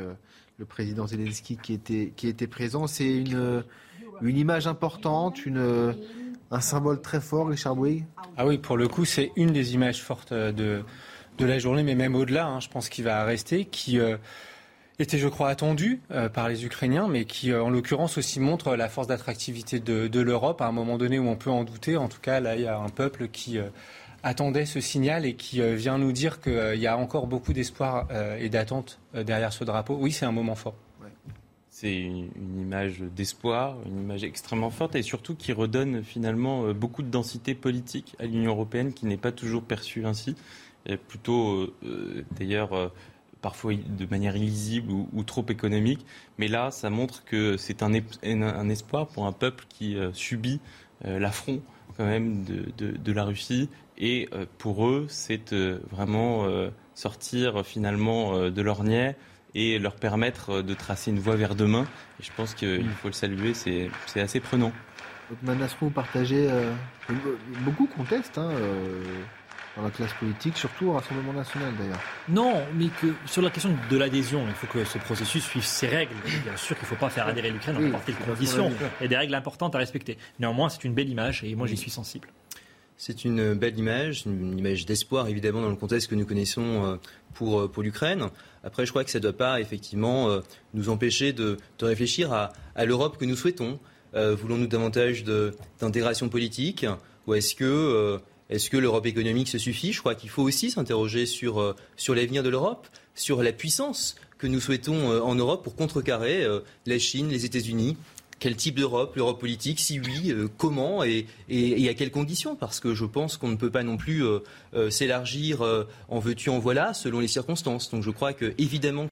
le président Zelensky qui était, qui était présent. C'est une, une image importante, une, un symbole très fort, Richard Bouygues Ah oui, pour le coup, c'est une des images fortes de, de la journée, mais même au-delà, hein, je pense qu'il va rester, qui était, je crois, attendu euh, par les Ukrainiens, mais qui, euh, en l'occurrence, aussi montre la force d'attractivité de, l'Europe à un moment donné où on peut en douter. En tout cas, là, il y a un peuple qui euh, attendait ce signal et qui vient nous dire qu'il y a encore beaucoup d'espoir et d'attente derrière ce drapeau. Oui, c'est un moment fort. C'est une, image d'espoir, une image extrêmement forte et surtout qui redonne finalement beaucoup de densité politique à l'Union européenne qui n'est pas toujours perçue ainsi. Et plutôt, d'ailleurs, parfois de manière illisible ou, trop économique. Mais là, ça montre que c'est un, un, espoir pour un peuple qui euh, subit euh, l'affront quand même de, la Russie. Et euh, pour eux, c'est vraiment sortir finalement de l'ornière et leur permettre de tracer une voie vers demain. Et je pense qu'il faut le saluer, c'est assez prenant. Manasco, partagez. beaucoup contestent. Hein, dans la classe politique, surtout au Rassemblement national d'ailleurs. Non, mais que sur la question de l'adhésion, il faut que ce processus suive ses règles. Bien sûr qu'il ne faut pas faire adhérer l'Ukraine dans n'importe quelle condition. Il y a des règles importantes à respecter. Néanmoins, c'est une belle image et moi j'y suis sensible. C'est une belle image, une image d'espoir évidemment dans le contexte que nous connaissons euh, pour, euh, pour l'Ukraine. Après, je crois que ça ne doit pas effectivement euh, nous empêcher de, réfléchir à, l'Europe que nous souhaitons. Voulons-nous davantage d'intégration politique ou est-ce que l'Europe économique se suffit? Je crois qu'il faut aussi s'interroger sur, sur l'avenir de l'Europe, sur la puissance que nous souhaitons en Europe pour contrecarrer la Chine, les États-Unis. Quel type d'Europe L'Europe politique Si oui, comment et, à quelles conditions Parce que je pense qu'on ne peut pas non plus s'élargir en veux-tu, en voilà, selon les circonstances. Donc je crois que évidemment